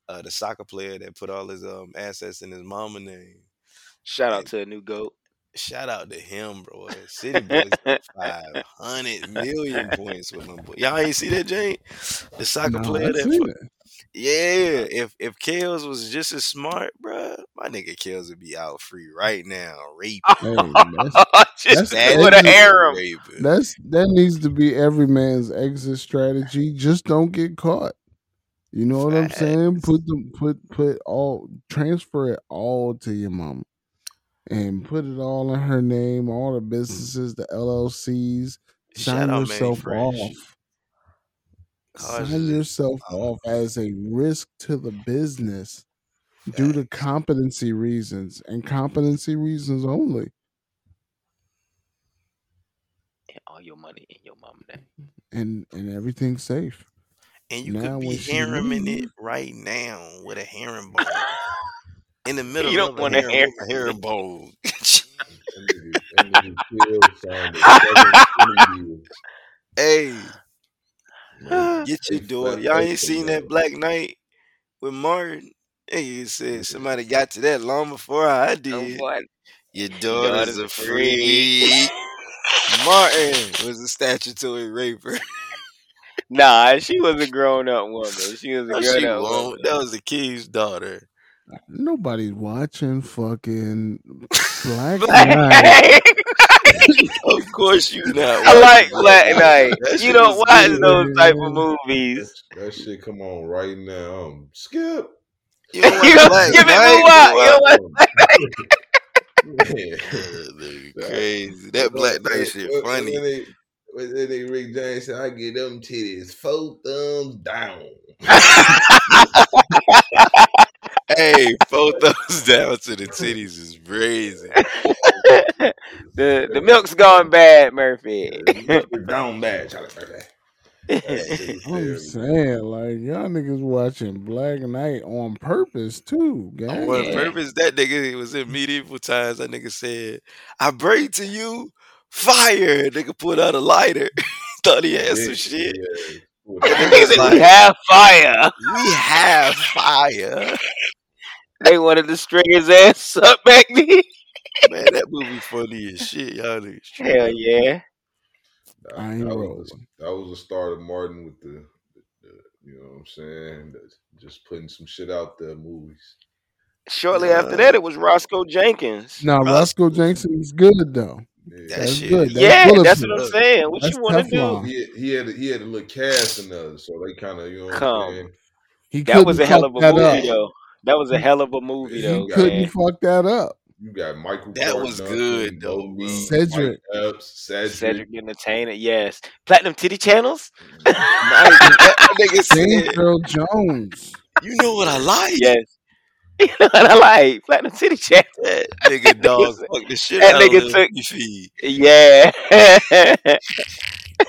Uh, the soccer player that put all his um assets in his mama name. Shout out And- to a new goat. Shout out to him, bro. City Boys [laughs] five hundred million points with my boy. Y'all ain't see that, Jane? The soccer No, player that. yeah, if if Kels was just as smart, bro, my nigga Kels would be out free right now, raping. Hey, [laughs] that's [laughs] Just that's with exit. a harem. That's that needs to be every man's exit strategy. Just don't get caught. You know what I'm saying? Put them put put all transfer it all to your mom. And put it all in her name, all the businesses, the LLCs. Sign out Manny yourself off. Cars Sign yourself off as a risk to the business due to competency reasons and competency reasons only. And all your money in your mama name. And and everything's safe. and you Now could be hareming it right now with a herringbone in the middle You don't of want to harem hear with a herringbone. That nigga, that nigga Kill signed a seven years. [laughs] hey, Man, [laughs] get your daughter. flat Y'all ain't seen that. Black Knight with Martin? Hey, said somebody got to that long before I did. boy. Your Your daughter's daughter's a a freak. freak. Martin was a statutory raper. [laughs] Nah, she was a grown up woman. She was a No, grown up. woman. That was the king's daughter. Nobody's watching fucking [laughs] Black Black Knight. Of course you not [laughs] I like Black Black Knight. Knight. You don't watch good. those type of movies. that shit come on right now. Um, skip. [laughs] You don't you watch don't Black skip it, Knight? move out. You don't watch Black Knight. man, That crazy. That Black when, Knight shit when, funny. when they when they Rick James said, "I get them titties four thumbs down." Hey, four thumbs [laughs] down to the titties is crazy. [laughs] the the milk's gone bad, Murphy. Yeah, the milk is down bad, Charlie Murphy. [laughs] That shit I'm saying, like, y'all niggas watching Black Knight on purpose too, On gang. purpose? That nigga was in medieval times. That nigga said, "I bring to you fire." Nigga put out a lighter. Thought he had some shit. yeah. Pull That that nigga He was said, fire. we have fire. "We have fire." They wanted to string his ass [laughs] up back then. Man, that movie funny as shit. Y'all niggas Hell yeah. That, I ain't that was rolling. that was the start of Martin with the, the, the you know what I'm saying, the, just putting some shit out there. Movies. Shortly after that, it was Roscoe Jenkins. Now Roscoe Roscoe Jenkins good though. Yeah, That That's shit good. That's Yeah, bulletproof. that's what I'm saying. What That's you want to do? Teflon. he had, he had a, he had a little cast in there, so they kind of you know what I'm Come. saying. He That was a hell of a that movie, up. though. That was a hell of a movie, though, got couldn't man. fuck that up. you got Michael That Clark was good though, bro. Cedric. Epps, Cedric. Cedric the Entertainer, yes. Platinum Titty Channels? Mm. [laughs] Nigga James Earl Jones. "You know what I like." yes. [laughs] You know what I like? Platinum Titty Channels. That nigga dog [laughs] fucked the shit that out of nigga Lil took, Fifi. yeah.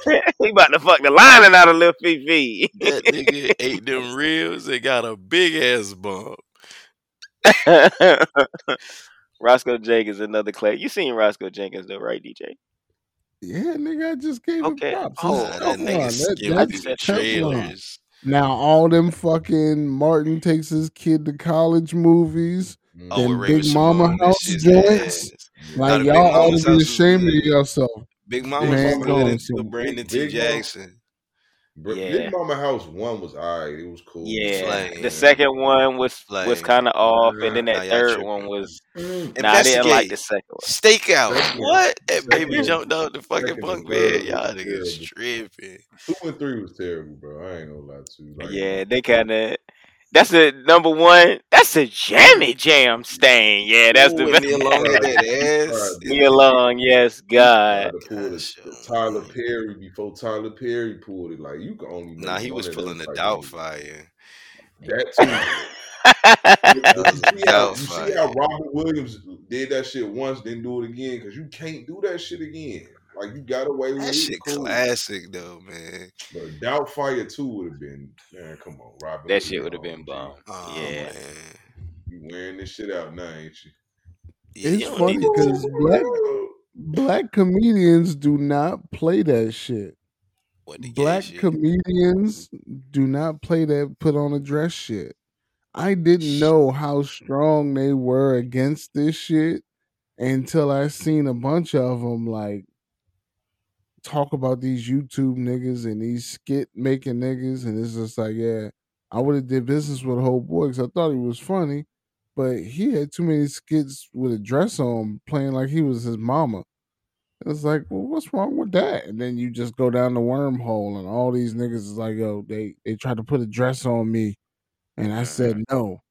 [laughs] he about to fuck the lining out of Lil Fifi. That nigga ate them ribs and got a big ass bump. [laughs] Roscoe Jenkins, another clay. You seen Roscoe Jenkins though, right, DJ? Yeah, nigga, I just gave him Okay. props. Oh, that Teflon. nigga That, that's just the said Teflon. Teflon. trailers. Now all them fucking Martin takes his kid to college movies, Oh, them with Big Mama Simone, that House shit's joints. Like Nah, the Big y'all ought to be ashamed of yourself. Big Mama Big was Man, Mama go good on House, until some Brandon Big, T. Big Mama, Jackson. Br- Yeah. Big Mama House one was alright. It was cool. Yeah. Flame. The second one was was kind of off, and then that y'all third tripping. one was. Mm, Nah, I didn't like the second one. Stakeout. Second, What? That baby jumped out the fucking second bunk bed. third Y'all was niggas terrible. tripping. Two and three was terrible, bro. I ain't gonna lie to you. Like, Yeah, they kind of. That's the number one. That's a jammy jam stain. Yeah, that's Ooh, the and best. Neil he Long that [laughs] ass. tried to, Long, yes, God. to pull the, Gosh, the Tyler. Perry before Tyler Perry pulled it. Like you can only Nah, he was pulling the type Doubtfire. That too. [laughs] That you see how you see how. Robin Williams did that shit once, then do it again because you can't do that shit again. Like you got away with That it, it shit cool. classic though, man. But Doubtfire two would have been man. Come on, Robin that shit would have been bomb. Oh Yeah. man. You wearing this shit out now, ain't you? Yeah, It's don't funny because black black comedians do not play that shit. What the Black shit? comedians do not play that put on a dress shit. I didn't know how strong they were against this shit until I seen a bunch of them like talk about these YouTube niggas and these skit making niggas, and it's just like, yeah, I would have did business with a whole boy because I thought he was funny, but he had too many skits with a dress on, playing like he was his mama. It's like, well, what's wrong with that? And then you just go down the wormhole, and all these niggas is like, yo, they they tried to put a dress on me, and I uh-huh. said no.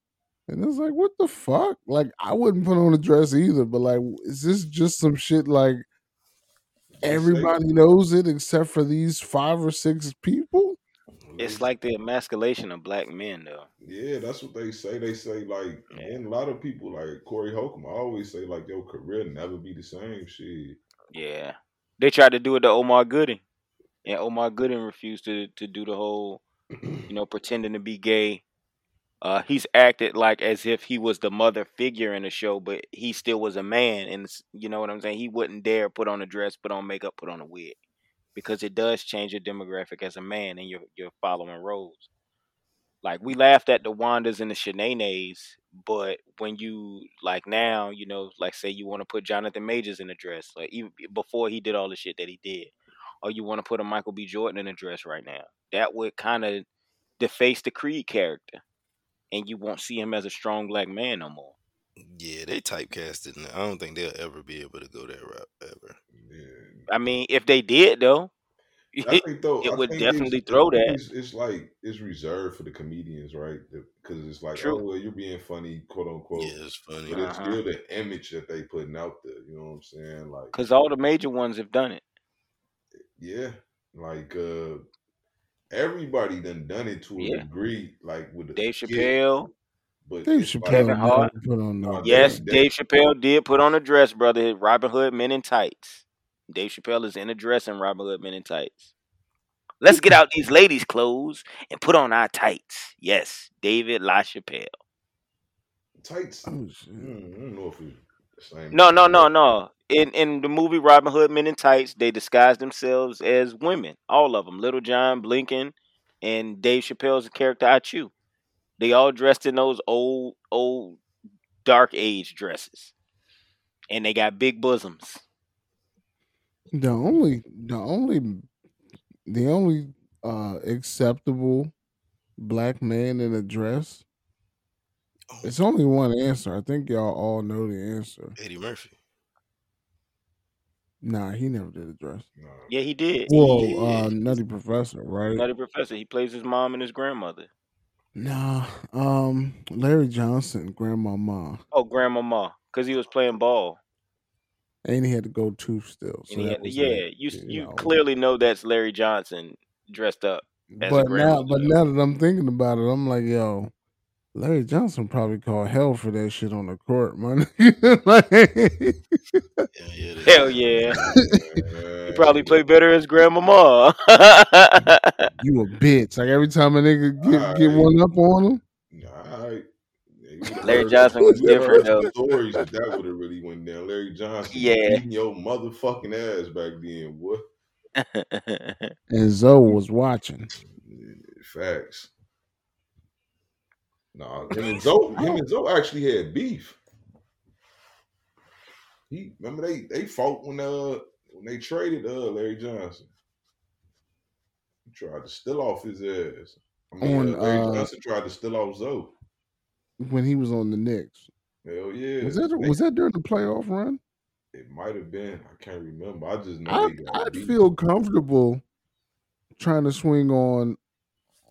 And it's like, what the fuck? Like, I wouldn't put on a dress either, but like, is this just some shit like everybody knows it except for these five or six people? It's like the emasculation of black men, though. Yeah, that's what they say. They say like, and a lot of people like Corey Holcomb. I always say like, your career never be the same. Shit. Yeah, they tried to do it to Omar Gooding, and Omar Gooding refused to to do the whole, you know, pretending to be gay. Uh, he's acted like as if he was the mother figure in the show, but he still was a man, and you know what I'm saying. He wouldn't dare put on a dress, put on makeup, put on a wig, because it does change your demographic as a man, and you're you're following roles. Like we laughed at the Wandas and the Shanays, but when you like now, you know, like say you want to put Jonathan Majors in a dress, like even before he did all the shit that he did, or you want to put a Michael B. Jordan in a dress right now, that would kind of deface the Creed character, and you won't see him as a strong black man no more. Yeah, they typecasted. and I don't think they'll ever be able to go that route ever. Yeah. I mean, if they did though, [laughs] I think though, it I would think definitely it's, throw I that. It's, it's like it's reserved for the comedians, right? Because it's like, True. oh, well, you're being funny, quote unquote. Yeah, it's funny. But it's Uh-huh. still the image that they putting out there. You know what I'm saying? Like, Because all the major ones have done it. yeah, like uh everybody done done it to a Yeah. degree, like with the Dave skit, Chappelle, But Dave Chappelle Kevin Hart. put on no Yes, Dave- Dave Chappelle did put on a dress, brother. Robin Hood Men in Tights. Dave Chappelle is in a dress in Robin Hood Men in Tights. Let's get out these ladies' clothes and put on our tights. Yes, David LaChapelle. tights. Oh shit. Mm, I don't know if it's the same. No, no, no, no. In in the movie Robin Hood Men in Tights, they disguise themselves as women. All of them. Little John, Blinkin, and Dave Chappelle's character Ahchoo. They all dressed in those old, old, dark age dresses, and they got big bosoms. The only the only the only uh acceptable black man in a dress. It's only one answer. I think y'all all know the answer. Eddie Murphy. Nah, he never did a dress. Nah. Yeah, he did. Whoa, uh Nutty Professor, right? Nutty Professor. He plays his mom and his grandmother. Nah. Um Larry Johnson, grandmama. Oh, grandmama, because he was playing ball. And he had to go tooth still. So And he had, was yeah, like, you you you know. clearly know that's Larry Johnson dressed up as a But now but now that I'm thinking about it, I'm like, yo, Larry Johnson probably called hell for that shit on the court, man. [laughs] like, Yeah, yeah. Hell yeah. Yeah, [laughs] He probably played better as grandmama. you a bitch. Like every time a nigga get, get Alright. one up on him. Nah. Yeah, Larry heard- Johnson was different, though. Stories if that would have really went down. Larry Johnson, Yeah. beating your motherfucking ass back then, what? [laughs] And Zoe was watching. Facts. Nah, [laughs] him and Zoe, him and Zoe actually had beef. He remember they they fought when uh when they traded uh Larry Johnson. He tried to steal off his ass. I mean, On, uh, Larry uh, Johnson tried to steal off Zoe. When he was on the Knicks. Hell yeah. Was that They- was that during the playoff run? it might have been. I can't remember. I just know I I'd feel comfortable trying to swing on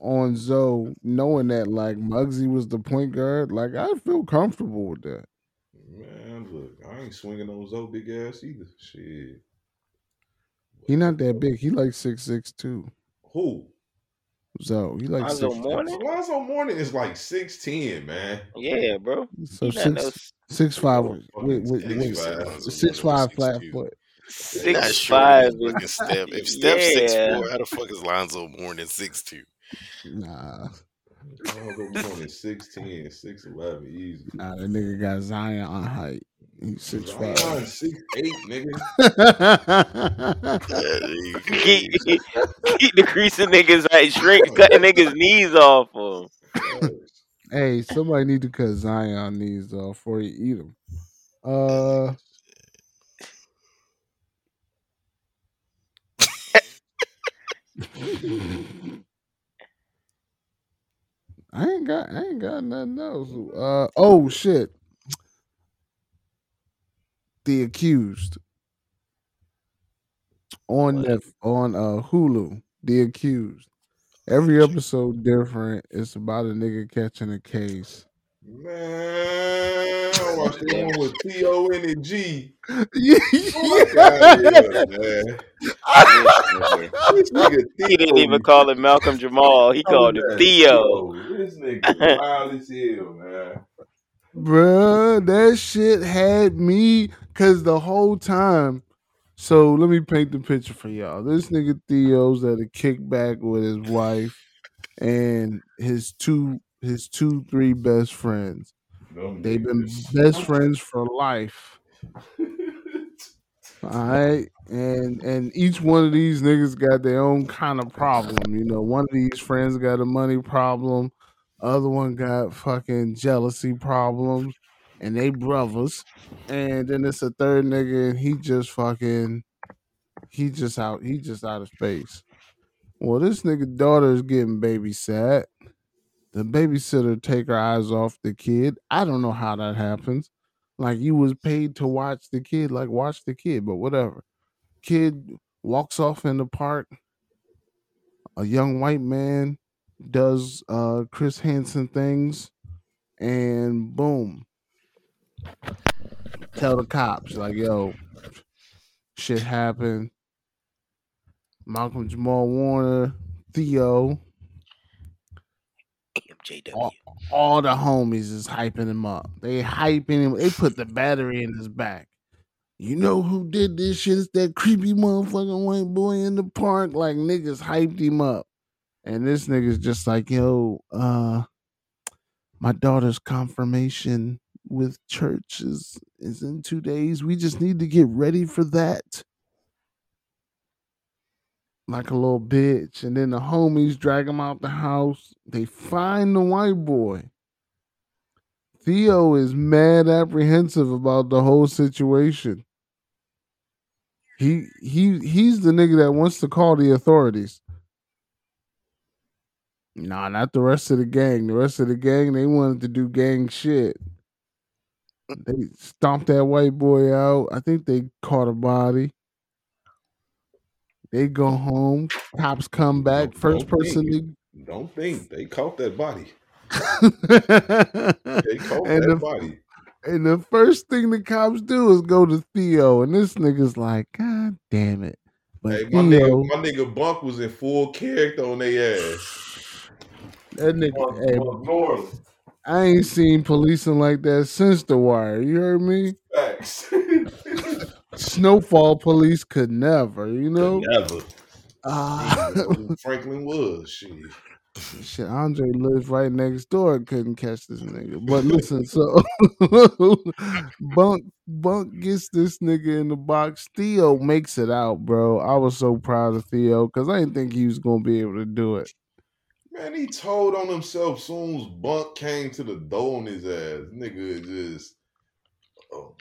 on Zoe, knowing that like Muggsy was the point guard. Like I'd feel comfortable with that. Man, look, I ain't swinging on Zoe big ass either. Shit. He not that big. He like six six two. Who? Zoe. He like Lonzo six Mourning? Alonzo Mourning is like six ten, man. yeah, bro. so He not no six six five wait, wait, six wait, five. Lonzo six Mourning was five flat 6'2". foot. They're not six short five. as fucking Steph. If Steph's six four, how the fuck is Lonzo Mourning six two? Nah. I Don't go more than 6'10, 6'11, easy. Nah, that nigga got Zion on height. He's 6-8 nigga. [laughs] keep, keep decreasing niggas height, shrink cutting niggas knees off him. Hey, somebody need to cut Zion knees off before you eat them. Uh. [laughs] [laughs] I ain't got I ain't got nothing else. Uh oh shit. The accused on Netf- on uh Hulu. The accused. Every episode different. It's about a nigga catching a case. Man, I watched the one with T.O. and the G. Yeah. Fuck outta here, man. [laughs] This nigga He didn't even call him Malcolm Jamal. He oh, called him Theo. Theo. This nigga [laughs] wild as hell, man. Bruh, that shit had me cause the whole time. So let me paint the picture for y'all. This nigga Theo's at a kickback with his wife and his two his two, three best friends. Them They've been best friends for life. [laughs] All right. And and each one of these niggas got their own kind of problem. You know, one of these friends got a money problem, other one got fucking jealousy problems, and they brothers. And then it's a third nigga and he just fucking he just out he just out of space. Well, this nigga daughter is getting babysat. The babysitter take her eyes off the kid. I don't know how that happens. Like you was paid to watch the kid, like watch the kid, but whatever. Kid walks off in the park. A young white man does uh Chris Hansen things, and boom. Tell the cops, like, yo, shit happened. Malcolm Jamal Warner, Theo, all, all the homies is hyping him up. They hyping him. They put the battery in his back. You know who did this shit? It's that creepy motherfucking white boy in the park. Like niggas hyped him up. And this nigga's just like, yo, uh, my daughter's confirmation with church is, is in two days. We just need to get ready for that. Like a little bitch. And then the homies drag him out the house. They find the white boy. Theo is mad apprehensive about the whole situation. He he he's the nigga that wants to call the authorities. Nah, not the rest of the gang. The rest of the gang, they wanted to do gang shit. They stomped that white boy out. I think they caught a body. They go home. Cops come back. First Don't person think, don't think they caught that body. [laughs] They caught and that the, body. and the first thing the cops do is go to Theo, and this nigga's like, God damn it! But Hey, my Theo, nigga, my nigga Bunk was in full character on their ass. that nigga, Bunk, hey, Bunk I ain't seen policing like that since the wire. You heard me? Facts. [laughs] Snowfall police could never, you know. Never. Ah, Even Franklin was shit. shit. Andre lives right next door. Couldn't catch this nigga. But listen, so [laughs] Bunk Bunk gets this nigga in the box. Theo makes it out, bro. I was so proud of Theo because I didn't think he was gonna be able to do it. Man, he told on himself soon as Bunk came to the door on his ass. Nigga just oh,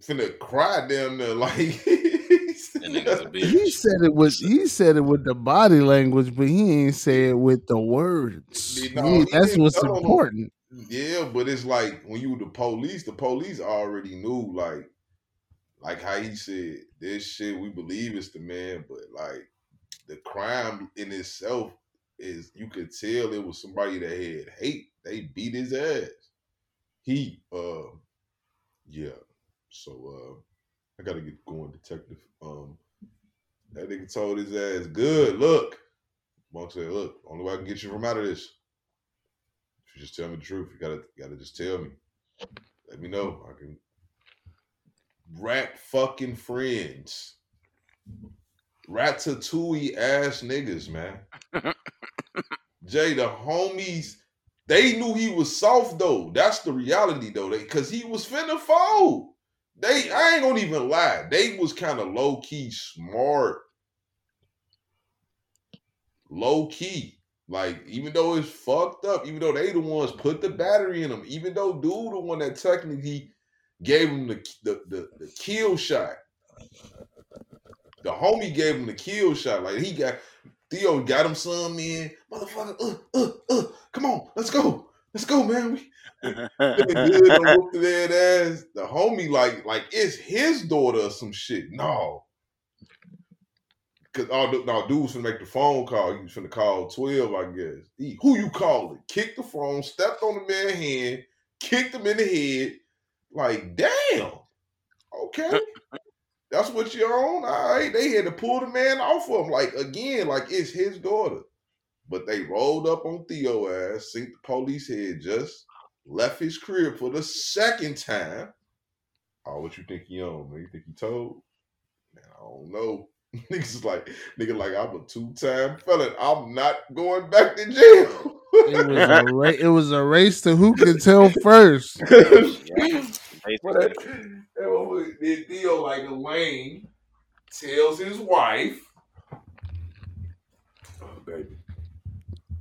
finna cry down there [laughs] like That nigga's a [laughs] He said it with he said it with the body language, but he ain't say it with the words. You He- know, he that's what's tell him. important. Yeah, but it's like when you were the police, the police already knew like like how he said this shit we believe it's the man, but like the crime in itself is you could tell it was somebody that had hate. They beat his ass. He uh yeah. So uh I gotta get going, detective. Um that nigga told his ass, good, look. Monk said, look, only way I can get you from out of this. If you just tell me the truth, you gotta gotta just tell me. Let me know. I can rat fucking friends. Ratatouille ass niggas, man. [laughs] Jay, the homies, they knew he was soft though. That's the reality though. They cause he was finna fold. They I ain't gonna even lie. They was kind of low key smart. Low key. Like, even though it's fucked up, even though they the ones put the battery in them, even though dude the one that technically gave him the the, the, the kill shot. The homie gave him the kill shot. Like he got Theo got him some in. Motherfucker, uh, uh, uh, come on, let's go. Let's go, man. We The homie, like, like it's his daughter or some shit. No. Cause all the no dude was finna make the phone call. You finna call 12, I guess. He, who you calling? Kicked the phone, stepped on the man's hand, kicked him in the head. Like, damn. Okay. That's what you own. All right. They had to pull the man off of him. Like, again, like it's his daughter. But they rolled up on Theo ass, sink the police head just, left his crib for the second time. Oh, what you think he on, man? You think he told? Man, I don't know. [laughs] Niggas is like, nigga, like I'm a two-time felon. I'm not going back to jail. It was a ra- it was a race to who can tell [laughs] first. [laughs] What that, that motherfucker did Theo like Elaine tells his wife, "Oh, baby,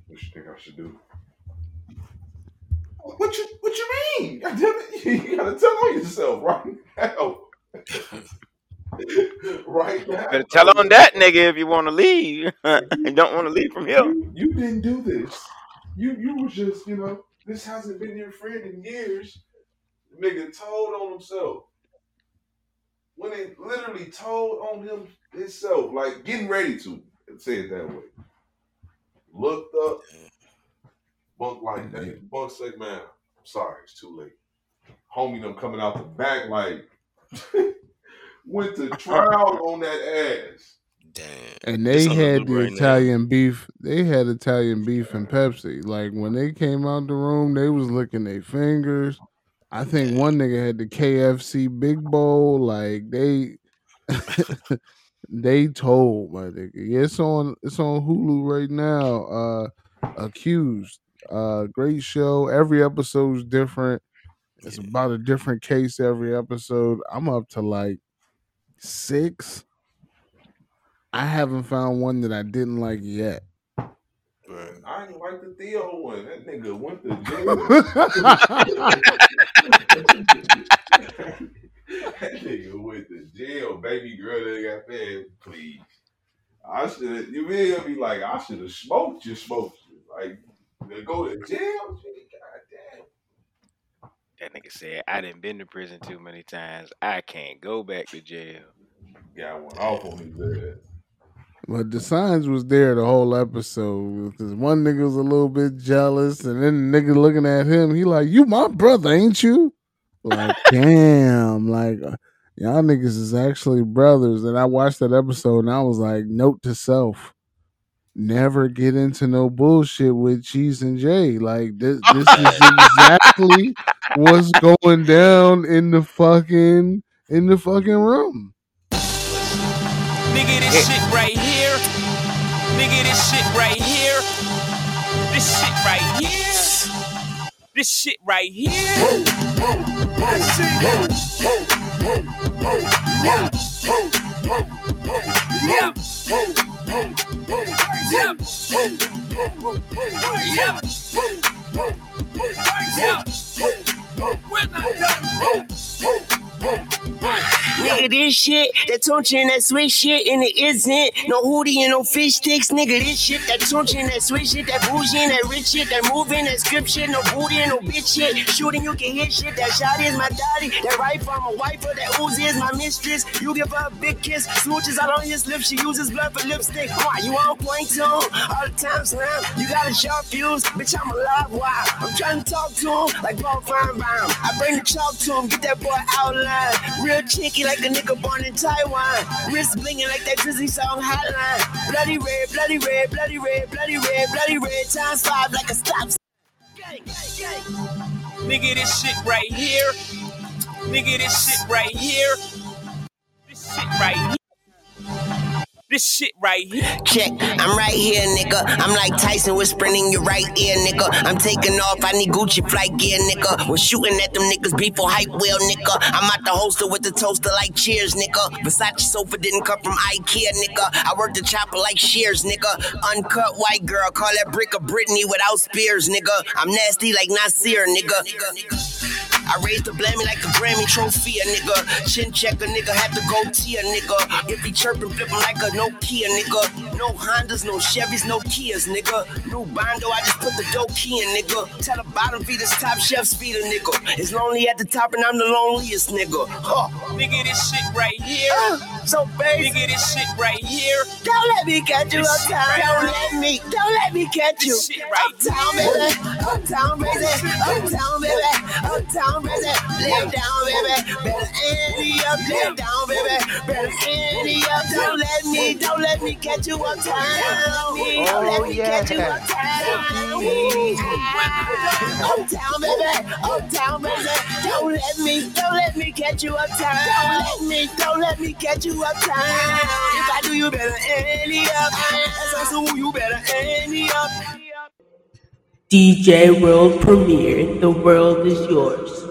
what you think I should do?" What you What you mean? God damn it, you gotta tell on yourself right now. [laughs] right now. Better tell on that nigga if you want to leave. [laughs] you don't want to leave from here. You, you didn't do this. You you was just you know this hasn't been your friend in years. Nigga told on himself when it literally told on him himself, like getting ready to say it that way. Looked up, bunk like that. Bunk said, "Man, I'm sorry, it's too late." Homie, them coming out the back like [laughs] went to trial on that ass. Damn. And they It's had the right now. Italian beef. They had Italian beef and Pepsi. Like when they came out the room, they was licking their fingers. I think one nigga had the KFC Big Bowl. Like they, [laughs] they told my nigga. Yeah, it's on. It's on Hulu right now. Uh, Accused. Uh, great show. Every episode's different. It's about a different case every episode. I'm up to like six. I haven't found one that I didn't like yet. But I didn't like the Theo one. That nigga went to jail. [laughs] that nigga went to jail. Baby girl that got there, please. I should you will be like, I should have smoked you, smoked you. Like to go to jail? God damn. That nigga said, I didn't been to prison too many times. I can't go back to jail. Got one off on his ass. But the signs was there the whole episode. Because one nigga was a little bit jealous, and then the nigga looking at him, he like, "You my brother, ain't you?" Like, [laughs] damn, like uh, y'all niggas is actually brothers. And I watched that episode, and I was like, note to self: never get into no bullshit with Cheese and Jay. Like this, this is exactly what's going down in the fucking in the fucking room. Nigga, this shit right here. Nigga, this shit right here. This shit right here. This shit right here. This shit. Yeah. Yeah. Yeah. We're not done. Nigga, this shit, that touching that sweet shit, and it isn't no hoodie and no fish sticks. Nigga, this shit, that touching that sweet shit, that bougie and that rich shit, that moving, that script shit, no booty and no bitch shit. Shooting, you can hit shit. That shot is my daddy. That rifle, I'm a wifer. That Uzi is my mistress. You give her a big kiss, smooches out on his lips. She uses blood for lipstick. Why you on point too? All the time slam. You got a sharp fuse, bitch. I'm a alive. Why? I'm trying to talk to him like Paul Finebaum. I bring the chalk to him, get that boy Real chicky like a nigga born in Taiwan. Wrist blinging like that Drizzy song hotline. Bloody red, bloody red, bloody red, bloody red, bloody red. Times five like a stop. Gang. Nigga, this shit right here. Nigga, this shit right here. This shit right here. This shit right here. Check, I'm right here, nigga. I'm like Tyson whispering in your right ear, nigga. I'm taking off, I need Gucci flight gear, nigga. We're shooting at them niggas before hype wheel, nigga. I'm at the holster with the toaster like cheers, nigga. Versace sofa didn't come from Ikea, nigga. I work the chopper like shears, nigga. Uncut white girl, call that brick a Britney without spears, nigga. I'm nasty like Nasir, nigga. I raised the blammy like a Grammy trophy, a nigga. Chin check a nigga, had to go T a nigga. If he chirping, flip him like a Nokia, nigga. No Hondas, no Chevys, no Kias, nigga. New Bondo, I just put the dope key in, nigga. Tell the bottom feed his top chef's feed a nigga. It's lonely at the top and I'm the loneliest nigga. Huh. Nigga, this shit right here. Uh, so baby. Nigga, this shit right here. Don't let me catch you This uptown. right Don't let me, don't let me catch you. This shit right Uptown, baby. Uptown, baby. Uptown, baby. Uptown, baby. Lay down, baby. Better Andy up. Lay down, baby. Better Andy up. Don't let me, don't let me catch you uptown. Oh, don't let me catch you uptown. Uptown, baby. Uptown, baby. Don't let me, don't let me catch you uptown. Don't let me, don't let me catch you uptown. If I do, you better Andy up. That's also who you better Andy up. DJ World Premiere, the world is yours.